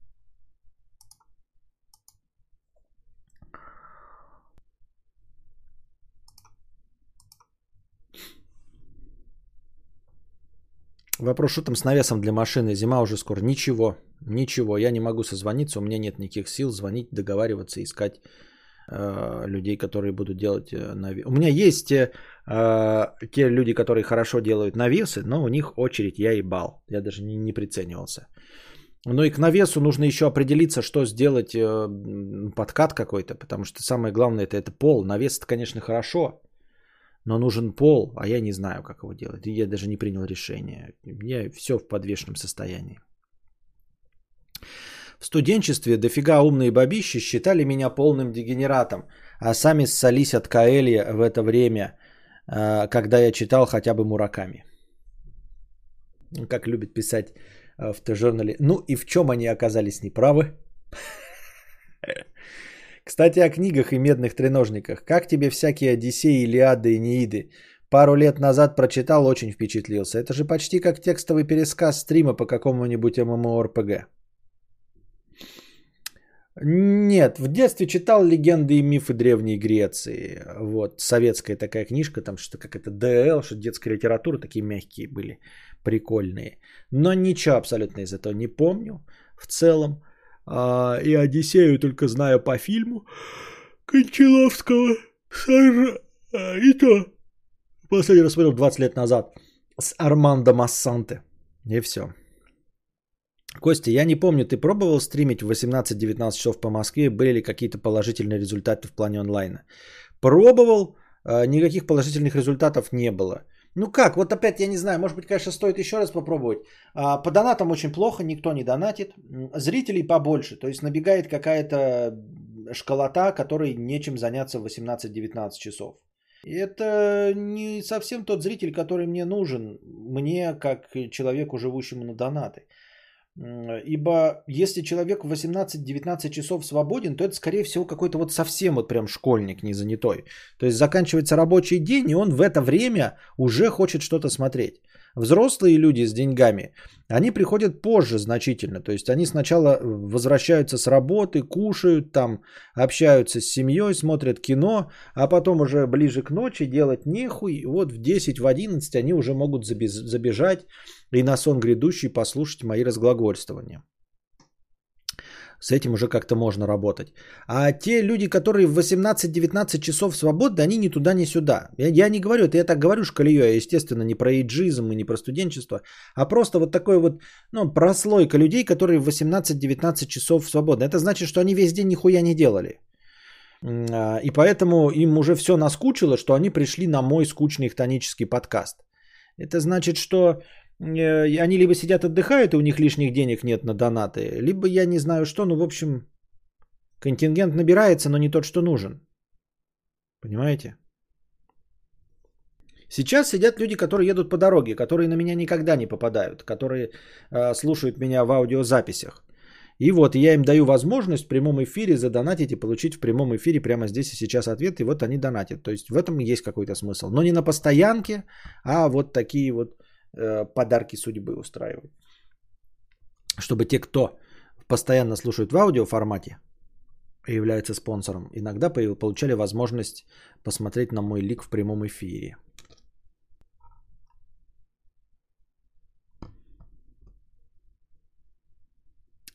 Вопрос, что там с навесом для машины? Зима уже скоро. Ничего, ничего. Я не могу созвониться, у меня нет никаких сил звонить, договариваться, искать э, людей, которые будут делать э, навес. У меня есть э, те люди, которые хорошо делают навесы, но у них очередь я ебал. Я даже не, не приценивался. Но и к навесу нужно еще определиться, что сделать э, подкат какой-то, потому что самое главное это, это пол. Навес это, конечно, хорошо, но нужен пол, а я не знаю, как его делать. Я даже не принял решение. Я все в подвешенном состоянии. В студенчестве дофига умные бабищи считали меня полным дегенератом, а сами ссались от Каэли в это время, а, когда я читал хотя бы Мураками. Как любит писать а, в Т-журнале. Ну и в чем они оказались неправы? Кстати, о книгах и медных треножниках. Как тебе всякие Одиссеи, Илиады и Неиды? Пару лет назад прочитал, очень впечатлился. Это же почти как текстовый пересказ стрима по какому-нибудь MMORPG. Нет, в детстве читал легенды и мифы Древней Греции. Вот, советская такая книжка, там что-то как это ДЛ, что детская литература, такие мягкие были, прикольные. Но ничего абсолютно из этого не помню в целом. А, и Одиссею только знаю по фильму Кончаловского. А, и то последний раз смотрел 20 лет назад с Армандо Массанте. И все. Костя, я не помню, ты пробовал стримить в 18-19 часов по Москве? Были ли какие-то положительные результаты в плане онлайна? Пробовал, а, никаких положительных результатов не было. Ну как, вот опять я не знаю, может быть, конечно, стоит еще раз попробовать. А, по донатам очень плохо, никто не донатит. Зрителей побольше, то есть набегает какая-то школота, которой нечем заняться в 18-19 часов. И это не совсем тот зритель, который мне нужен, мне как человеку, живущему на донаты. Ибо если человек в 18-19 часов свободен, то это, скорее всего, какой-то вот совсем вот прям школьник не занятой. То есть заканчивается рабочий день, и он в это время уже хочет что-то смотреть. Взрослые люди с деньгами, они приходят позже значительно. То есть они сначала возвращаются с работы, кушают там, общаются с семьей, смотрят кино, а потом уже ближе к ночи делать нехуй. Вот в 10, в 11 они уже могут забежать и на сон грядущий послушать мои разглагольствования. С этим уже как-то можно работать. А те люди, которые в 18-19 часов свободны, они ни туда, ни сюда. Я, я не говорю, это я так говорю шкалею, я, естественно, не про эйджизм и не про студенчество, а просто вот такой вот, ну, прослойка людей, которые в 18-19 часов свободны. Это значит, что они весь день нихуя не делали. А, и поэтому им уже все наскучило, что они пришли на мой скучный хтонический подкаст. Это значит, что они либо сидят отдыхают, и у них лишних денег нет на донаты, либо я не знаю что, ну, в общем, контингент набирается, но не тот, что нужен. Понимаете? Сейчас сидят люди, которые едут по дороге, которые на меня никогда не попадают, которые э, слушают меня в аудиозаписях. И вот я им даю возможность в прямом эфире задонатить и получить в прямом эфире прямо здесь и сейчас ответ, и вот они донатят. То есть в этом есть какой-то смысл. Но не на постоянке, а вот такие вот э, подарки судьбы устраивать. Чтобы те, кто постоянно слушают в аудио формате и являются спонсором, иногда получали возможность посмотреть на мой лик в прямом эфире.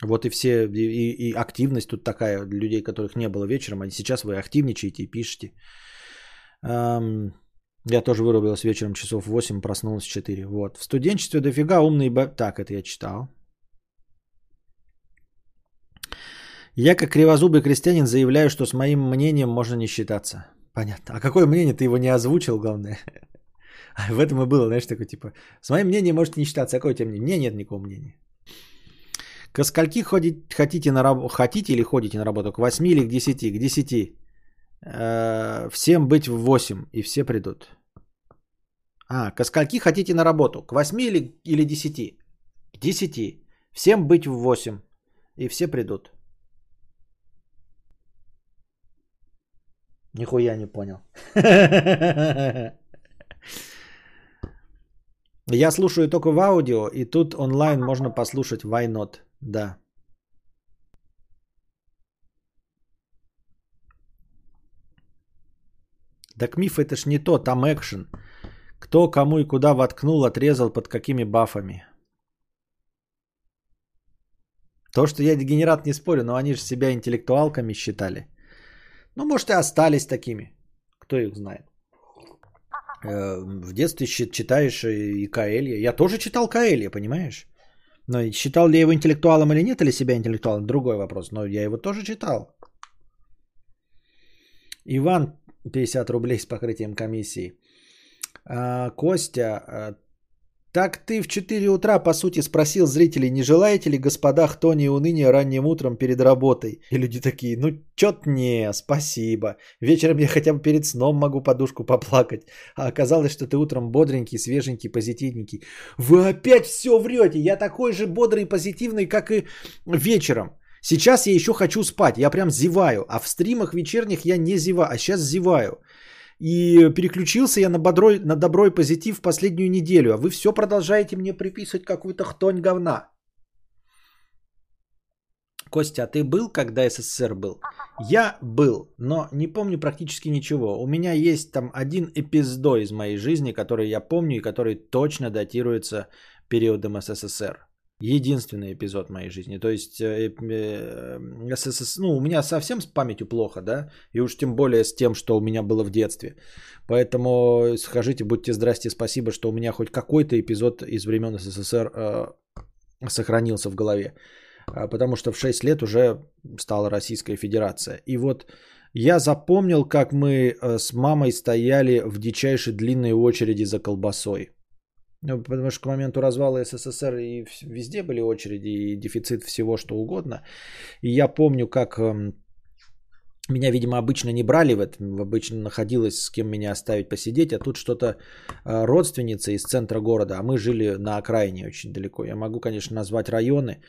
Вот и все, и, и активность тут такая, людей, которых не было вечером, а сейчас вы активничаете и пишете. Я тоже вырубилась вечером часов 8, проснулась 4. Вот. В студенчестве дофига умный... Б... Так, это я читал. Я, как кривозубый крестьянин, заявляю, что с моим мнением можно не считаться. Понятно. А какое мнение? Ты его не озвучил, главное. А в этом и было, знаешь, такой типа, с моим мнением можете не считаться. А какое у тебя мнение? Мне нет никакого мнения. К скольки ходить, хотите, на раб... хотите или ходите на работу? К 8 или к 10? К 10. Э, всем быть в 8, и все придут. А, к скольки хотите на работу? К 8 или, или 10? К 10. Всем быть в 8, и все придут. Нихуя не понял. Я слушаю только в аудио, и тут онлайн можно послушать Why Not. Да. Так миф это ж не то, там экшен. Кто кому и куда воткнул, отрезал, под какими бафами. То, что я дегенерат, не спорю, но они же себя интеллектуалками считали. Ну, может, и остались такими. Кто их знает. Э, в детстве читаешь и Каэлья. Я тоже читал Каэлья, понимаешь? Но считал ли я его интеллектуалом или нет, или себя интеллектуалом, другой вопрос. Но я его тоже читал. Иван, 50 рублей с покрытием комиссии. А, Костя, а, так ты в 4 утра, по сути, спросил зрителей, не желаете ли, господа, хтони и уныния ранним утром перед работой? И люди такие, ну, чё-то не, спасибо. Вечером я хотя бы перед сном могу подушку поплакать. А оказалось, что ты утром бодренький, свеженький, позитивненький. Вы опять все врете. Я такой же бодрый и позитивный, как и вечером. Сейчас я еще хочу спать, я прям зеваю. А в стримах вечерних я не зеваю, а сейчас зеваю. И переключился я на, бодрой, на добро и позитив последнюю неделю, а вы все продолжаете мне приписывать какую-то хтонь говна. Костя, а ты был, когда СССР был? Я был, но не помню практически ничего. У меня есть там один эпиздо из моей жизни, который я помню и который точно датируется периодом СССР. Единственный эпизод моей жизни. То есть э, э, ССС, ну, у меня совсем с памятью плохо, да, и уж тем более с тем, что у меня было в детстве. Поэтому скажите, будьте здрасте, спасибо, что у меня хоть какой-то эпизод из времен СССР э, сохранился в голове. А, потому что в 6 лет уже стала Российская Федерация. И вот я запомнил, как мы э, с мамой стояли в дичайшей длинной очереди за колбасой. Ну, потому что к моменту развала СССР и везде были очереди и дефицит всего, что угодно. И я помню, как эм, меня, видимо, обычно не брали в этом, обычно находилось с кем меня оставить посидеть, а тут что-то э, родственница из центра города, а мы жили на окраине очень далеко. Я могу, конечно, назвать районы,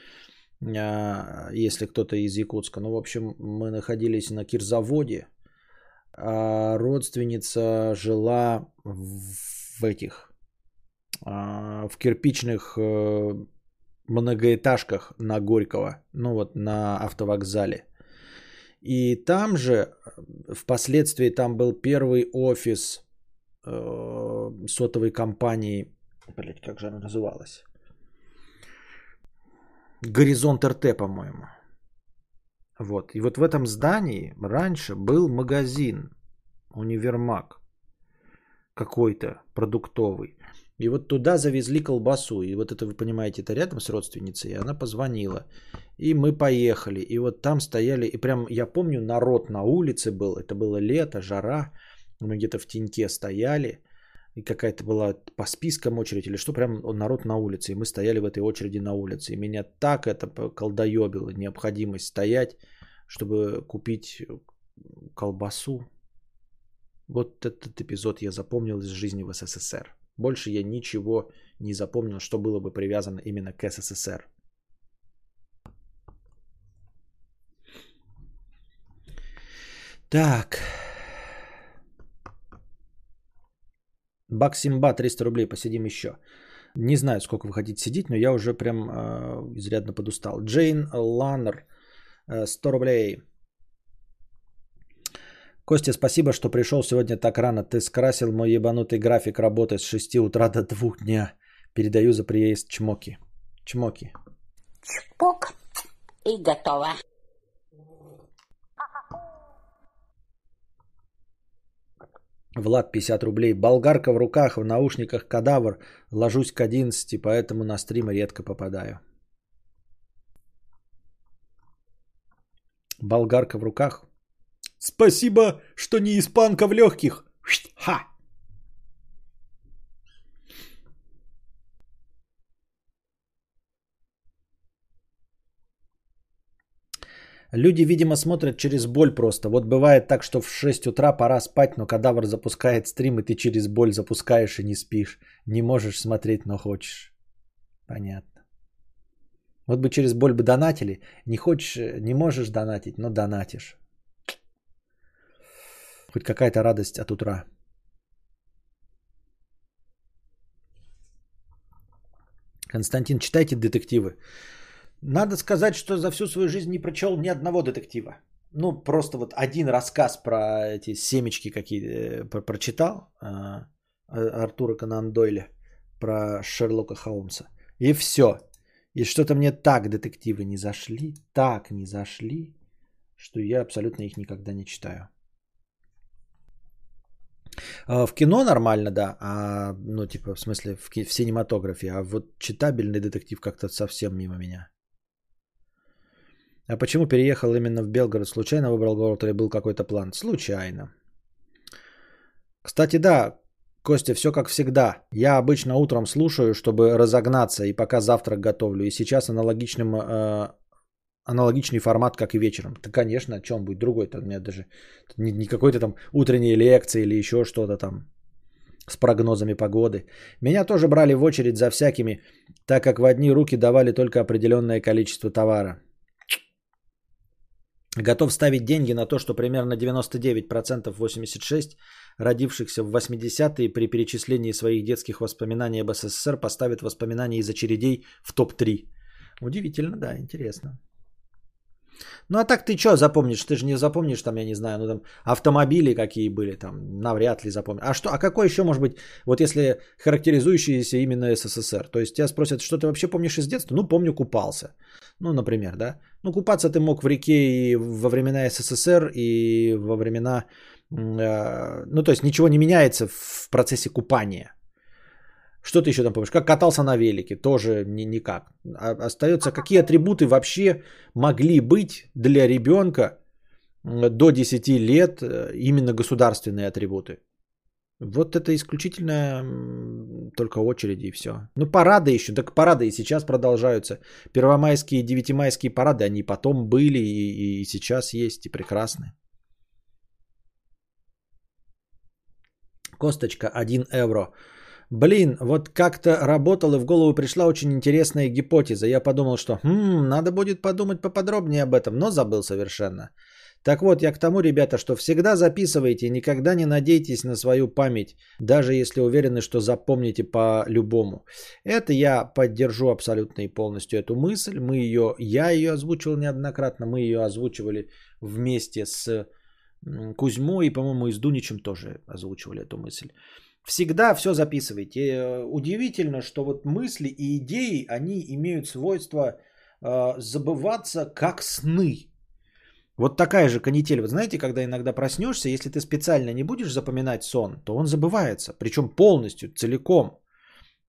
э, если кто-то из Якутска. Ну, в общем, мы находились на кирзаводе, а родственница жила в этих в кирпичных э, многоэтажках на Горького, ну вот на автовокзале. И там же, э, впоследствии там был первый офис э, сотовой компании, блять, как же она называлась? Горизонт РТ, по-моему. Вот. И вот в этом здании раньше был магазин, универмаг какой-то продуктовый. И вот туда завезли колбасу. И вот это, вы понимаете, это рядом с родственницей. И она позвонила. И мы поехали. И вот там стояли. И прям, я помню, народ на улице был. Это было лето, жара. Мы где-то в теньке стояли. И какая-то была по спискам очередь или что. Прям народ на улице. И мы стояли в этой очереди на улице. И меня так это колдоебило. Необходимость стоять, чтобы купить колбасу. Вот этот эпизод я запомнил из жизни в СССР. Больше я ничего не запомнил, что было бы привязано именно к СССР. Так. Баксимба 300 рублей, посидим еще. Не знаю, сколько вы хотите сидеть, но я уже прям э, изрядно подустал. Джейн Ланнер, э, 100 рублей. Костя, спасибо, что пришел сегодня так рано. Ты скрасил мой ебанутый график работы с 6 утра до 2 дня. Передаю за приезд чмоки. Чмоки.
Чпок и готово.
Влад 50 рублей. Болгарка в руках, в наушниках кадавр. Ложусь к 11, поэтому на стримы редко попадаю. Болгарка в руках. Спасибо, что не испанка в легких. Ха! Люди, видимо, смотрят через боль просто. Вот бывает так, что в 6 утра пора спать, но кадавр запускает стрим, и ты через боль запускаешь и не спишь. Не можешь смотреть, но хочешь. Понятно. Вот бы через боль бы донатили. Не хочешь, не можешь донатить, но донатишь. Хоть какая-то радость от утра. Константин, читайте детективы. Надо сказать, что за всю свою жизнь не прочел ни одного детектива. Ну, просто вот один рассказ про эти семечки какие э, про, прочитал э, Артура Конан Дойля про Шерлока Холмса. И все. И что-то мне так детективы не зашли, так не зашли, что я абсолютно их никогда не читаю. А, в кино нормально, да, а, ну, типа, в смысле, в, в синематографе, а вот читабельный детектив как-то совсем мимо меня. А почему переехал именно в Белгород? Случайно выбрал город или был какой-то план? Случайно. Кстати, да, Костя, все как всегда. Я обычно утром слушаю, чтобы разогнаться, и пока завтрак готовлю. И сейчас аналогичным э, аналогичный формат, как и вечером. Да, конечно, о чем будет другой-то? У меня даже не, не какой-то там утренней лекции или еще что-то там с прогнозами погоды. Меня тоже брали в очередь за всякими, так как в одни руки давали только определенное количество товара. Готов ставить деньги на то, что примерно 99% 86 родившихся в 80-е при перечислении своих детских воспоминаний об СССР поставят воспоминания из очередей в топ-3. Удивительно, да, интересно. Ну а так ты что запомнишь? Ты же не запомнишь там, я не знаю, ну там автомобили какие были, там навряд ли запомнишь. А что, а какой еще может быть, вот если характеризующиеся именно СССР? То есть тебя спросят, что ты вообще помнишь из детства? Ну помню, купался. Ну, например, да. Ну купаться ты мог в реке и во времена СССР, и во времена... Э, ну то есть ничего не меняется в процессе купания. Что ты еще там помнишь? Как катался на велике? Тоже ни, никак. А, остается, какие атрибуты вообще могли быть для ребенка до 10 лет э, именно государственные атрибуты? Вот это исключительно только очереди и все. Ну, парады еще, так парады и сейчас продолжаются. Первомайские и девятимайские парады, они потом были и, и сейчас есть, и прекрасны. Косточка 1 евро. Блин, вот как-то работал и в голову пришла очень интересная гипотеза. Я подумал, что хм, надо будет подумать поподробнее об этом, но забыл совершенно. Так вот, я к тому, ребята, что всегда записывайте, никогда не надейтесь на свою память, даже если уверены, что запомните по-любому. Это я поддержу абсолютно и полностью эту мысль. Мы ее, я ее озвучивал неоднократно, мы ее озвучивали вместе с Кузьмой и, по-моему, и с Дуничем тоже озвучивали эту мысль. Всегда все записывайте. Э, удивительно, что вот мысли и идеи, они имеют свойство э, забываться как сны. Вот такая же канитель. Вот знаете, когда иногда проснешься, если ты специально не будешь запоминать сон, то он забывается. Причем полностью, целиком.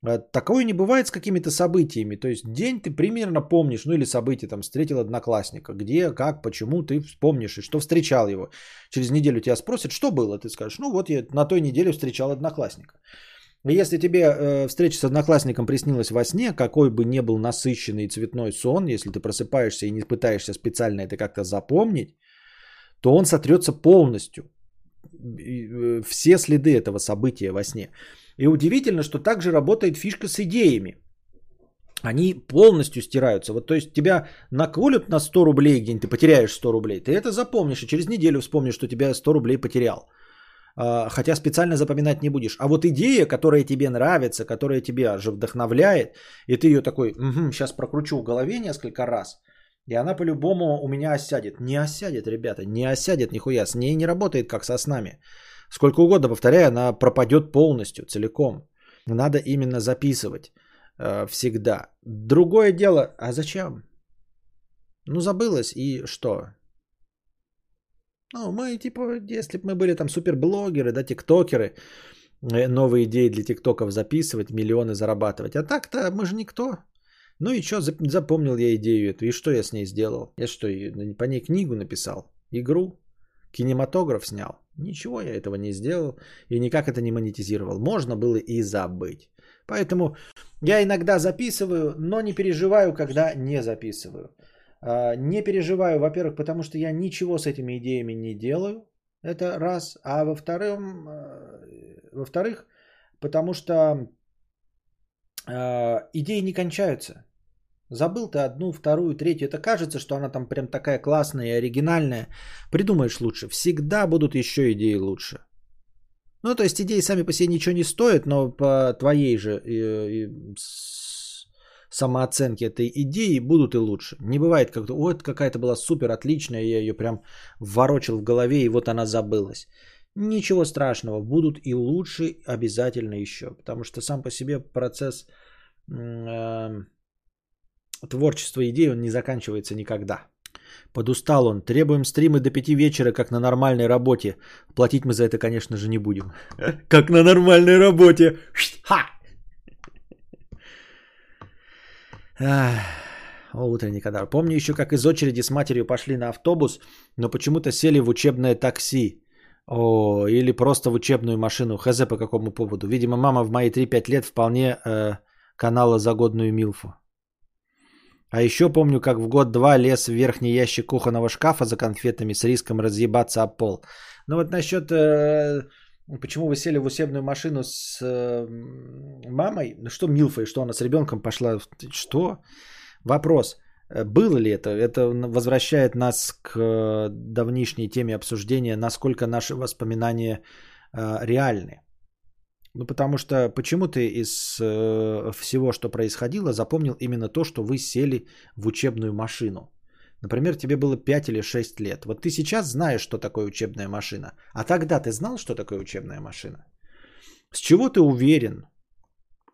А Такое не бывает с какими-то событиями. То есть день ты примерно помнишь, ну или событие, там, встретил одноклассника. Где, как, почему ты вспомнишь, и что встречал его. Через неделю тебя спросят, что было, ты скажешь, ну вот я на той неделе встречал одноклассника. И Если тебе э, встреча с одноклассником приснилась во сне, какой бы ни был насыщенный цветной сон, если ты просыпаешься и не пытаешься специально это как-то запомнить, то он сотрется полностью. И, э, Все следы этого события во сне. И удивительно, что также работает фишка с идеями. Они полностью стираются. Вот то есть тебя наколют на 100 рублей где-нибудь, ты потеряешь 100 рублей. Ты это запомнишь и через неделю вспомнишь, что тебя 100 рублей потерял. А, Хотя специально запоминать не будешь. А вот идея, которая тебе нравится, которая тебя же вдохновляет, и ты ее такой, угу, сейчас прокручу в голове несколько раз, и она по-любому у меня осядет. Не осядет, ребята, не осядет нихуя. С ней не работает, как со снами. Сколько угодно, повторяю, она пропадет полностью, целиком. Надо именно записывать э, всегда. Другое дело, а зачем? Ну, забылось, и что? Ну, мы, типа, если бы мы были там суперблогеры, да, тиктокеры, э, новые идеи для тиктоков записывать, миллионы зарабатывать. А так-то мы же никто. Ну и что, запомнил я идею эту, и что я с ней сделал? Я что, и по ней книгу написал? Игру? Кинематограф снял? Ничего я этого не сделал и никак это не монетизировал. Можно было и забыть. Поэтому я иногда записываю, но не переживаю, когда не записываю. А, Не переживаю, во-первых, потому что я ничего с этими идеями не делаю. Это раз. А во-вторых, во-вторых, потому что а, идеи не кончаются. Забыл ты одну, вторую, третью. Это кажется, что она там прям такая классная и оригинальная. Придумаешь лучше. Всегда будут еще идеи лучше. Ну, то есть идеи сами по себе ничего не стоят, но по твоей же э, э, с- самооценке этой идеи будут и лучше. Не бывает как-то, вот какая-то была супер отличная, я ее прям ворочил в голове, и вот она забылась. Ничего страшного, будут и лучше обязательно еще. Потому что сам по себе процесс э, творчества идей, он не заканчивается никогда. Подустал он. Требуем стримы до 5 вечера, как на нормальной работе. Платить мы за это, конечно же, не будем. Как на нормальной работе. Ха! О, утренний кадар. Помню еще, как из очереди с матерью пошли на автобус, но почему-то сели в учебное такси. О, или просто в учебную машину. Хз по какому поводу. Видимо, мама в мои 3-5 лет вполне э, канала за годную Милфу. А еще помню, как в год-два лез в верхний ящик кухонного шкафа за конфетами с риском разъебаться об пол. Ну вот насчет, э, почему вы сели в усебную машину с э, мамой, ну что Милфой, что она с ребенком пошла, что? Вопрос, э, было ли это? Это возвращает нас к э, давнишней теме обсуждения, насколько наши воспоминания э, реальны. Ну, потому что почему ты из э, всего, что происходило, запомнил именно то, что вы сели в учебную машину. Например, тебе было 5 или 6 лет. Вот ты сейчас знаешь, что такое учебная машина. А тогда ты знал, что такое учебная машина? С чего ты уверен,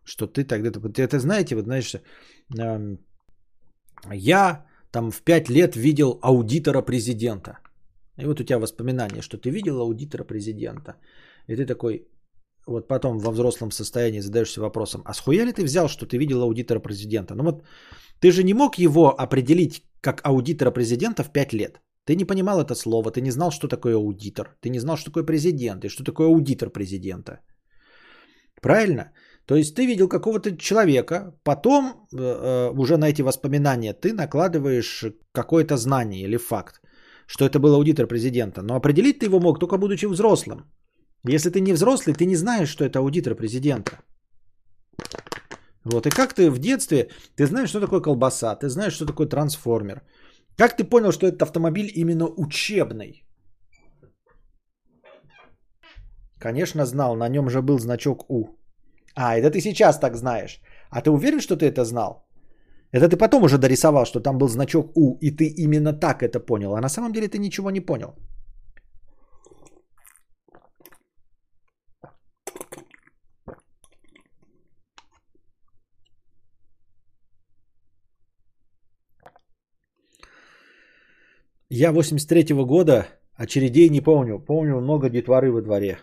что ты тогда... Это знаете, вот знаешь, эм, я там в 5 лет видел аудитора президента. И вот у тебя воспоминание, что ты видел аудитора президента. И ты такой, вот потом во взрослом состоянии задаешься вопросом, а схуя ли ты взял, что ты видел аудитора президента? Ну вот ты же не мог его определить как аудитора президента в 5 лет. Ты не понимал это слово, ты не знал, что такое аудитор, ты не знал, что такое президент и что такое аудитор президента. Правильно? То есть ты видел какого-то человека, потом э, э, уже на эти воспоминания ты накладываешь какое-то знание или факт, что это был аудитор президента. Но определить ты его мог только будучи взрослым. Если ты не взрослый, ты не знаешь, что это аудитор президента. Вот. И как ты в детстве, ты знаешь, что такое колбаса, ты знаешь, что такое трансформер. Как ты понял, что этот автомобиль именно учебный? Конечно, знал, на нем же был значок У. А, это ты сейчас так знаешь. А ты уверен, что ты это знал? Это ты потом уже дорисовал, что там был значок У, и ты именно так это понял. А на самом деле ты ничего не понял. Я 83-го года очередей не помню. Помню много детворы во дворе.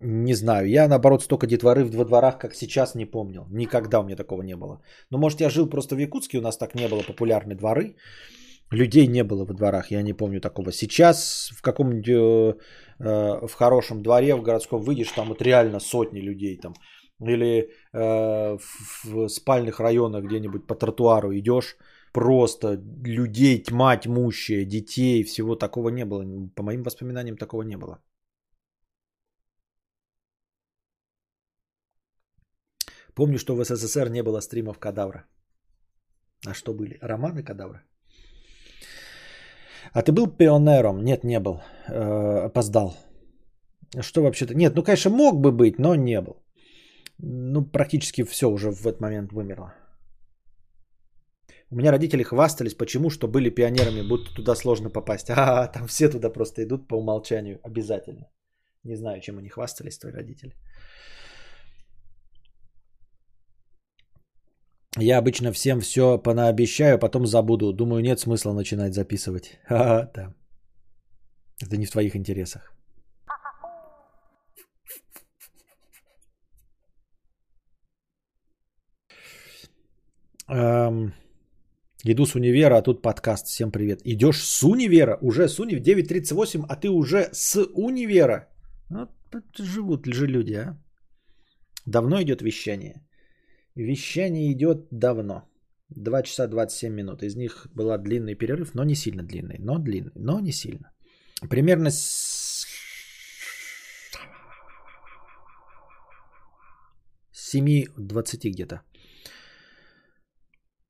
Не знаю. Я, наоборот, столько детворы в дворах, как сейчас, не помнил. Никогда у меня такого не было. Но, может, я жил просто в Якутске, у нас так не было популярны дворы. Людей не было во дворах, я не помню такого. Сейчас в каком-нибудь э, э, в хорошем дворе, в городском выйдешь, там вот реально сотни людей там. Или э, в спальных районах где-нибудь по тротуару идешь, просто людей тьма тьмущая, детей, всего такого не было. По моим воспоминаниям такого не было. Помню, что в СССР не было стримов кадавра. А что были? Романы кадавра? А ты был пионером? Нет, не был. Э, опоздал. Что вообще-то? Нет, ну, конечно, мог бы быть, но не был. Ну, практически все уже в этот момент вымерло. У меня родители хвастались, почему, что были пионерами, будто туда сложно попасть. А, там все туда просто идут по умолчанию, обязательно. Не знаю, чем они хвастались, твои родители. Я обычно всем все понаобещаю, потом забуду. Думаю, нет смысла начинать записывать. Да. Это не в твоих интересах. Эм, иду с универа, а тут подкаст. Всем привет. Идешь с универа? Уже с универа? 9.38, а ты уже с универа? Вот живут же люди, а? Давно идет вещание. Вещание идет давно. 2 часа 27 минут. Из них была длинный перерыв, но не сильно длинный. Но длинный, но не сильно. Примерно с 7.20 где-то.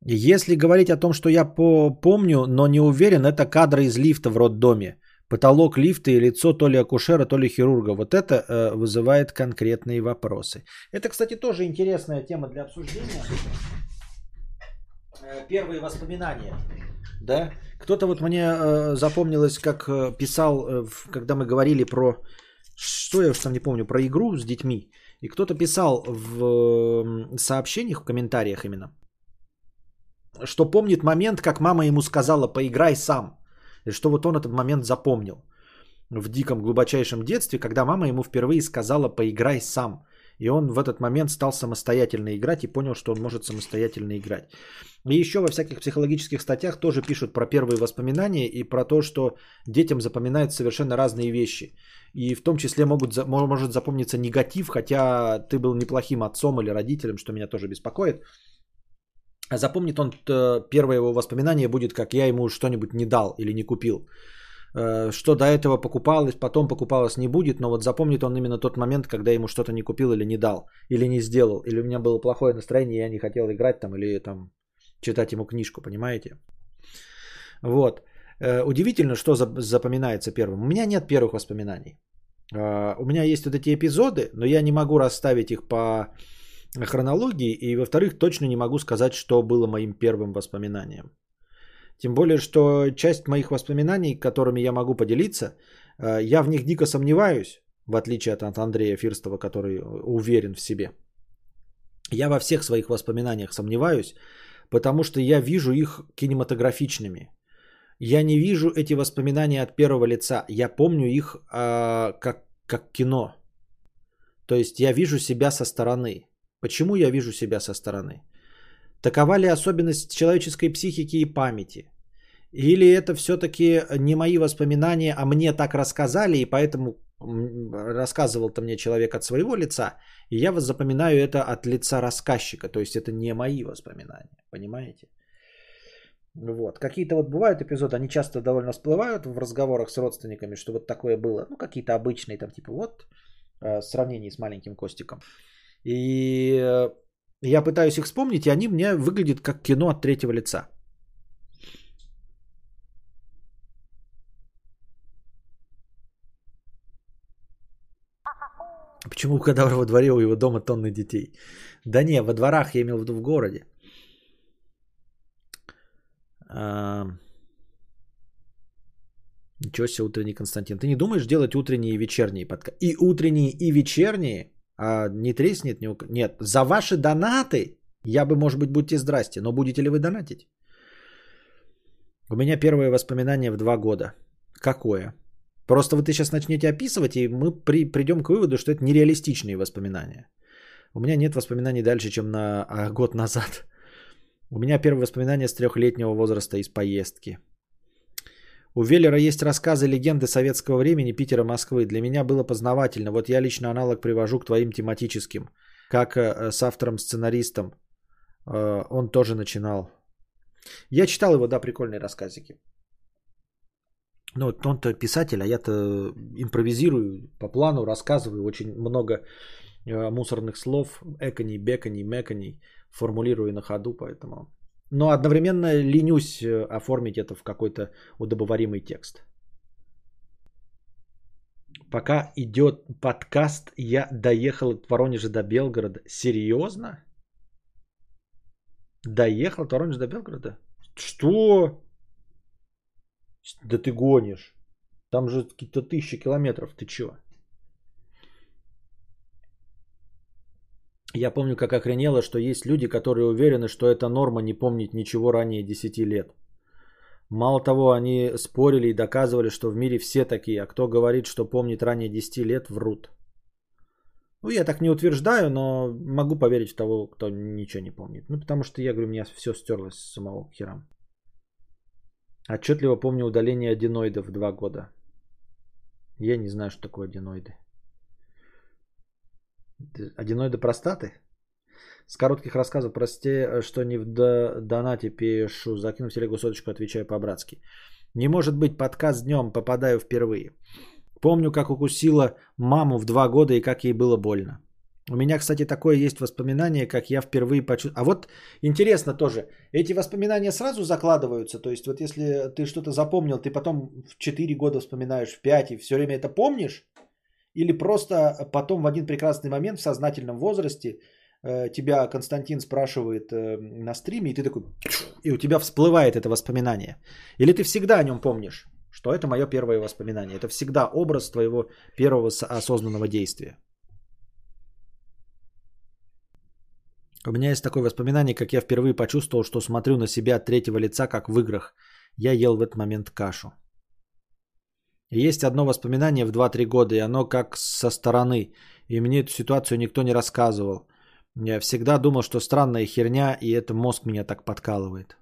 Если говорить о том, что я помню, но не уверен, это кадры из лифта в роддоме. Потолок лифта и лицо то ли акушера, то ли хирурга. Вот это э, вызывает конкретные вопросы. Это, кстати, тоже интересная тема для обсуждения. Э, первые воспоминания. Да? Кто-то вот мне э, запомнилось, как э, писал, э, когда мы говорили про... Что я уж там не помню, про игру с детьми. И кто-то писал в э, сообщениях, в комментариях именно, что помнит момент, как мама ему сказала, поиграй сам. И что вот он этот момент запомнил в диком глубочайшем детстве, когда мама ему впервые сказала «поиграй сам». И он в этот момент стал самостоятельно играть и понял, что он может самостоятельно играть. И еще во всяких психологических статьях тоже пишут про первые воспоминания и про то, что детям запоминают совершенно разные вещи. И в том числе могут, может запомниться негатив, хотя ты был неплохим отцом или родителем, что меня тоже беспокоит. А запомнит он, первое его воспоминание будет, как я ему что-нибудь не дал или не купил. Э, что до этого покупалось, потом покупалось не будет, но вот запомнит он именно тот момент, когда ему что-то не купил или не дал, или не сделал, или у меня было плохое настроение, я не хотел играть там, или там читать ему книжку, понимаете? Вот. Э, удивительно, что запоминается первым. У меня нет первых воспоминаний. Э, у меня есть вот эти эпизоды, но я не могу расставить их по хронологии, и во-вторых, точно не могу сказать, что было моим первым воспоминанием. Тем более, что часть моих воспоминаний, которыми я могу поделиться, э, я в них дико сомневаюсь, в отличие от Андрея Фирстова, который уверен в себе. Я во всех своих воспоминаниях сомневаюсь, потому что я вижу их кинематографичными. Я не вижу эти воспоминания от первого лица. Я помню их э, как, как кино. То есть я вижу себя со стороны. Почему я вижу себя со стороны? Такова ли особенность человеческой психики и памяти? Или это все-таки не мои воспоминания, а мне так рассказали, и поэтому рассказывал-то мне человек от своего лица, и я запоминаю это от лица рассказчика, то есть это не мои воспоминания, понимаете? Вот. Какие-то вот бывают эпизоды, они часто довольно всплывают в разговорах с родственниками, что вот такое было. Ну, какие-то обычные, там, типа, вот, э, сравнение с маленьким Костиком. И э, я пытаюсь их вспомнить, и они мне выглядят как кино от третьего лица. Почему кадавр во дворе у его дома тонны детей? Да не, во дворах я имел в виду в городе. А... Ничего себе, утренний Константин. Ты не думаешь делать утренние и вечерние подкасты? И утренние, и вечерние? А не треснет? Не... Нет, за ваши донаты я бы, может быть, будьте здрасте, но будете ли вы донатить? У меня первое воспоминание в два года. Какое? Просто вот ты сейчас начнете описывать, и мы при, придем к выводу, что это нереалистичные воспоминания. У меня нет воспоминаний дальше, чем на а, год назад. У меня первое воспоминание с трехлетнего возраста из поездки. У Веллера есть рассказы легенды советского времени Питера, Москвы. Для меня было познавательно. Вот я лично аналог привожу к твоим тематическим. Как э, с автором-сценаристом. Э, он тоже начинал. Я читал его, да, прикольные рассказики. Ну, он-то писатель, а я-то импровизирую по плану, рассказываю очень много э, мусорных слов, эконий, беконий, меконий, формулирую на ходу, поэтому... Но одновременно ленюсь э, оформить это в какой-то удобоваримый текст. Пока идет подкаст, я доехал от Воронежа до Белгорода. Серьезно? Доехал от Воронежа до Белгорода? Что? Да ты гонишь. Там же какие-то тысячи километров. Ты чё? Я помню, как охренело, что есть люди, которые уверены, что это норма не помнить ничего ранее 10 лет. Мало того, они спорили и доказывали, что в мире все такие, а кто говорит, что помнит ранее 10 лет, врут. Ну, я так не утверждаю, но могу поверить в того, кто ничего не помнит. Ну, потому что я говорю, у меня все стерлось с самого хера. Отчетливо помню удаление аденоидов два года. Я не знаю, что такое аденоиды. Аденоиды простаты? С коротких рассказов, прости, что не в донате пишу, закину в телегу соточку, отвечаю по-братски. Не может быть, подкаст днем, попадаю впервые. Помню, как укусила маму в два года и как ей было больно. У меня, кстати, такое есть воспоминание, как я впервые почувствовал. А вот интересно тоже, эти воспоминания сразу закладываются? То есть вот если ты что-то запомнил, ты потом в 4 года вспоминаешь, в 5 и все время это помнишь? Или просто потом в один прекрасный момент в сознательном возрасте э, тебя Константин спрашивает э, на стриме, и ты такой, и у тебя всплывает это воспоминание. Или ты всегда о нем помнишь, что это мое первое воспоминание. Это всегда образ твоего первого осознанного действия. У меня есть такое воспоминание, как я впервые почувствовал, что смотрю на себя от третьего лица, как в играх. Я ел в этот момент кашу. Есть одно воспоминание в 2-3 года, и оно как со стороны. И мне эту ситуацию никто не рассказывал. Я всегда думал, что странная херня, и это мозг меня так подкалывает.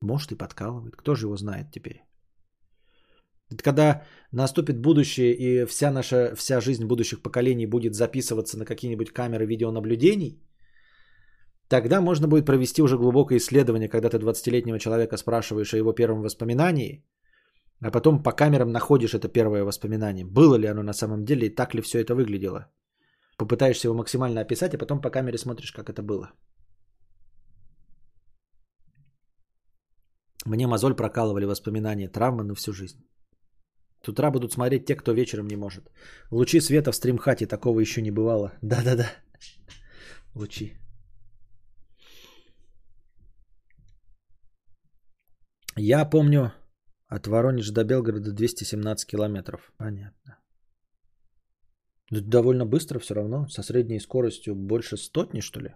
Может и подкалывает. Кто же его знает теперь? Это когда наступит будущее, и вся наша, вся жизнь будущих поколений будет записываться на какие-нибудь камеры видеонаблюдений – Тогда можно будет провести уже глубокое исследование, когда ты 20-летнего человека спрашиваешь о его первом воспоминании, а потом по камерам находишь это первое воспоминание. Было ли оно на самом деле и так ли все это выглядело. Попытаешься его максимально описать, а потом по камере смотришь, как это было. Мне мозоль прокалывали воспоминания, травмы на всю жизнь. С утра будут смотреть те, кто вечером не может. Лучи света в стримхате, такого еще не бывало. Да-да-да. Лучи. Я помню от Воронежа до Белгорода 217 километров. Понятно. Довольно быстро все равно, со средней скоростью больше стотни, что ли?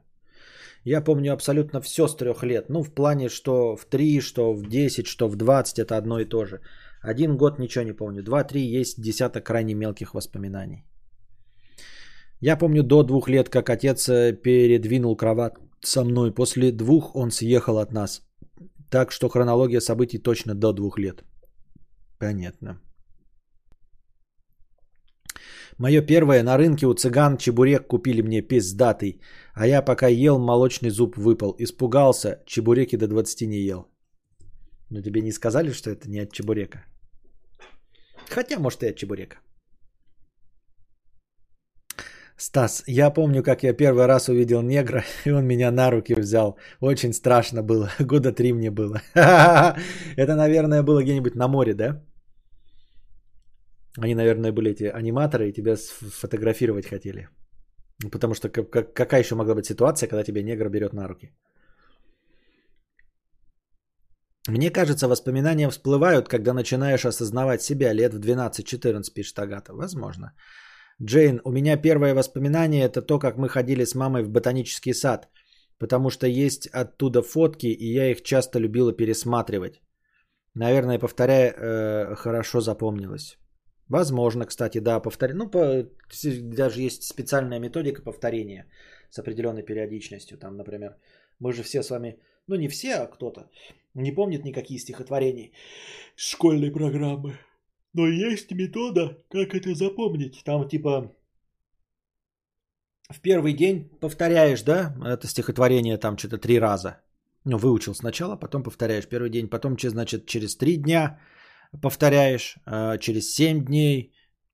Я помню абсолютно все с трех лет. Ну, в плане, что в 3, что в 10, что в 20, это одно и то же. Один год ничего не помню. Два-три есть десяток крайне мелких воспоминаний. Я помню до двух лет, как отец э, передвинул кровать со мной. После двух он съехал от нас. Так что хронология событий точно до двух лет. Понятно. Мое первое на рынке у цыган чебурек купили мне пиздатый, а я пока ел, молочный зуб выпал. Испугался, чебуреки до 20 не ел. Но тебе не сказали, что это не от чебурека? Хотя, может, и от чебурека. Стас, я помню, как я первый раз увидел негра, и он меня на руки взял. Очень страшно было. Года три мне было. Это, наверное, было где-нибудь на море, да? Они, наверное, были эти аниматоры, и тебя сфотографировать хотели. Потому что какая еще могла быть ситуация, когда тебя негр берет на руки? Мне кажется, воспоминания всплывают, когда начинаешь осознавать себя лет в 12-14, пишет Агата. Возможно. Джейн, у меня первое воспоминание это то, как мы ходили с мамой в ботанический сад, потому что есть оттуда фотки, и я их часто любила пересматривать. Наверное, повторяя, э, хорошо запомнилось. Возможно, кстати, да, повтор... Ну, по... даже есть специальная методика повторения с определенной периодичностью. Там, например, мы же все с вами, ну не все, а кто-то, не помнит никакие стихотворений школьной программы. Но есть метода, как это запомнить. Там типа в первый день повторяешь, да, это стихотворение там что-то три раза. Ну, выучил сначала, потом повторяешь первый день, потом, значит, через три дня повторяешь, а, через семь дней,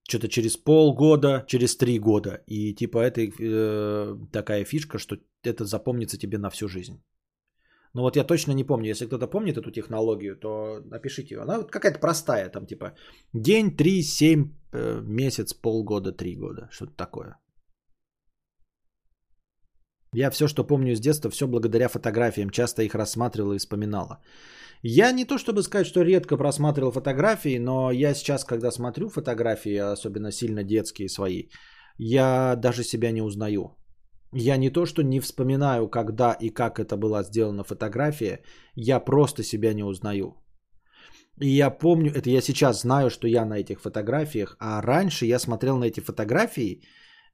что-то через полгода, через три года. И типа это э, такая фишка, что это запомнится тебе на всю жизнь. Ну вот я точно не помню, если кто-то помнит эту технологию, то напишите ее. Она вот какая-то простая, там типа день, три, семь, э, месяц, полгода, три года, что-то такое. Я все, что помню с детства, все благодаря фотографиям, часто их рассматривала и вспоминала. Я не то чтобы сказать, что редко просматривал фотографии, но я сейчас, когда смотрю фотографии, особенно сильно детские свои, я даже себя не узнаю. Я не то, что не вспоминаю, когда и как это была сделана фотография, я просто себя не узнаю. И я помню, это я сейчас знаю, что я на этих фотографиях, а раньше я смотрел на эти фотографии,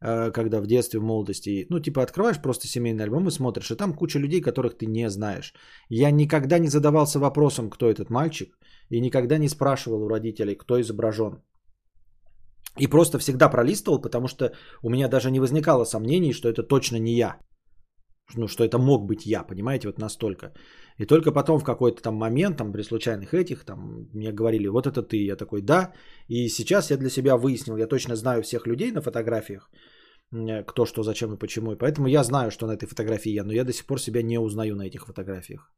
э, когда в детстве, в молодости, ну, типа, открываешь просто семейный альбом и смотришь, и там куча людей, которых ты не знаешь. Я никогда не задавался вопросом, кто этот мальчик, и никогда не спрашивал у родителей, кто изображен. И просто всегда пролистывал, потому что у меня даже не возникало сомнений, что это точно не я. Ну, что это мог быть я, понимаете, вот настолько. И только потом в какой-то там момент, там при случайных этих, там мне говорили, вот это ты, я такой, да. И сейчас я для себя выяснил, я точно знаю всех людей на фотографиях, кто что, зачем и почему. И поэтому я знаю, что на этой фотографии я, но я до сих пор себя не узнаю на этих фотографиях.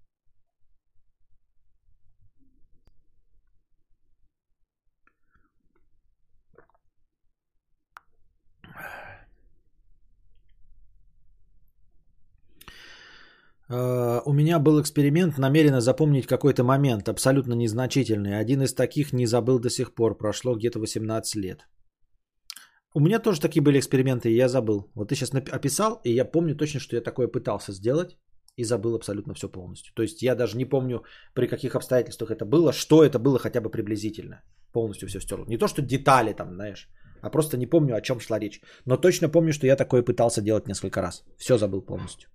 У меня был эксперимент намеренно запомнить какой-то момент, абсолютно незначительный. Один из таких не забыл до сих пор, прошло где-то 18 лет. У меня тоже такие были эксперименты, и я забыл. Вот ты сейчас описал, и я помню точно, что я такое пытался сделать, и забыл абсолютно все полностью. То есть я даже не помню, при каких обстоятельствах это было, что это было хотя бы приблизительно. Полностью все стерл. Не то, что детали там, знаешь, а просто не помню, о чем шла речь. Но точно помню, что я такое пытался делать несколько раз. Все забыл полностью.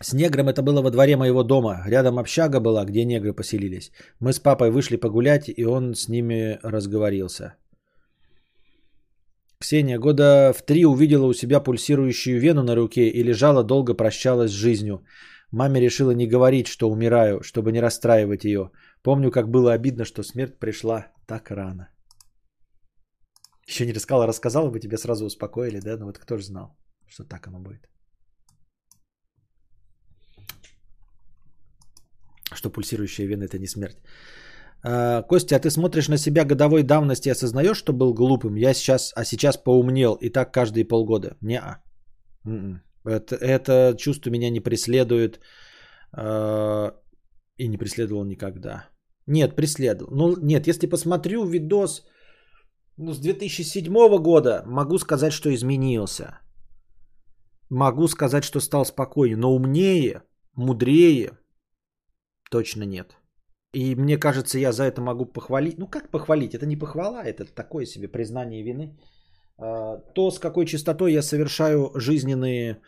С негром это было во дворе моего дома. Рядом общага была, где негры поселились. Мы с папой вышли погулять, и он с ними разговорился. Ксения года в три увидела у себя пульсирующую вену на руке и лежала долго прощалась с жизнью. Маме решила не говорить, что умираю, чтобы не расстраивать ее. Помню, как было обидно, что смерть пришла так рано. Еще не рассказала, рассказала бы, тебе сразу успокоили, да? Ну вот кто же знал, что так оно будет. Что пульсирующая вена это не смерть. А, Костя, а ты смотришь на себя годовой давности и осознаешь, что был глупым? Я сейчас, а сейчас поумнел, и так каждые полгода. Не, м-м. это, это чувство меня не преследует э, и не преследовал никогда. Нет, преследовал. Ну, нет, если посмотрю видос ну, с 2007 года, могу сказать, что изменился. Могу сказать, что стал спокойнее, но умнее, мудрее, Точно нет. И мне кажется, я за это могу похвалить. Ну как похвалить? Это не похвала, это такое себе признание вины. А, то, с какой частотой я совершаю жизненные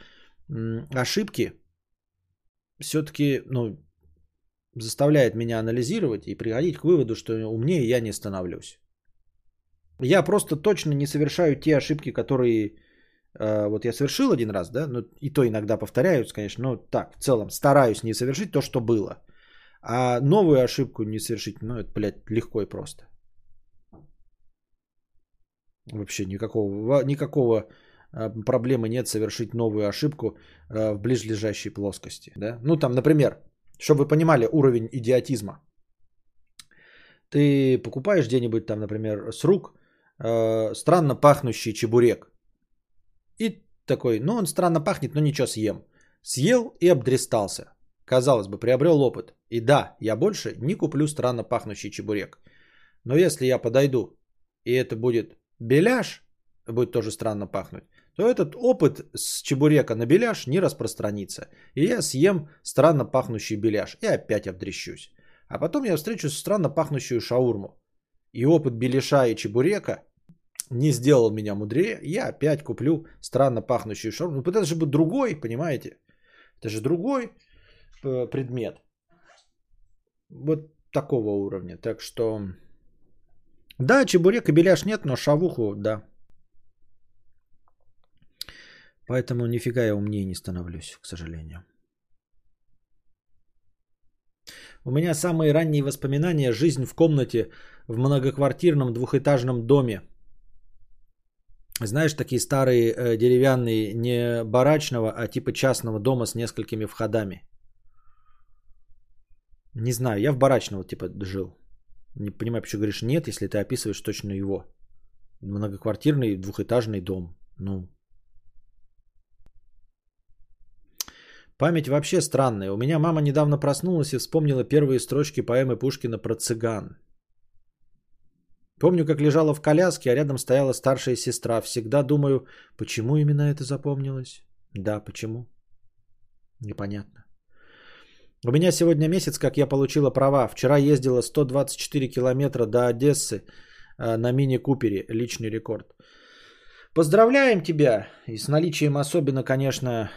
ошибки, все-таки ну, заставляет меня анализировать и приходить к выводу, что умнее я не становлюсь. Я просто точно не совершаю те ошибки, которые а, вот я совершил один раз, да, ну и то иногда повторяются, конечно, но так, в целом стараюсь не совершить то, что было. А новую ошибку не совершить, ну, это, блядь, легко и просто. Вообще никакого, никакого а, проблемы нет совершить новую ошибку а, в ближлежащей плоскости. Да? Ну, там, например, чтобы вы понимали уровень идиотизма. Ты покупаешь где-нибудь там, например, с рук э, странно пахнущий чебурек. И такой, ну он странно пахнет, но ничего съем. Съел и обдристался. Казалось бы, приобрел опыт. И да, я больше не куплю странно пахнущий чебурек. Но если я подойду, и это будет беляш, будет тоже странно пахнуть, то этот опыт с чебурека на беляш не распространится. И я съем странно пахнущий беляш и опять обдрещусь. А потом я встречу странно пахнущую шаурму. И опыт беляша и чебурека не сделал меня мудрее. Я опять куплю странно пахнущую шаурму. Ну, это же будет другой, понимаете? Это же другой э, предмет. Вот такого уровня. Так что... Да, чебурек и беляш нет, но шавуху, да. Поэтому нифига я умнее не становлюсь, к сожалению. У меня самые ранние воспоминания – жизнь в комнате в многоквартирном двухэтажном доме. Знаешь, такие старые э, деревянные, не барачного, а типа частного дома с несколькими входами. Не знаю, я в барачного типа жил. Не понимаю, почему говоришь нет, если ты описываешь точно его. Многоквартирный двухэтажный дом. Ну, Память вообще странная. У меня мама недавно проснулась и вспомнила первые строчки поэмы Пушкина про цыган. Помню, как лежала в коляске, а рядом стояла старшая сестра. Всегда думаю, почему именно это запомнилось? Да, почему? Непонятно. У меня сегодня месяц, как я получила права. Вчера ездила 124 километра до Одессы э, на мини-купере. Личный рекорд. Поздравляем тебя. И с наличием особенно, конечно,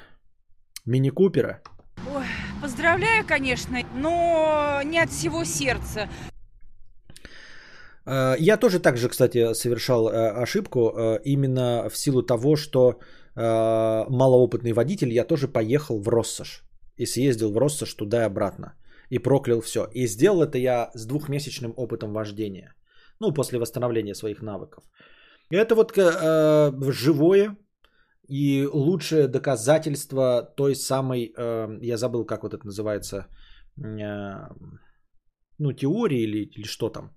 мини-купера.
Ой, поздравляю, конечно, но не от всего сердца.
Э, я тоже так же, кстати, совершал э, ошибку, именно в силу того, что малоопытный водитель, я тоже поехал в Россош и съездил в Россош туда и обратно. И проклял все. И сделал это я с двухмесячным опытом вождения. Ну, после восстановления своих навыков. И это вот э, живое, и лучшее доказательство той самой, э, я забыл, как вот это называется, э, ну, теории или, или что там,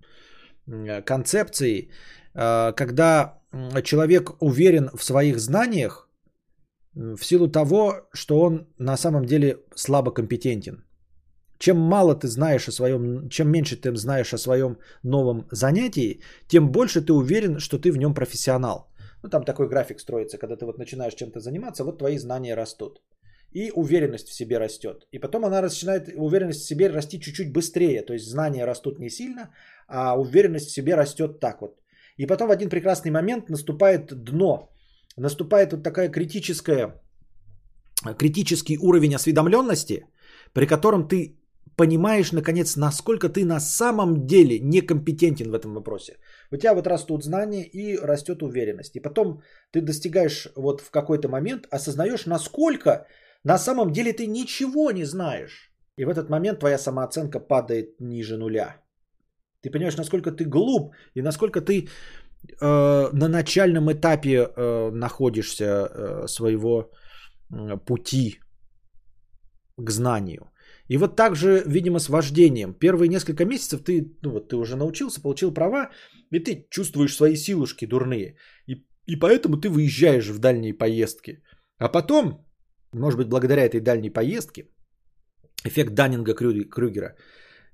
э, концепции, э, когда человек уверен в своих знаниях в силу того, что он на самом деле слабо компетентен. Чем мало ты знаешь о своем, чем меньше ты знаешь о своем новом занятии, тем больше ты уверен, что ты в нем профессионал. Ну, там такой график строится, когда ты вот начинаешь чем-то заниматься, вот твои знания растут. И уверенность в себе растет. И потом она начинает, уверенность в себе расти чуть-чуть быстрее. То есть знания растут не сильно, а уверенность в себе растет так вот. И потом в один прекрасный момент наступает дно. Наступает вот такая критическая, критический уровень осведомленности, при котором ты понимаешь, наконец, насколько ты на самом деле некомпетентен в этом вопросе. У тебя вот растут знания и растет уверенность. И потом ты достигаешь вот в какой-то момент, осознаешь, насколько на самом деле ты ничего не знаешь. И в этот момент твоя самооценка падает ниже нуля. Ты понимаешь, насколько ты глуп и насколько ты э, на начальном этапе э, находишься э, своего э, пути к знанию. И вот так же, видимо, с вождением. Первые несколько месяцев ты, ну вот, ты уже научился, получил права, и ты чувствуешь свои силушки дурные. И, и поэтому ты выезжаешь в дальние поездки. А потом, может быть, благодаря этой дальней поездке, эффект Даннинга Крюгера,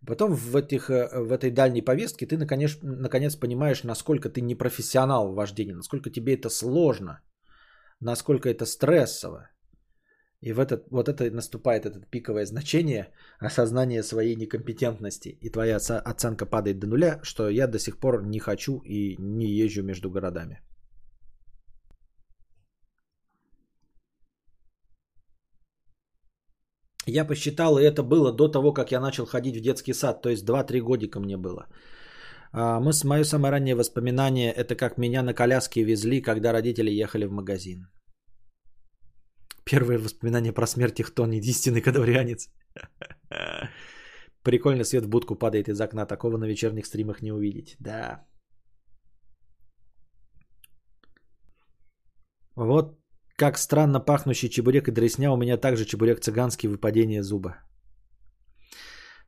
потом в, этих, э, в этой дальней повестке ты наконец, наконец понимаешь, насколько ты не профессионал в вождении, насколько тебе это сложно, насколько это стрессово. И в этот, вот это наступает это пиковое значение осознание своей некомпетентности. И твоя оценка падает до нуля, что я до сих пор не хочу и не езжу между городами. Я посчитал, и это было до того, как я начал ходить в детский сад, то есть 2-3 годика мне было. А, мы, мое самое раннее воспоминание, это как меня на коляске везли, когда родители ехали в магазин. Первое воспоминание про смерть Ихтон, единственный кадаврианец. Прикольно, свет в будку падает из окна. Такого на вечерних стримах не увидеть. Да. Вот как странно пахнущий чебурек и дресня, у меня также чебурек цыганский выпадение зуба.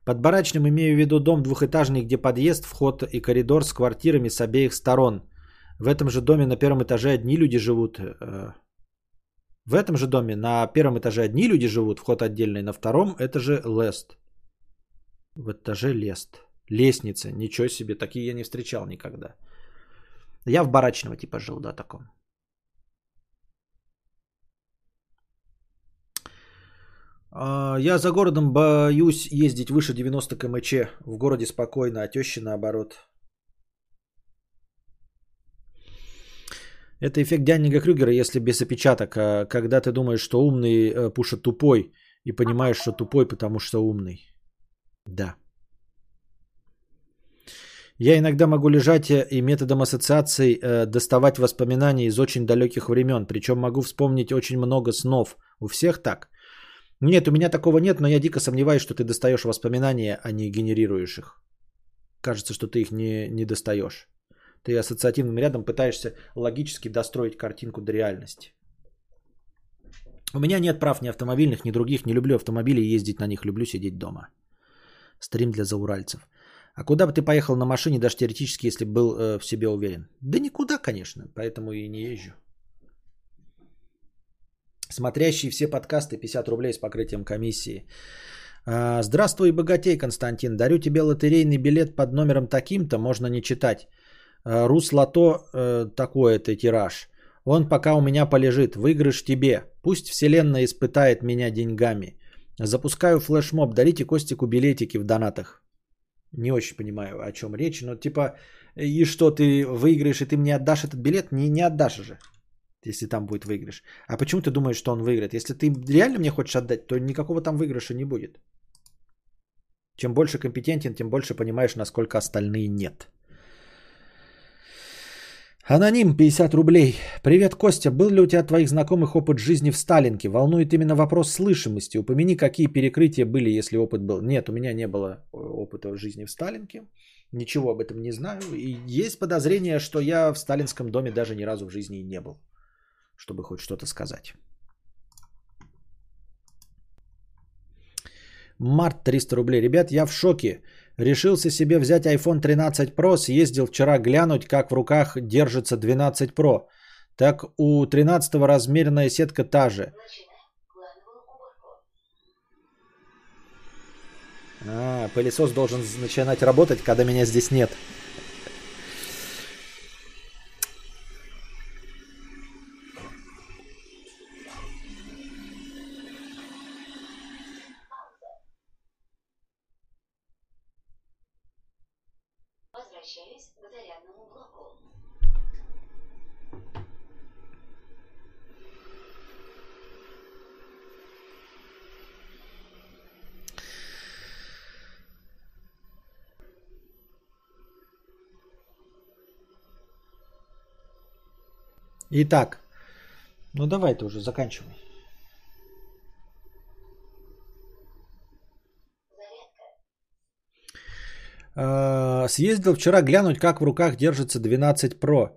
Под барачным имею в виду дом двухэтажный, где подъезд, вход и коридор с квартирами с обеих сторон. В этом же доме на первом этаже одни люди живут. Э, в этом же доме на первом этаже одни люди живут, вход отдельный, на втором этаже лест. В этаже лест. Лестница, ничего себе, такие я не встречал никогда. Я в барачного типа жил, да, таком. Я за городом боюсь ездить выше 90 км. В городе спокойно, а тещи наоборот. Это эффект Дяннига Крюгера, если без опечаток. а Когда ты думаешь, что умный э, пушит тупой, и понимаешь, что тупой, потому что умный. Да. Я иногда могу лежать э, и методом ассоциаций э, доставать воспоминания из очень далеких времен. Причем могу вспомнить очень много снов. У всех так? Нет, у меня такого нет, но я дико сомневаюсь, что ты достаешь воспоминания, а не генерируешь их. Кажется, что ты их не, не достаешь. Ты ассоциативным рядом пытаешься логически достроить картинку до реальности. У меня нет прав ни автомобильных, ни других. Не люблю автомобили ездить на них. Люблю сидеть дома. Стрим для зауральцев. А куда бы ты поехал на машине, даже теоретически, если был э, в себе уверен? Да никуда, конечно. Поэтому и не езжу. Смотрящий все подкасты 50 рублей с покрытием комиссии. А, Здравствуй, богатей, Константин. Дарю тебе лотерейный билет под номером таким-то, можно не читать. А, Руслото э, такой это тираж. Он пока у меня полежит. Выигрыш тебе. Пусть вселенная испытает меня деньгами. Запускаю флешмоб. Дарите Костику билетики в донатах. Не очень понимаю, о чем речь. Но типа, и что, ты выиграешь, и ты мне отдашь этот билет? Не, не отдашь же, если там будет выигрыш. А почему ты думаешь, что он выиграет? Если ты реально мне хочешь отдать, то никакого там выигрыша не будет. Чем больше компетентен, тем больше понимаешь, насколько остальные нет. Аноним 50 рублей. Привет, Костя. Был ли у тебя твоих знакомых опыт жизни в Сталинке? Волнует именно вопрос слышимости. Упомяни, какие перекрытия были, если опыт был. Нет, у меня не было опыта жизни в Сталинке. Ничего об этом не знаю. И есть подозрение, что я в сталинском доме даже ни разу в жизни не был. Чтобы хоть что-то сказать. Март 300 рублей. Ребят, я в шоке. Решился себе взять iPhone 13 Pro, съездил вчера глянуть, как в руках держится 12 Pro. Так у 13 размеренная сетка та же. А, пылесос должен начинать работать, когда меня здесь нет. Итак, ну давай ты уже заканчивай. Э, Съездил вчера глянуть, как в руках держится 12 Pro.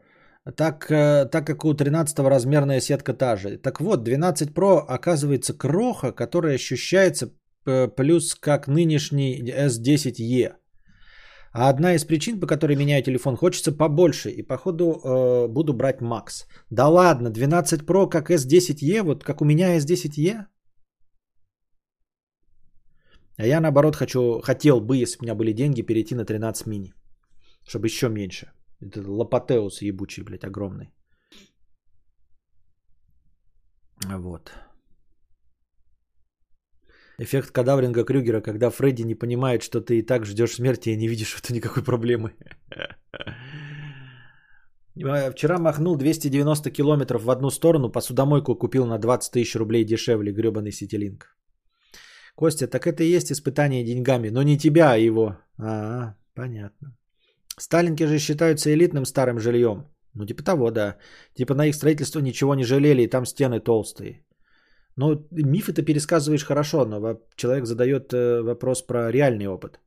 Так, э, так как у 13 размерная сетка та же. Так вот, 12 Pro оказывается кроха, которая ощущается э, плюс как нынешний S10e. А одна из причин, по которой меняю телефон, хочется побольше. И походу э, буду брать Max. Да ладно, 12 Pro как S10e, вот как у меня S10e. А я наоборот хочу, хотел бы, если бы у меня были деньги, перейти на 13 мини. Чтобы еще меньше. Это лопатеус ебучий, блядь, огромный. Вот. Эффект кадавринга Крюгера, когда Фредди не понимает, что ты и так ждешь смерти и не видишь в этом никакой проблемы. Вчера махнул 290 километров в одну сторону, посудомойку купил на 20 тысяч рублей дешевле, гребаный ситилинг. Костя, так это и есть испытание деньгами, но не тебя, а его. А, понятно. Сталинки же считаются элитным старым жильем. Ну, типа того, да. Типа на их строительство ничего не жалели, и там стены толстые. Ну, мифы ты пересказываешь хорошо, но человек задает э, вопрос про реальный опыт.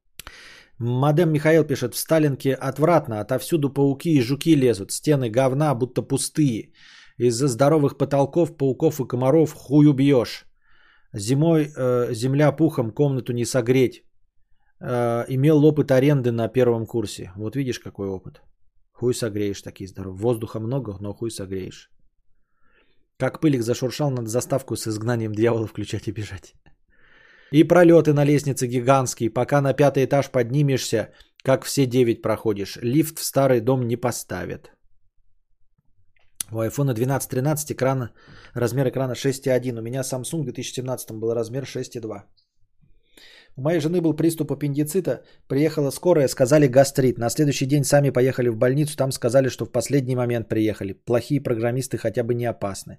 Мадем Михаил пишет, в Сталинке отвратно, отовсюду пауки и жуки лезут, стены говна, будто пустые. Из-за здоровых потолков, пауков и комаров хуй убьешь. Зимой э, земля пухом, комнату не согреть. Э, имел опыт аренды на первом курсе. Вот видишь, какой опыт. Хуй согреешь такие здоровые. Воздуха много, но хуй согреешь. Как пылик зашуршал, надо заставку с изгнанием дьявола включать и бежать. И пролеты на лестнице гигантские. Пока на пятый этаж поднимешься, как все девять проходишь. Лифт в старый дом не поставят. У iPhone 12-13 экран, размер экрана 6,1. У меня Samsung в 2017 был размер 6,2. У моей жены был приступ аппендицита, приехала скорая, сказали гастрит. На следующий день сами поехали в больницу, там сказали, что в последний момент приехали. Плохие программисты хотя бы не опасны.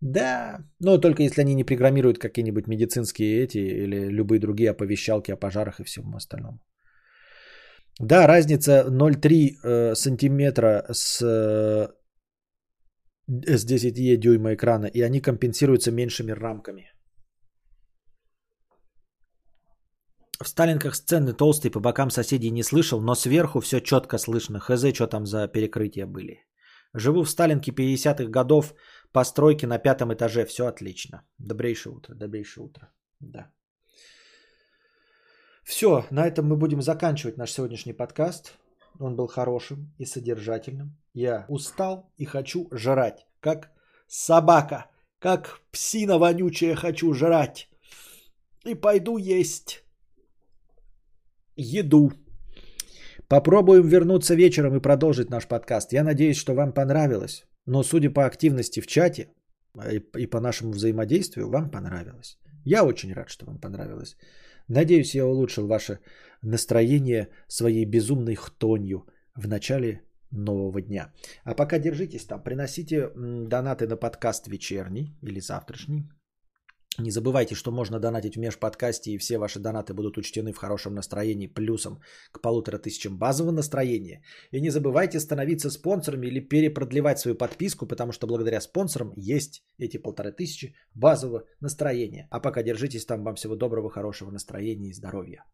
Да, но только если они не программируют какие-нибудь медицинские эти или любые другие оповещалки о пожарах и всем остальном. Да, разница 0,3 э, сантиметра с, э, с 10 дюйма экрана, и они компенсируются меньшими рамками. В Сталинках сцены толстые, по бокам соседей не слышал, но сверху все четко слышно. Хз, что там за перекрытия были. Живу в Сталинке 50-х годов, постройки на пятом этаже, все отлично. Добрейшее утро, добрейшее утро. Да. Все, на этом мы будем заканчивать наш сегодняшний подкаст. Он был хорошим и содержательным. Я устал и хочу жрать, как собака, как псина вонючая хочу жрать. И пойду есть еду. Попробуем вернуться вечером и продолжить наш подкаст. Я надеюсь, что вам понравилось. Но судя по активности в чате и по нашему взаимодействию, вам понравилось. Я очень рад, что вам понравилось. Надеюсь, я улучшил ваше настроение своей безумной хтонью в начале нового дня. А пока держитесь там, приносите донаты на подкаст вечерний или завтрашний. Не забывайте, что можно донатить в межподкасте, и все ваши донаты будут учтены в хорошем настроении плюсом к полутора тысячам базового настроения. И не забывайте становиться спонсорами или перепродлевать свою подписку, потому что благодаря спонсорам есть эти полторы тысячи базового настроения. А пока держитесь там, вам всего доброго, хорошего настроения и здоровья.